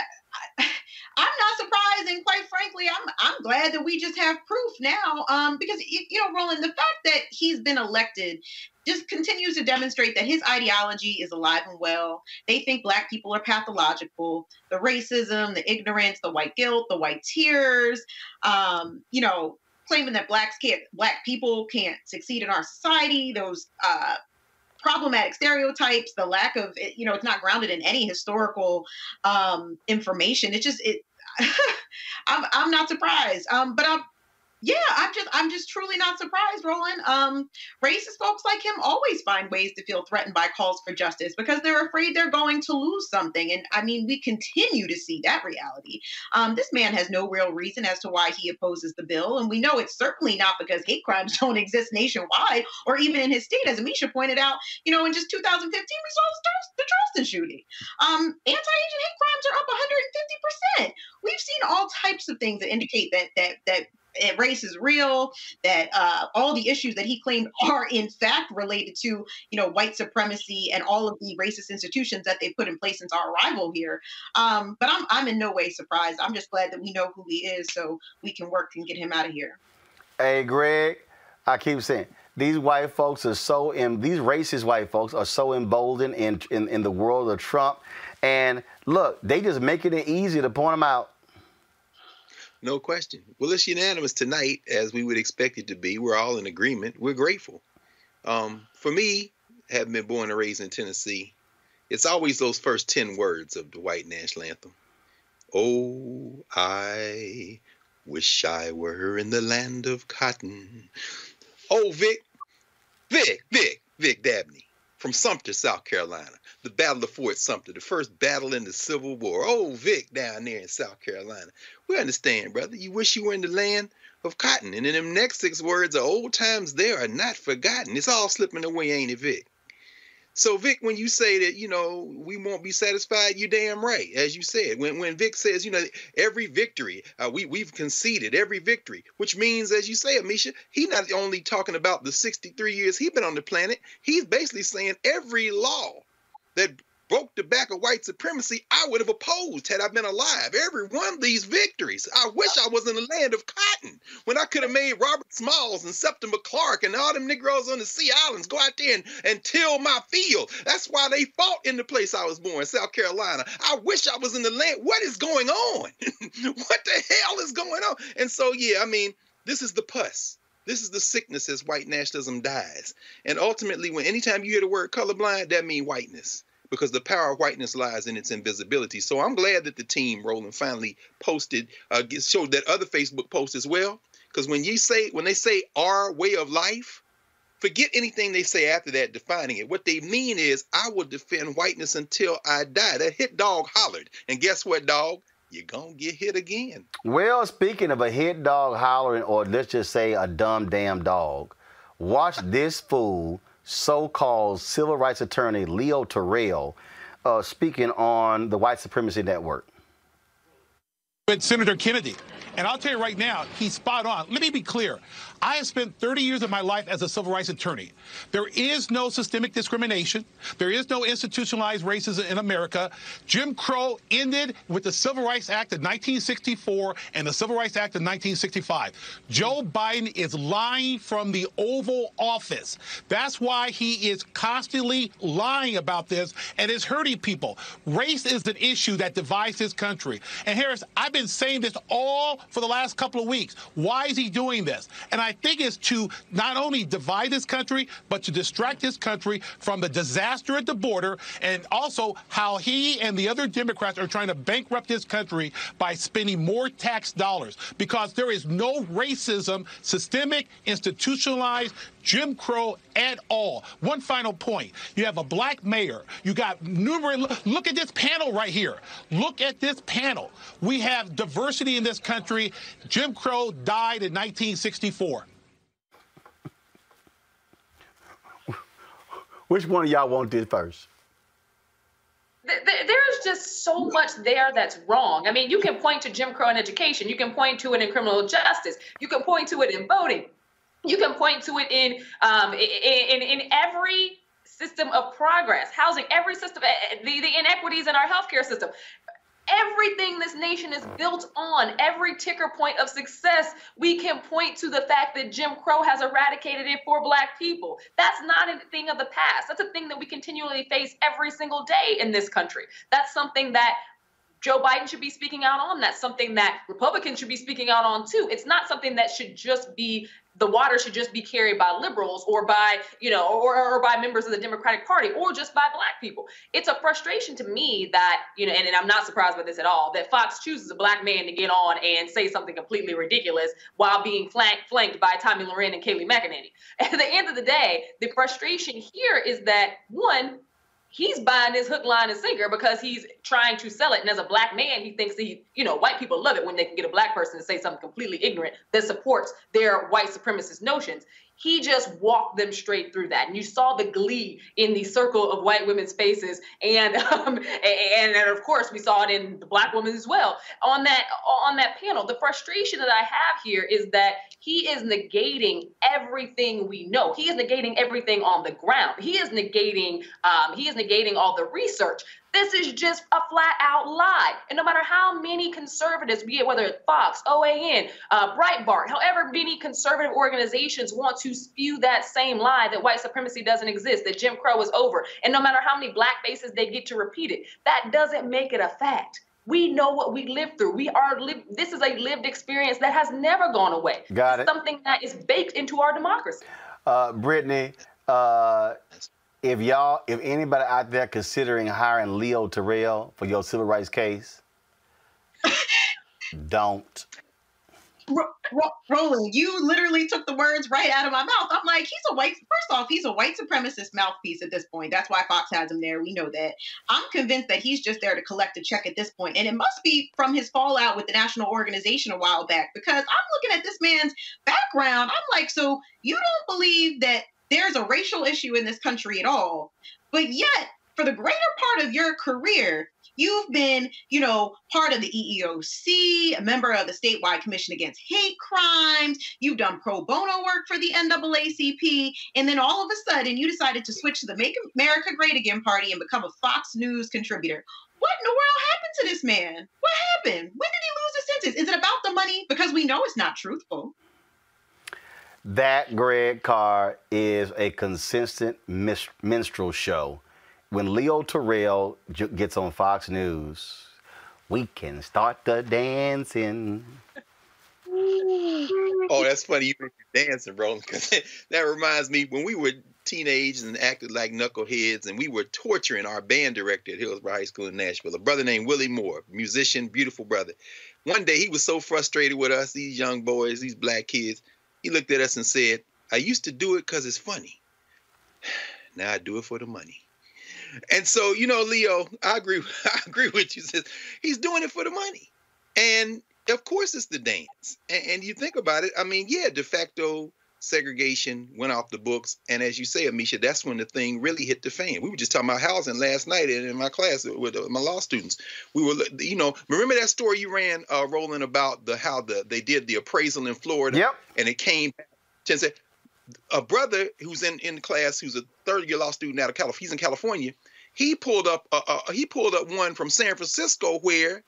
I'm not surprised, and quite frankly, I'm I'm glad that we just have proof now. Um, because you know, Roland, the fact that he's been elected just continues to demonstrate that his ideology is alive and well. They think black people are pathological. The racism, the ignorance, the white guilt, the white tears. Um, you know, claiming that blacks can't, black people can't succeed in our society. Those uh, problematic stereotypes, the lack of, you know, it's not grounded in any historical um, information. It just it. I'm I'm not surprised. Um, but I'm yeah, I'm just I'm just truly not surprised, Roland. Um, racist folks like him always find ways to feel threatened by calls for justice because they're afraid they're going to lose something. And I mean, we continue to see that reality. Um, this man has no real reason as to why he opposes the bill, and we know it's certainly not because hate crimes don't exist nationwide or even in his state, as Ameshia pointed out. You know, in just 2015, we saw the Charleston shooting. Um, anti-Asian hate crimes are up 150 percent. We've seen all types of things that indicate that that that race is real, that uh, all the issues that he claimed are in fact related to, you know, white supremacy and all of the racist institutions that they put in place since our arrival here. Um, but I'm I'm in no way surprised. I'm just glad that we know who he is, so we can work and get him out of here. Hey, Greg, I keep saying these white folks are so in these racist white folks are so emboldened in, in in the world of Trump, and look, they just making it easy to point them out. No question. Well, it's unanimous tonight, as we would expect it to be. We're all in agreement. We're grateful. Um, for me, having been born and raised in Tennessee, it's always those first 10 words of the white national anthem. Oh, I wish I were in the land of cotton. Oh, Vic, Vic, Vic, Vic Dabney from Sumter, South Carolina. The Battle of Fort Sumter, the first battle in the Civil War. Oh, Vic down there in South Carolina. We understand, brother. You wish you were in the land of cotton. And in them next six words, the old times there are not forgotten. It's all slipping away, ain't it, Vic? So Vic, when you say that, you know, we won't be satisfied, you're damn right. As you said, when when Vic says, you know, every victory, uh, we we've conceded every victory, which means, as you say, Ameshia, he's not only talking about the 63 years he's been on the planet. He's basically saying every law that broke the back of white supremacy, I would have opposed had I been alive. Every one of these victories. I wish I was in the land of cotton when I could have made Robert Smalls and Septima Clark and all them Negroes on the Sea Islands go out there and, and till my field. That's why they fought in the place I was born, South Carolina. I wish I was in the land. What is going on? what the hell is going on? And so, yeah, I mean, this is the pus. This is the sickness as white nationalism dies. And ultimately, when anytime you hear the word colorblind, that means whiteness because the power of whiteness lies in its invisibility. So I'm glad that the team, Roland, finally posted, uh, showed that other Facebook post as well. Because when you say, when they say our way of life, forget anything they say after that defining it. What they mean is, I will defend whiteness until I die. That hit dog hollered. And guess what, dog? You're going to get hit again. Well, speaking of a hit dog hollering, or let's just say a dumb damn dog, watch this fool so-called civil rights attorney Leo Terrell uh, speaking on the White Supremacy Network. But Senator Kennedy, and I'll tell you right now, he's spot on. Let me be clear. I have spent 30 years of my life as a civil rights attorney. There is no systemic discrimination. There is no institutionalized racism in America. Jim Crow ended with the Civil Rights Act of 1964 and the Civil Rights Act of 1965. Joe Biden is lying from the Oval Office. That's why he is constantly lying about this and is hurting people. Race is an issue that divides this country. And Harris, I've been saying this all for the last couple of weeks. Why is he doing this? And I think is to not only divide this country, but to distract this country from the disaster at the border and also how he and the other Democrats are trying to bankrupt this country by spending more tax dollars. Because there is no racism, systemic, institutionalized, Jim Crow at all. One final point. You have a black mayor. You got numerous. Look at this panel right here. Look at this panel. We have diversity in this country. Jim Crow died in 1964. Which one of y'all want this first? There's just so much there that's wrong. I mean, you can point to Jim Crow in education. You can point to it in criminal justice. You can point to it in voting. You can point to it in um, in, in every system of progress, housing, every system, eh, eh, the, the inequities in our healthcare system. Everything this nation is built on, every ticker point of success, we can point to the fact that Jim Crow has eradicated it for Black people. That's not a thing of the past. That's a thing that we continually face every single day in this country. That's something that Joe Biden should be speaking out on. That's something that Republicans should be speaking out on too. It's not something that should just be the water should just be carried by liberals or by you know or, or by members of the democratic party or just by black people. It's a frustration to me that you know and, and i'm not surprised by this at all that fox chooses a black man to get on and say something completely ridiculous while being flanked, flanked by tomi lahren and kayleigh mcenany. At the end of the day the frustration here is that one he's buying this hook, line, and sinker because he's trying to sell it. And as a black man, he thinks he, you know, white people love it when they can get a black person to say something completely ignorant that supports their white supremacist notions. He just walked them straight through that, and you saw the glee in the circle of white women's faces, and um, and, and of course we saw it in the black women as well on that on that panel. The frustration that I have here is that he is negating everything we know. He is negating everything on the ground. He is negating um, he is negating all the research. This is just a flat out lie. And no matter how many conservatives, be it whether it's Fox, OAN, uh, Breitbart, however many conservative organizations want to spew that same lie that white supremacy doesn't exist, that Jim Crow is over, and no matter how many black faces they get to repeat it, that doesn't make it a fact. We know what we lived through. We are live. This is a lived experience that has never gone away. Got it. Something that is baked into our democracy. Uh, Brittany, uh, if y'all, if anybody out there considering hiring Leo Terrell for your civil rights case, don't. Roland, you literally took the words right out of my mouth. I'm like, he's a white. First off, he's a white supremacist mouthpiece at this point. That's why Fox has him there. We know that. I'm convinced that he's just there to collect a check at this point, and it must be from his fallout with the national organization a while back. Because I'm looking at this man's background. I'm like, so you don't believe that there's a racial issue in this country at all. But yet, for the greater part of your career, you've been, you know, part of the EEOC, a member of the statewide commission against hate crimes. You've done pro bono work for the NAACP. And then all of a sudden, you decided to switch to the Make America Great Again party and become a Fox News contributor. What in the world happened to this man? What happened? When did he lose his senses? Is it about the money? Because we know it's not truthful. That Greg Carr is a consistent minstrel show. When Leo Terrell gets on Fox News, we can start the dancing. Oh, that's funny. You dancing, bro. Because that reminds me when we were teenagers and acted like knuckleheads, and we were torturing our band director at Hillsboro High School in Nashville, a brother named Willie Moore, musician, beautiful brother. One day he was so frustrated with us, these young boys, these black kids. He looked at us and said, "I used to do it because it's funny. Now I do it for the money." And so, you know, Leo, I agree. I agree with you. Says he's doing it for the money, and of course it's the dance. And, and you think about it. I mean, yeah, de facto segregation went off the books, and as you say, Ameshia, that's when the thing really hit the fan. We were just talking about housing last night in, in my class with uh, my law students. We were, you know, remember that story you ran, uh, Roland, about the how the they did the appraisal in Florida, Yep. and it came and said a brother who's in in class who's a third year law student out of California. He's in California. He pulled up uh, uh, he pulled up one from San Francisco where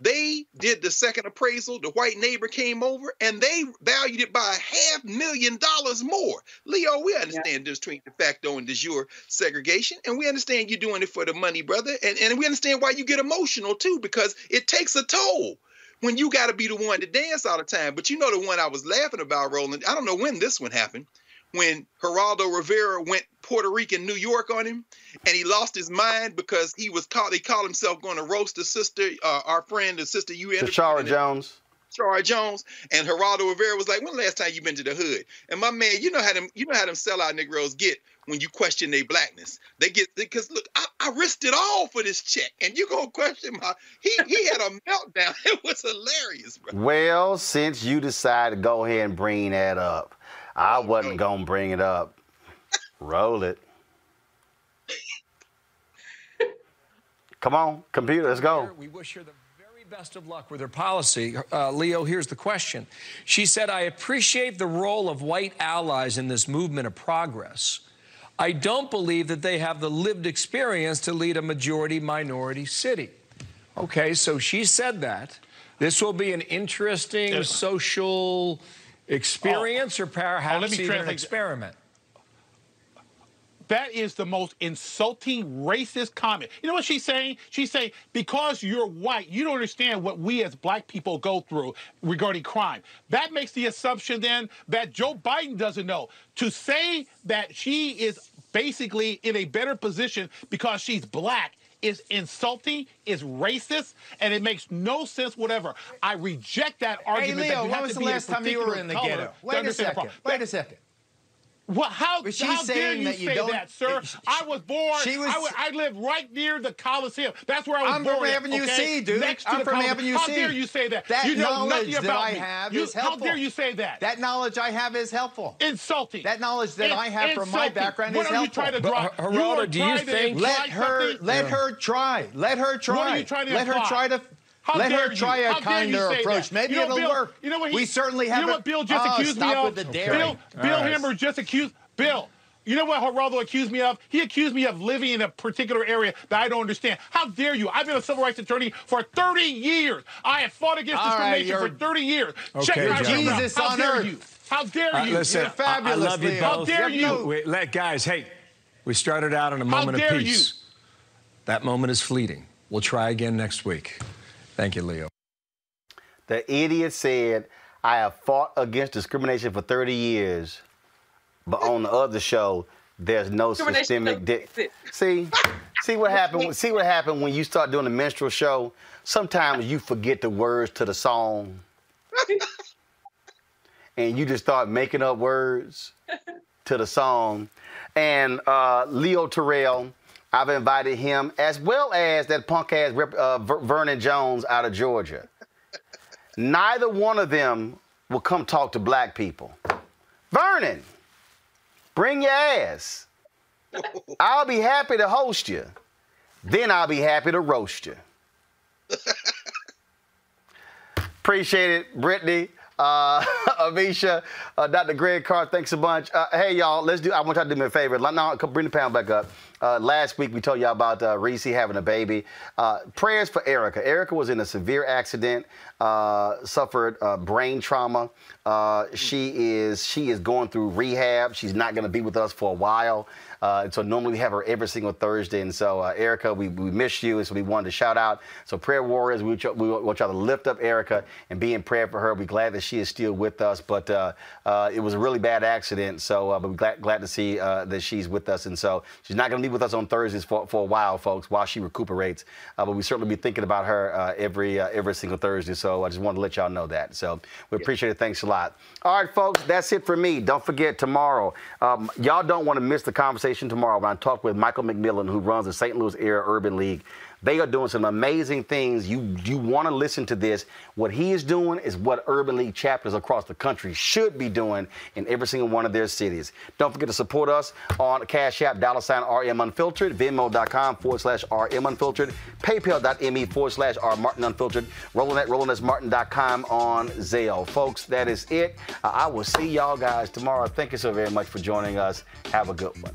they did the second appraisal. The white neighbor came over and they valued it by a half million dollars more. Leo, we understand the difference between de facto and de jure segregation, and we understand you're doing it for the money, brother. And, and we understand why you get emotional too, because it takes a toll when you got to be the one to dance all the time. But you know the one I was laughing about, Roland. I don't know when this one happened. When Geraldo Rivera went Puerto Rican New York on him, and he lost his mind because he was called. He called himself going to roast a sister, uh, our friend, the sister you interviewed. Tishaura Jones. Tishaura Jones and Geraldo Rivera was like, "When the last time you been to the hood?" And my man, you know how them, you know how them sellout Negroes get when you question their blackness. They get because look, I, I risked it all for this check, and you gonna question my? He he had a meltdown. It was hilarious, bro. Well, since you decided to go ahead and bring that up, I wasn't gonna bring it up. Roll it. Come on, computer, let's go. We wish her the very best of luck with her policy. Uh, Leo, here's the question. She said, I appreciate the role of white allies in this movement of progress. I don't believe that they have the lived experience to lead a majority minority city. Okay, so she said that. This will be an interesting Yeah. social experience or perhaps oh, oh, let me even an experiment. That is the most insulting, racist comment. You know what she's saying? She's saying, because you're white, you don't understand what we as black people go through regarding crime. That makes the assumption then that Joe Biden doesn't know. To say that she is basically in a better position because she's black is insulting, is racist, and it makes no sense whatever. I reject that Hey, argument. that Leo, you when was the last time you were in the ghetto? Wait a second. Wait a second. What? How, Was she how dare you that you say don't- that, sir? She- I was born. she was- I, wa- I lived right near the Coliseum. That's where I was I'm born. from at, Avenue okay? C, dude. Next to I'm the from Coliseum. Avenue How C. How dare you say that? That you know knowledge nothing that about I me. have You- is How dare you say that? That knowledge I have is helpful. Insulting. That knowledge that In- I have from my insulting. background What is are you helpful. trying to draw? Geraldo, you are do you trying think- Let her let Yeah. her try. Let her try. What are you trying to let her try to How let dare her try How a dare kinder approach. that? Maybe You know, it'll Bill- work. You know what? He, we certainly haven't. know what Bill just Oh, accused stop me of? with the daring. Bill, Bill All right. Hemmer just accused Bill. You know what Geraldo accused me of? He accused me of living in a particular area that I don't understand. How dare you? I've been a civil rights attorney for 30 years. I have fought against All right, discrimination for 30 years. Check Okay, it out. gentlemen. How Jesus on dare earth. you? How dare Uh, you? listen, You're fabulous, I, I love you both. How dare you? Wait, let, guys, hey, we started out in a moment dare of you? peace. That moment is fleeting. We'll try again next week. Thank you, Leo. The idiot said, I have fought against discrimination for 30 years, but on the other show, there's no systemic. don't Di- see, see what happened. See what happened when you start doing the minstrel show. Sometimes you forget the words to the song, and you just start making up words to the song. And uh, Leo Terrell, I've invited him as well as that punk ass uh, Ver- Vernon Jones out of Georgia. Neither one of them will come talk to black people. Vernon, bring your ass. I'll be happy to host you. Then I'll be happy to roast you. Appreciate it, Brittany, uh, Ameshia, uh, Dr. Greg Carr. Thanks a bunch. Uh, hey, y'all, let's do. I want y'all to do me a favor. Now, bring the pound back up. Uh, last week we told y'all about uh, Reese having a baby. Uh, prayers for Erica. Erica was in a severe accident, uh, suffered uh, brain trauma. Uh, she is she is going through rehab. She's not going to be with us for a while. Uh, and so normally we have her every single Thursday. And so, uh, Erica, we, we miss you. And so we wanted to shout out. So, prayer warriors, we, want we want y'all to lift up Erica and be in prayer for her. We're glad that she is still with us, but uh, uh, it was a really bad accident. So, uh, but we're glad, glad to see uh, that she's with us. And so she's not going to be with us on Thursdays for, for a while, folks, while she recuperates. Uh, but we certainly be thinking about her uh, every every single Thursday. So I just wanted to let y'all know that. So we appreciate it. Thanks a lot. All right, folks, that's it for me. Don't forget tomorrow. Um, y'all don't want to miss the conversation tomorrow when I talk with Michael McMillan, who runs the St. Louis Area Urban League. They are doing some amazing things. You you want to listen to this. What he is doing is what Urban League chapters across the country should be doing in every single one of their cities. Don't forget to support us on Cash App, dollar sign RM Unfiltered, Venmo.com forward slash RM Unfiltered, PayPal.me forward slash R Martin Unfiltered, Roland at RolandSMartin.com on Zelle. Folks, that is it. Uh, I will see y'all guys tomorrow. Thank you so very much for joining us. Have a good one.